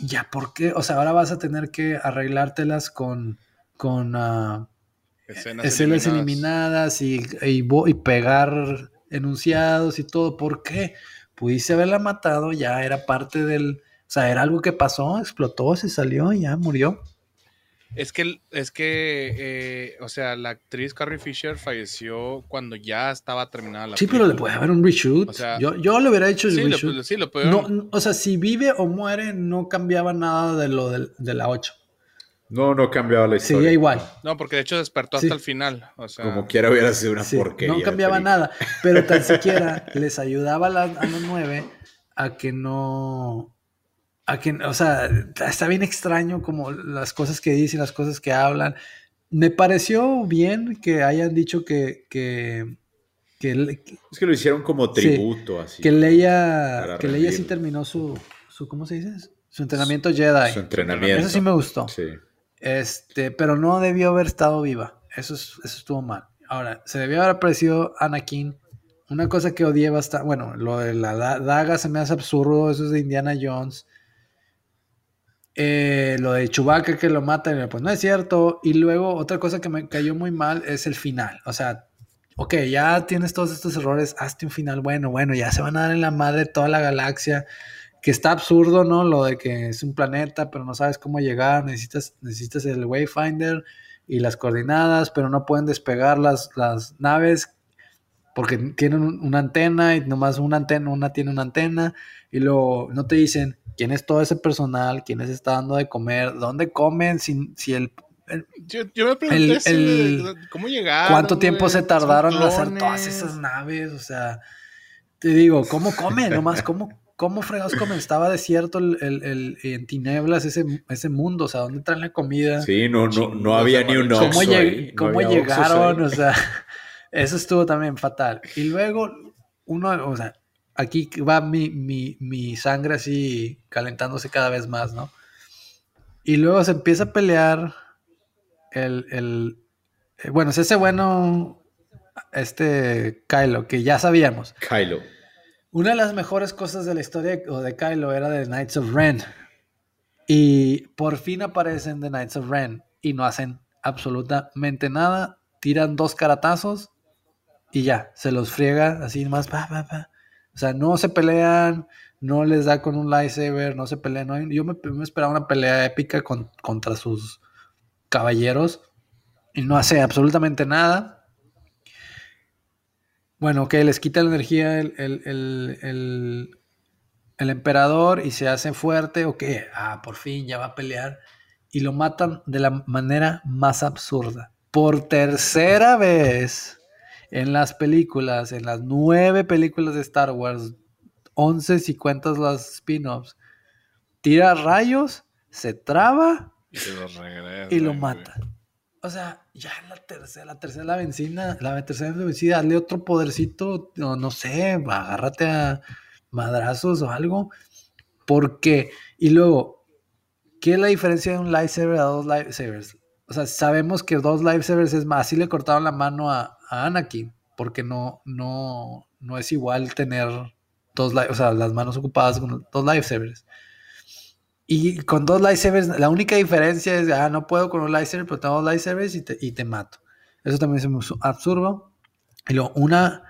S2: Ya, ¿por qué? O sea, ahora vas a tener que arreglártelas con, con ah, escenas, eliminadas, y, y pegar enunciados y todo. ¿Por qué? Pudiste haberla matado, ya era parte del. O sea, era algo que pasó, explotó, se salió y ya murió.
S1: Es que, es que, eh, o sea, la actriz Carrie Fisher falleció cuando ya estaba terminada la
S2: Sí, pero le puede haber un reshoot. yo, yo le hubiera hecho el reshoot. sí, lo no, o sea, si vive o muere, no cambiaba nada de lo de, de la 8.
S3: No, no cambiaba la historia.
S2: Seguía igual.
S1: No, porque de hecho despertó hasta el final. O sea,
S3: Como quiera hubiera sido una porquería.
S2: No cambiaba nada, pero tan [laughs] siquiera les ayudaba a, los nueve a que no. A que, o sea, está bien extraño como las cosas que dicen, las cosas que hablan. Me pareció bien que hayan dicho que. que,
S3: es que lo hicieron como tributo, así.
S2: Que Leia, que Leia sí terminó su, su. ¿Cómo se dice? Su entrenamiento Jedi.
S3: Su entrenamiento.
S2: Eso sí me gustó. Sí. Este, pero no debió haber estado viva. Eso, eso estuvo mal. Ahora, se debió haber aparecido Anakin. Una cosa que odié bastante. Bueno, lo de la daga se me hace absurdo. Eso es de Indiana Jones. Eh, lo de Chewbacca que lo mata, pues no es cierto. Y luego otra cosa que me cayó muy mal es el final. O sea, ok, ya tienes todos estos errores, hazte un final bueno, bueno, ya se van a dar en la madre toda la galaxia que está absurdo, ¿no? Lo de que es un planeta, pero no sabes cómo llegar, necesitas, necesitas el Wayfinder y las coordenadas, pero no pueden despegar las, las naves porque tienen una antena y nomás una antena, una tiene una antena y luego no te dicen quién es todo ese personal, quién les está dando de comer, dónde comen, si, si el,
S1: yo, me pregunté cómo llegaron.
S2: ¿Cuánto tiempo se tardaron en hacer todas esas naves? O sea, te digo, ¿cómo comen? Nomás, ¿cómo, ¿Cómo fregados comenzaba desierto el, el, en tinieblas ese, ese mundo, o sea, ¿dónde traen la comida?
S3: Sí, no, no, no había ni un
S2: ¿Cómo, ¿cómo llegaron? O sea, [laughs] eso estuvo también fatal. Y luego, uno, o sea, aquí va mi, mi, mi sangre así calentándose cada vez más, ¿no? Y luego se empieza a pelear el, el eh, bueno, es ese bueno, este Kylo, que ya sabíamos.
S3: Kylo
S2: una de las mejores cosas de la historia de Kylo era de Knights of Ren. Y por fin aparecen The Knights of Ren y no hacen absolutamente nada. Tiran dos caratazos y ya, se los friega así más. O sea, no se pelean, no les da con un lightsaber, no se pelean. yo me, esperaba una pelea épica contra sus caballeros y no hace absolutamente nada. Bueno, que les quita la energía el, el, emperador y se hace fuerte, o que, ah, por fin ya va a pelear. Y lo matan de la manera más absurda. Por tercera vez en las películas, en las nueve películas de Star Wars, once si cuentas las spin-offs, tira rayos, se traba
S1: Y se lo regresa.
S2: y lo
S1: güey.
S2: mata. O sea, ya la tercera, la tercera la vencida, la tercera la vencida, dale otro podercito, no, no sé, agárrate a madrazos o algo. Porque, y luego, ¿qué es la diferencia de un lightsaber a dos lightsabers? O sea, sabemos que dos lightsabers es más, así le cortaron la mano a, a Anakin, porque no, no, no es igual tener dos, o sea, las manos ocupadas con dos lightsabers. Y con dos lightsabers, la única diferencia es, ah, no puedo con un lightsaber, pero tengo dos lightsabers y te, y te mato. Eso también es muy su- absurdo. Y luego, una,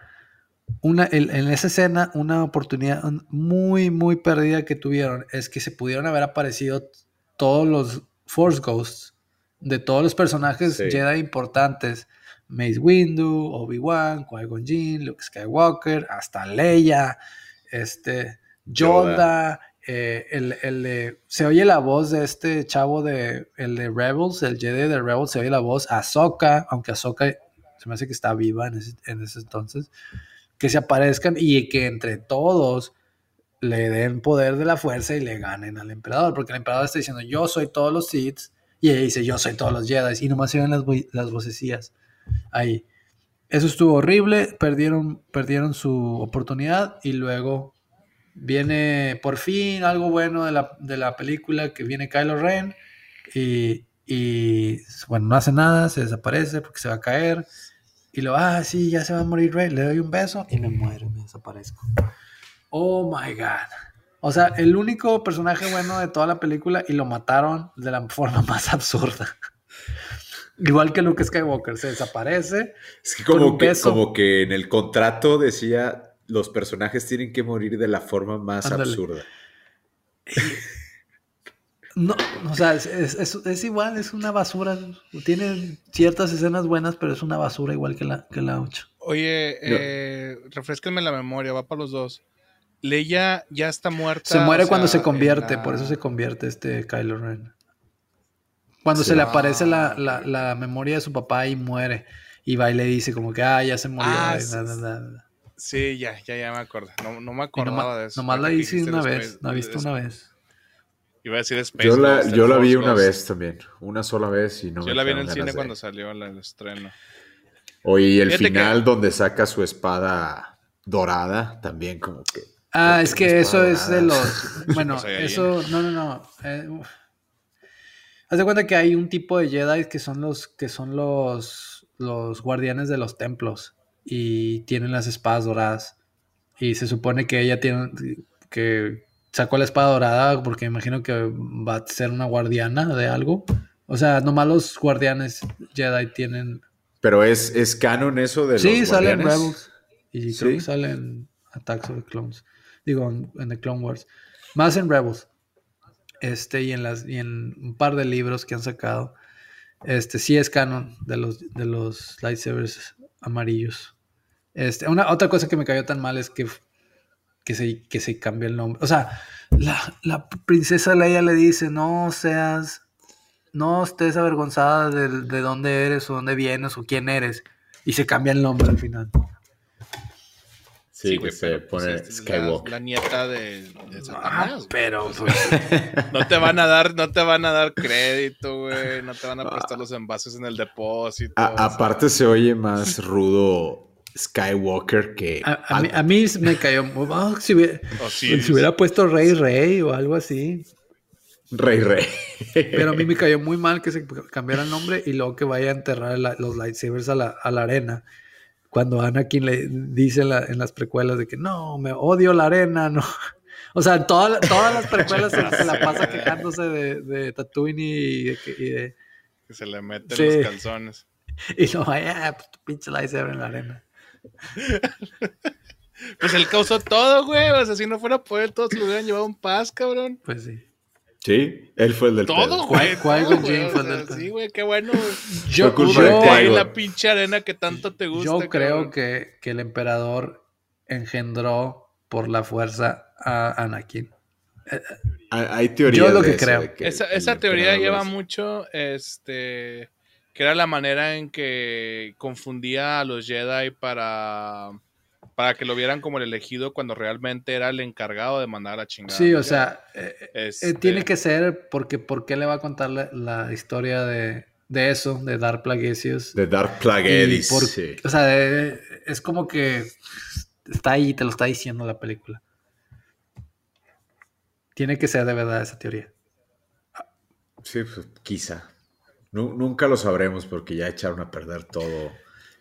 S2: una, el- en esa escena, una oportunidad muy, muy perdida que tuvieron es que se pudieron haber aparecido todos los Force Ghosts de todos los personajes
S3: Sí.
S2: Jedi importantes. Mace Windu, Obi-Wan, Qui-Gon Jinn, Luke Skywalker, hasta Leia, este, Yoda,
S3: Yoda.
S2: Eh, el, el se oye la voz de este chavo de, el de Rebels, el Jedi de Rebels, se oye la voz, Ahsoka, aunque Ahsoka se me hace que está viva en ese, en ese entonces, que se aparezcan y que entre todos le den poder de la fuerza y le ganen al emperador, porque el emperador está diciendo yo soy todos los Sith y ella dice yo soy todos los Jedi y nomás se ven las, las vocecillas ahí. Eso estuvo horrible, perdieron, perdieron su oportunidad y luego viene por fin algo bueno de la, de la película, que viene Kylo Ren y, y, bueno, no hace nada, se desaparece porque se va a caer y lo, ah, sí, ya se va a morir Rey, le doy un beso y me muero, me desaparezco. Oh my god. O sea, el único personaje bueno de toda la película y lo mataron de la forma [laughs] más absurda. Igual que Luke Skywalker, se desaparece.
S3: Es que como que,
S2: beso.
S3: como que en el contrato decía los personajes tienen que morir de la forma más
S2: Ándale.
S3: absurda.
S2: No, o sea, es, es- es- es igual, es una basura. Tiene ciertas escenas buenas, pero es una basura igual que la, que la 8.
S1: Oye,
S3: No.
S1: eh, refresquenme la memoria, va para los dos. Leia ya está muerta.
S2: Se muere cuando
S1: sea,
S2: se convierte,
S1: la-
S2: por eso se convierte este Kylo Ren. Cuando
S3: Sí.
S2: se le aparece la,
S1: Ah,
S2: la- la memoria de su papá y muere. Y va y le dice como que, ah, ya se murió.
S1: Ah,
S2: y
S1: sí. Sí, ya, ya, ya me acuerdo. No, no me acordaba
S2: nomás,
S1: de eso.
S2: nomás la hice una vez,
S1: Space-
S2: la he visto una vez.
S1: Iba a decir Space
S3: Yo la,
S1: Ghost,
S3: yo la vi una vez también, una sola vez y no
S1: Yo
S3: me
S1: la vi en el cine
S3: de-
S1: cuando salió la- el estreno.
S3: Oye, y el
S1: Fíjate que-
S3: final donde saca su espada dorada, también como que...
S2: Ah,
S3: ¿por
S2: es que eso es de los. [laughs] Bueno, eso. No, no, no. eh. Haz de cuenta que hay un tipo de Jedi que son los que son los, los guardianes de los templos y tienen las espadas doradas. Y se supone que ella tiene que sacó la espada dorada porque imagino que va a ser una guardiana de algo. O sea, nomás los guardianes Jedi tienen.
S3: Pero es, es canon eso de
S2: Sí,
S3: los
S2: salen
S3: guardianes?
S2: Rebels. Y creo
S3: Sí.
S2: que salen Attacks of the Clones. Digo, en, en The Clone Wars. Más en Rebels. Este, y en las, y en un par de libros que han sacado. Este, sí es canon de los, de los lightsabers amarillos. Este, una, otra cosa que me cayó tan mal es que, que, se, que se cambió el nombre. O sea, la, la princesa Leia le dice, no seas, no estés avergonzada de, de dónde eres o dónde vienes o quién eres. Y se cambia el nombre al final.
S3: Sí, que
S1: güey,
S3: se
S1: pues,
S3: pone
S1: es la- nieta de, de
S2: Ah,
S1: Satanás. güey.
S2: pero
S1: sea, [laughs] no te van a dar, no te van a dar crédito, güey. No te van a prestar los envases en el depósito.
S3: A- aparte se oye más rudo Skywalker que...
S2: A, a mí, a mí me cayó. ah, si, hubiera, si hubiera puesto Rey Rey o algo así.
S3: Rey Rey.
S2: Pero a mí me cayó muy mal que se cambiara el nombre y luego que vaya a enterrar la- los lightsabers a la, a la arena. Cuando Anakin le dice en, la- en las precuelas de que no, me odio la arena, no. O sea, toda- todas las precuelas se, se la pasa quejándose de, de Tatooine y de, que- y de-
S1: que se le meten
S2: Sí.
S1: los calzones.
S2: y no, ah, pues tu pinche lightsaber en la arena.
S1: Pues él causó todo, güey. O sea, si no fuera por él, todos se lo hubieran llevado en paz, cabrón.
S2: Pues sí.
S3: Sí, él fue el del
S1: Todo,
S3: pedo.
S1: güey.
S2: Qui-Gon Jinn fue el del pedo.
S1: Sí, güey, qué bueno.
S2: Yo, yo-
S1: Ahí la pinche arena que tanto te gusta.
S2: Yo creo
S1: cabrón.
S2: que, que el emperador engendró por la fuerza a Anakin.
S3: Hay, hay teorías
S2: Yo lo
S3: de
S2: que
S3: eso,
S2: creo.
S3: que
S1: Esa, teoría lleva
S3: es-
S1: mucho, este, que era la manera en que confundía a los Jedi para, para que lo vieran como el elegido cuando realmente era el encargado de mandar a la chingada.
S2: Sí, o sea, eh, eh, este tiene que ser porque ¿por qué le va a contar la, historia de, eso, de Dark Plagueis?
S3: De Dark Plagueis, sí.
S2: O sea, es como que está ahí, te lo está diciendo la película. Tiene que ser de verdad esa teoría.
S3: Sí, pues quizá. Nunca lo sabremos porque ya echaron a perder todo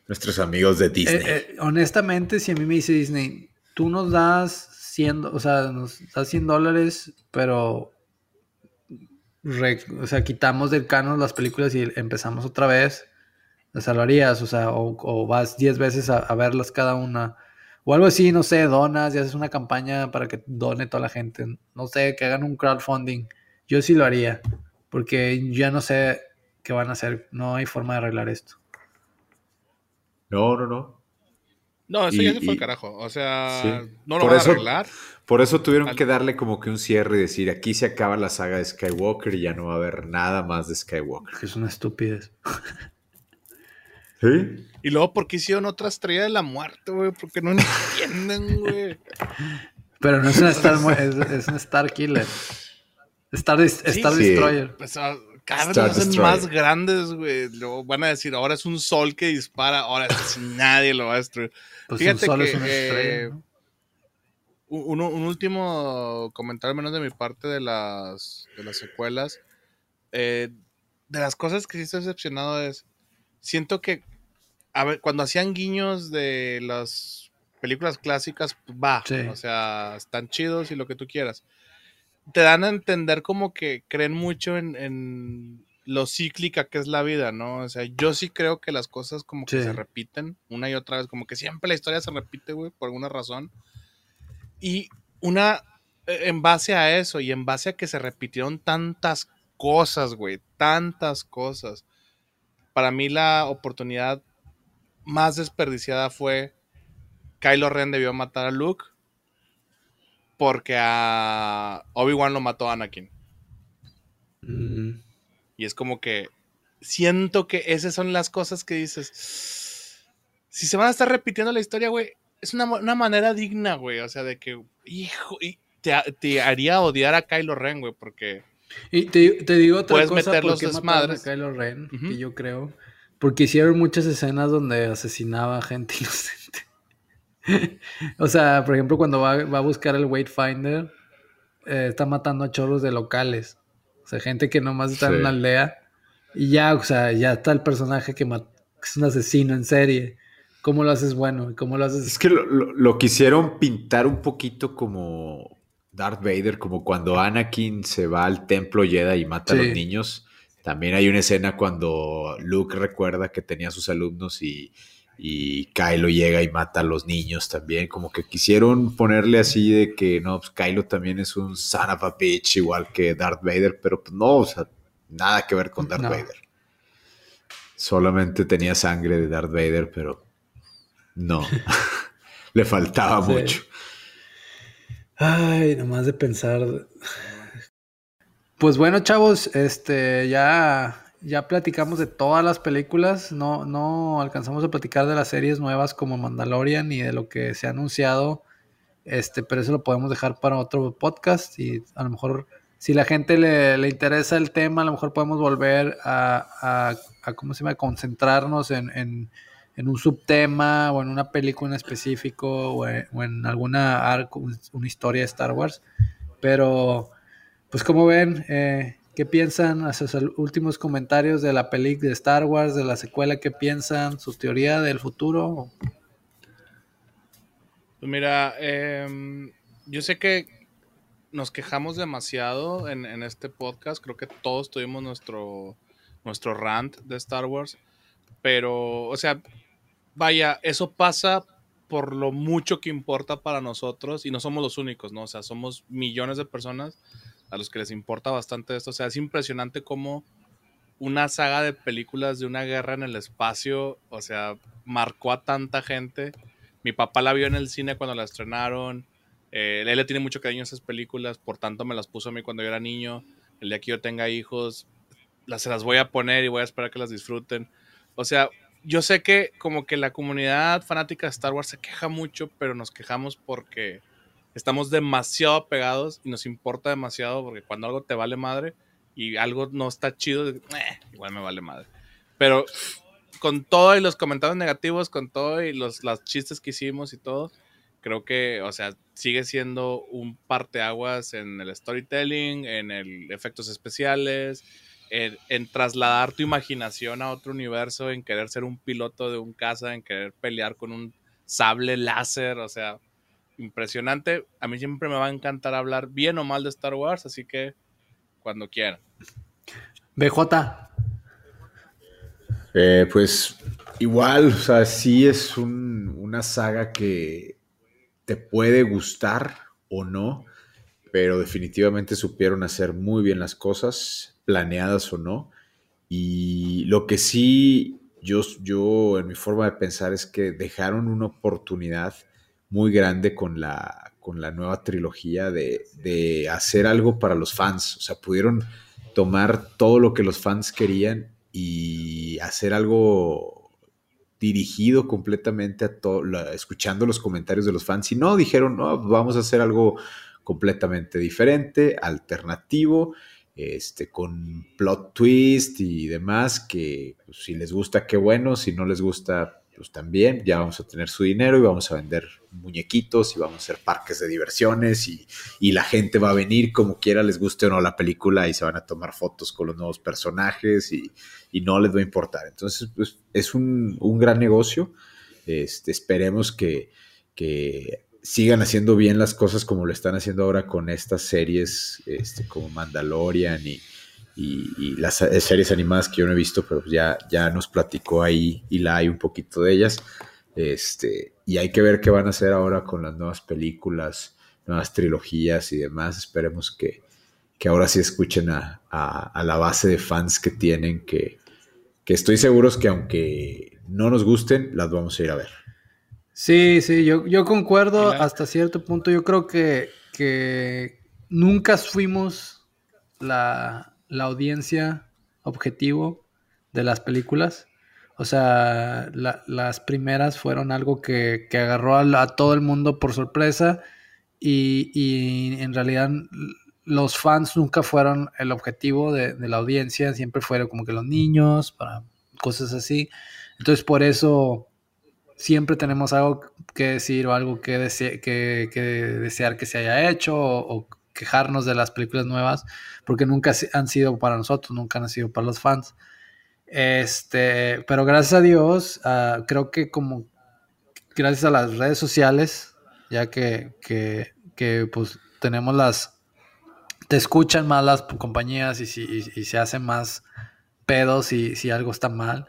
S3: nuestros amigos de Disney. Eh,
S2: eh, honestamente, si a mí me dice Disney, tú nos das 100, o sea, nos das 100 dólares, pero o sea, quitamos del canon las películas y empezamos otra vez, ¿las salvarías? O sea, o, vas 10 veces a, verlas cada una. O algo así, no sé, donas y haces una campaña para que done toda la gente. No sé, que hagan un crowdfunding. Yo sí lo haría, porque ya no sé qué van a hacer. No hay forma de arreglar esto.
S3: No, no, no.
S1: No, eso ya se fue el carajo. O sea, no lo van a arreglar.
S3: Por eso tuvieron que darle como que un cierre y decir, aquí se acaba la saga de Skywalker y ya no va a haber nada más de Skywalker.
S2: Es una estupidez. [laughs]
S3: ¿Sí?
S1: Y luego, ¿por qué hicieron otra estrella de la muerte, güey? Porque no entienden, [laughs] güey.
S2: Pero no es una Star, [laughs] es, un Star Killer. Star, Star Destroyer.
S1: Pues, ah, cada vez hacen más grandes, güey. Luego van a decir, ahora es un sol que dispara, ahora nadie lo va a destruir. Pues Fíjate que, es una estrella, eh, un, último comentario, menos de mi parte, de las, de las secuelas. Eh, de las cosas que sí estoy decepcionado es, siento que, a ver, cuando hacían guiños de las películas clásicas, pues, va, o sea, están chidos y lo que tú quieras te dan a entender como que creen mucho en, lo cíclica que es la vida, ¿no? O sea, yo sí creo que las cosas como que se repiten una y otra vez, como que siempre la historia se repite, güey, por alguna razón. Y una, e, en base a eso y en base a que se repitieron tantas cosas, güey, tantas cosas. Para mí la oportunidad más desperdiciada fue Kylo Ren debió matar a Luke porque a Obi-Wan lo mató a Anakin. Mm. Y es como que siento que esas son las cosas que dices. Si se van a estar repitiendo la historia, güey, es una, manera digna, güey. O sea, de que, hijo, y te, haría odiar a Kylo Ren, güey, porque.
S2: Y te, digo otra
S1: puedes
S2: cosa
S1: meter los desmadres.
S2: A Kylo Ren, que yo creo. Porque hicieron muchas escenas donde asesinaba a gente [laughs] inocente. [laughs] o sea, por ejemplo, cuando va, a buscar el Wayfinder, eh, está matando a chorros de locales. O sea, gente que nomás está en una aldea. Y ya, o sea, ya está el personaje que, es un asesino en serie. ¿Cómo lo haces bueno? ¿Cómo lo haces?
S3: Es que lo, quisieron pintar un poquito como Darth Vader, como cuando Anakin se va al templo Jedi y mata a los niños. También hay una escena cuando Luke recuerda que tenía sus alumnos y y Kylo llega y mata a los niños también, como que quisieron ponerle así de que no, pues Kylo también es un son of a bitch igual que Darth Vader, pero pues no, o sea, nada que ver con Darth Vader. Solamente tenía sangre de Darth Vader, pero no, [laughs] le faltaba mucho.
S2: Ay, nomás de pensar. Pues bueno, chavos, este ya ya platicamos de todas las películas, no, no alcanzamos a platicar de las series nuevas como Mandalorian ni de lo que se ha anunciado, este, pero eso lo podemos dejar para otro podcast y a lo mejor si la gente le, interesa el tema, a lo mejor podemos volver a, ¿cómo se llama?, concentrarnos en, un subtema o en una película en específico o en, alguna una historia de Star Wars, pero pues como ven, eh, ¿Qué piensan? Sus últimos comentarios de la película de Star Wars, de la secuela, ¿qué piensan? ¿Su teoría del futuro?
S1: Pues mira, em, yo sé que nos quejamos demasiado en, este podcast. Creo que todos tuvimos nuestro, nuestro rant de Star Wars. Pero, o sea, vaya, eso pasa por lo mucho que importa para nosotros y no somos los únicos, ¿no? O sea, somos millones de personas a los que les importa bastante esto. O sea, es impresionante cómo una saga de películas de una guerra en el espacio, o sea, marcó a tanta gente. Mi papá la vio en el cine cuando la estrenaron. Eh, él le tiene mucho cariño a esas películas, por tanto me las puso a mí cuando yo era niño. El día que yo tenga hijos, las, se las voy a poner y voy a esperar que las disfruten. O sea, yo sé que como que la comunidad fanática de Star Wars se queja mucho, pero nos quejamos porque estamos demasiado apegados y nos importa demasiado porque cuando algo te vale madre y algo no está chido, eh, igual me vale madre. Pero con todo y los comentarios negativos, con todo y los chistes que hicimos y todo, creo que, o sea, sigue siendo un parteaguas en el storytelling, en el efectos especiales, en, trasladar tu imaginación a otro universo, en querer ser un piloto de un caza, en querer pelear con un sable láser, o sea, impresionante. A mí siempre me va a encantar hablar bien o mal de Star Wars, así que cuando quieran.
S2: BJ.
S3: Eh, pues igual, o sea, sí es una saga que te puede gustar o no, pero definitivamente supieron hacer muy bien las cosas, planeadas o no. Y lo que sí, yo, yo en mi forma de pensar es que dejaron una oportunidad muy grande con la, con la nueva trilogía de, de hacer algo para los fans. O sea, pudieron tomar todo lo que los fans querían y hacer algo dirigido completamente a todo, escuchando los comentarios de los fans. Y no, dijeron, no, vamos a hacer algo completamente diferente, alternativo, este, con plot twist y demás, que pues, si les gusta, qué bueno, si no les gusta, pues también, ya vamos a tener su dinero y vamos a vender muñequitos y vamos a hacer parques de diversiones y, la gente va a venir como quiera, les guste o no la película y se van a tomar fotos con los nuevos personajes y, no les va a importar. Entonces, pues es un, gran negocio. Este, esperemos que, sigan haciendo bien las cosas como lo están haciendo ahora con estas series este, como Mandalorian y, y, las series animadas que yo no he visto, pero ya, ya nos platicó ahí y la hay un poquito de ellas. Este, y hay que ver qué van a hacer ahora con las nuevas películas, nuevas trilogías y demás. Esperemos que, ahora sí escuchen a, la base de fans que tienen, que, que estoy seguro que aunque no nos gusten, las vamos a ir a ver.
S2: Sí, sí, yo, yo concuerdo hasta cierto punto. Yo creo que, que nunca fuimos la, la audiencia objetivo de las películas. O sea, las primeras fueron algo que, agarró a, todo el mundo por sorpresa y, en realidad los fans nunca fueron el objetivo de, la audiencia, siempre fueron como que los niños, para cosas así. Entonces por eso siempre tenemos algo que decir o algo que, que, desear que se haya hecho o, quejarnos de las películas nuevas, porque nunca han sido para nosotros, nunca han sido para los fans. Este, pero gracias a Dios, ah, creo que como gracias a las redes sociales, ya que, que, pues tenemos las, te escuchan más las compañías y, si, se hacen más pedos y si algo está mal.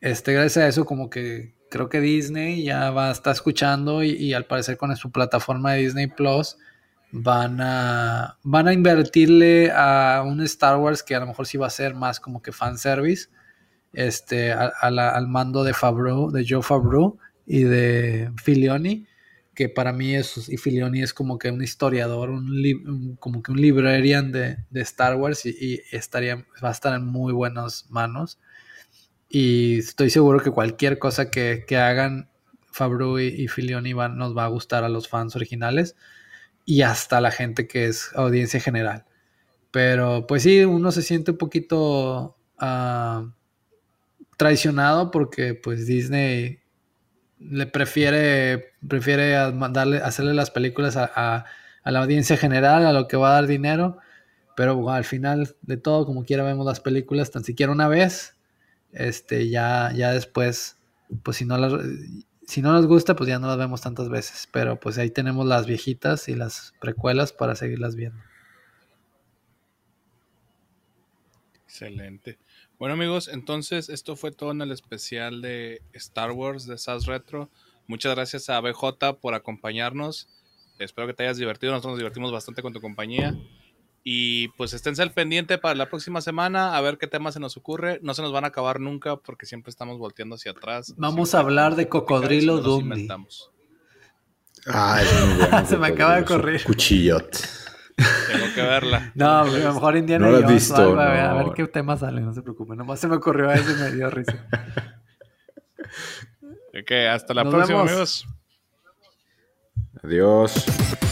S2: Este, gracias a eso como que creo que Disney ya va a estar escuchando y, y al parecer con su plataforma de Disney Plus, van a, van a invertirle a un Star Wars que a lo mejor sí va a ser más como que fanservice, este, al mando de Favreau, de Joe Favreau y de Filioni, que para mí es, y Filioni es como que un historiador, un, como que un librarian de, Star Wars y, estaría, va a estar en muy buenas manos. Y estoy seguro que cualquier cosa que, hagan Favreau y, y Filioni nos va a gustar a los fans originales y hasta la gente que es audiencia general. Pero pues sí, uno se siente un poquito uh, traicionado porque pues Disney le prefiere, prefiere mandarle, hacerle las películas a, la audiencia general, a lo que va a dar dinero. Pero al final de todo, como quiera, vemos las películas tan siquiera una vez. Este, ya, ya después, pues si no las si no nos gusta, pues ya no las vemos tantas veces. Pero pues ahí tenemos las viejitas y las precuelas para seguirlas viendo.
S1: Excelente. Bueno amigos, entonces esto fue todo en el especial de Star Wars de SAS Retro. Muchas gracias a BJ por acompañarnos. Espero que te hayas divertido. Nosotros nos divertimos bastante con tu compañía. Y pues esténse al pendiente para la próxima semana a ver qué tema se nos ocurre. No se nos van a acabar nunca porque siempre estamos volteando hacia atrás.
S2: Vamos a hablar de cocodrilo Dundee.
S3: Ay, [laughs]
S2: se me acaba de correr.
S3: Cuchillot.
S1: Tengo que verla.
S2: No, a lo mejor Indiana
S3: no lo visto,
S2: a, ver, qué tema sale, no se preocupe. Nomás se me ocurrió a ese y me dio risa. [laughs]
S1: que hasta la
S2: Nos
S1: próxima,
S2: vemos.
S1: amigos.
S3: Adiós.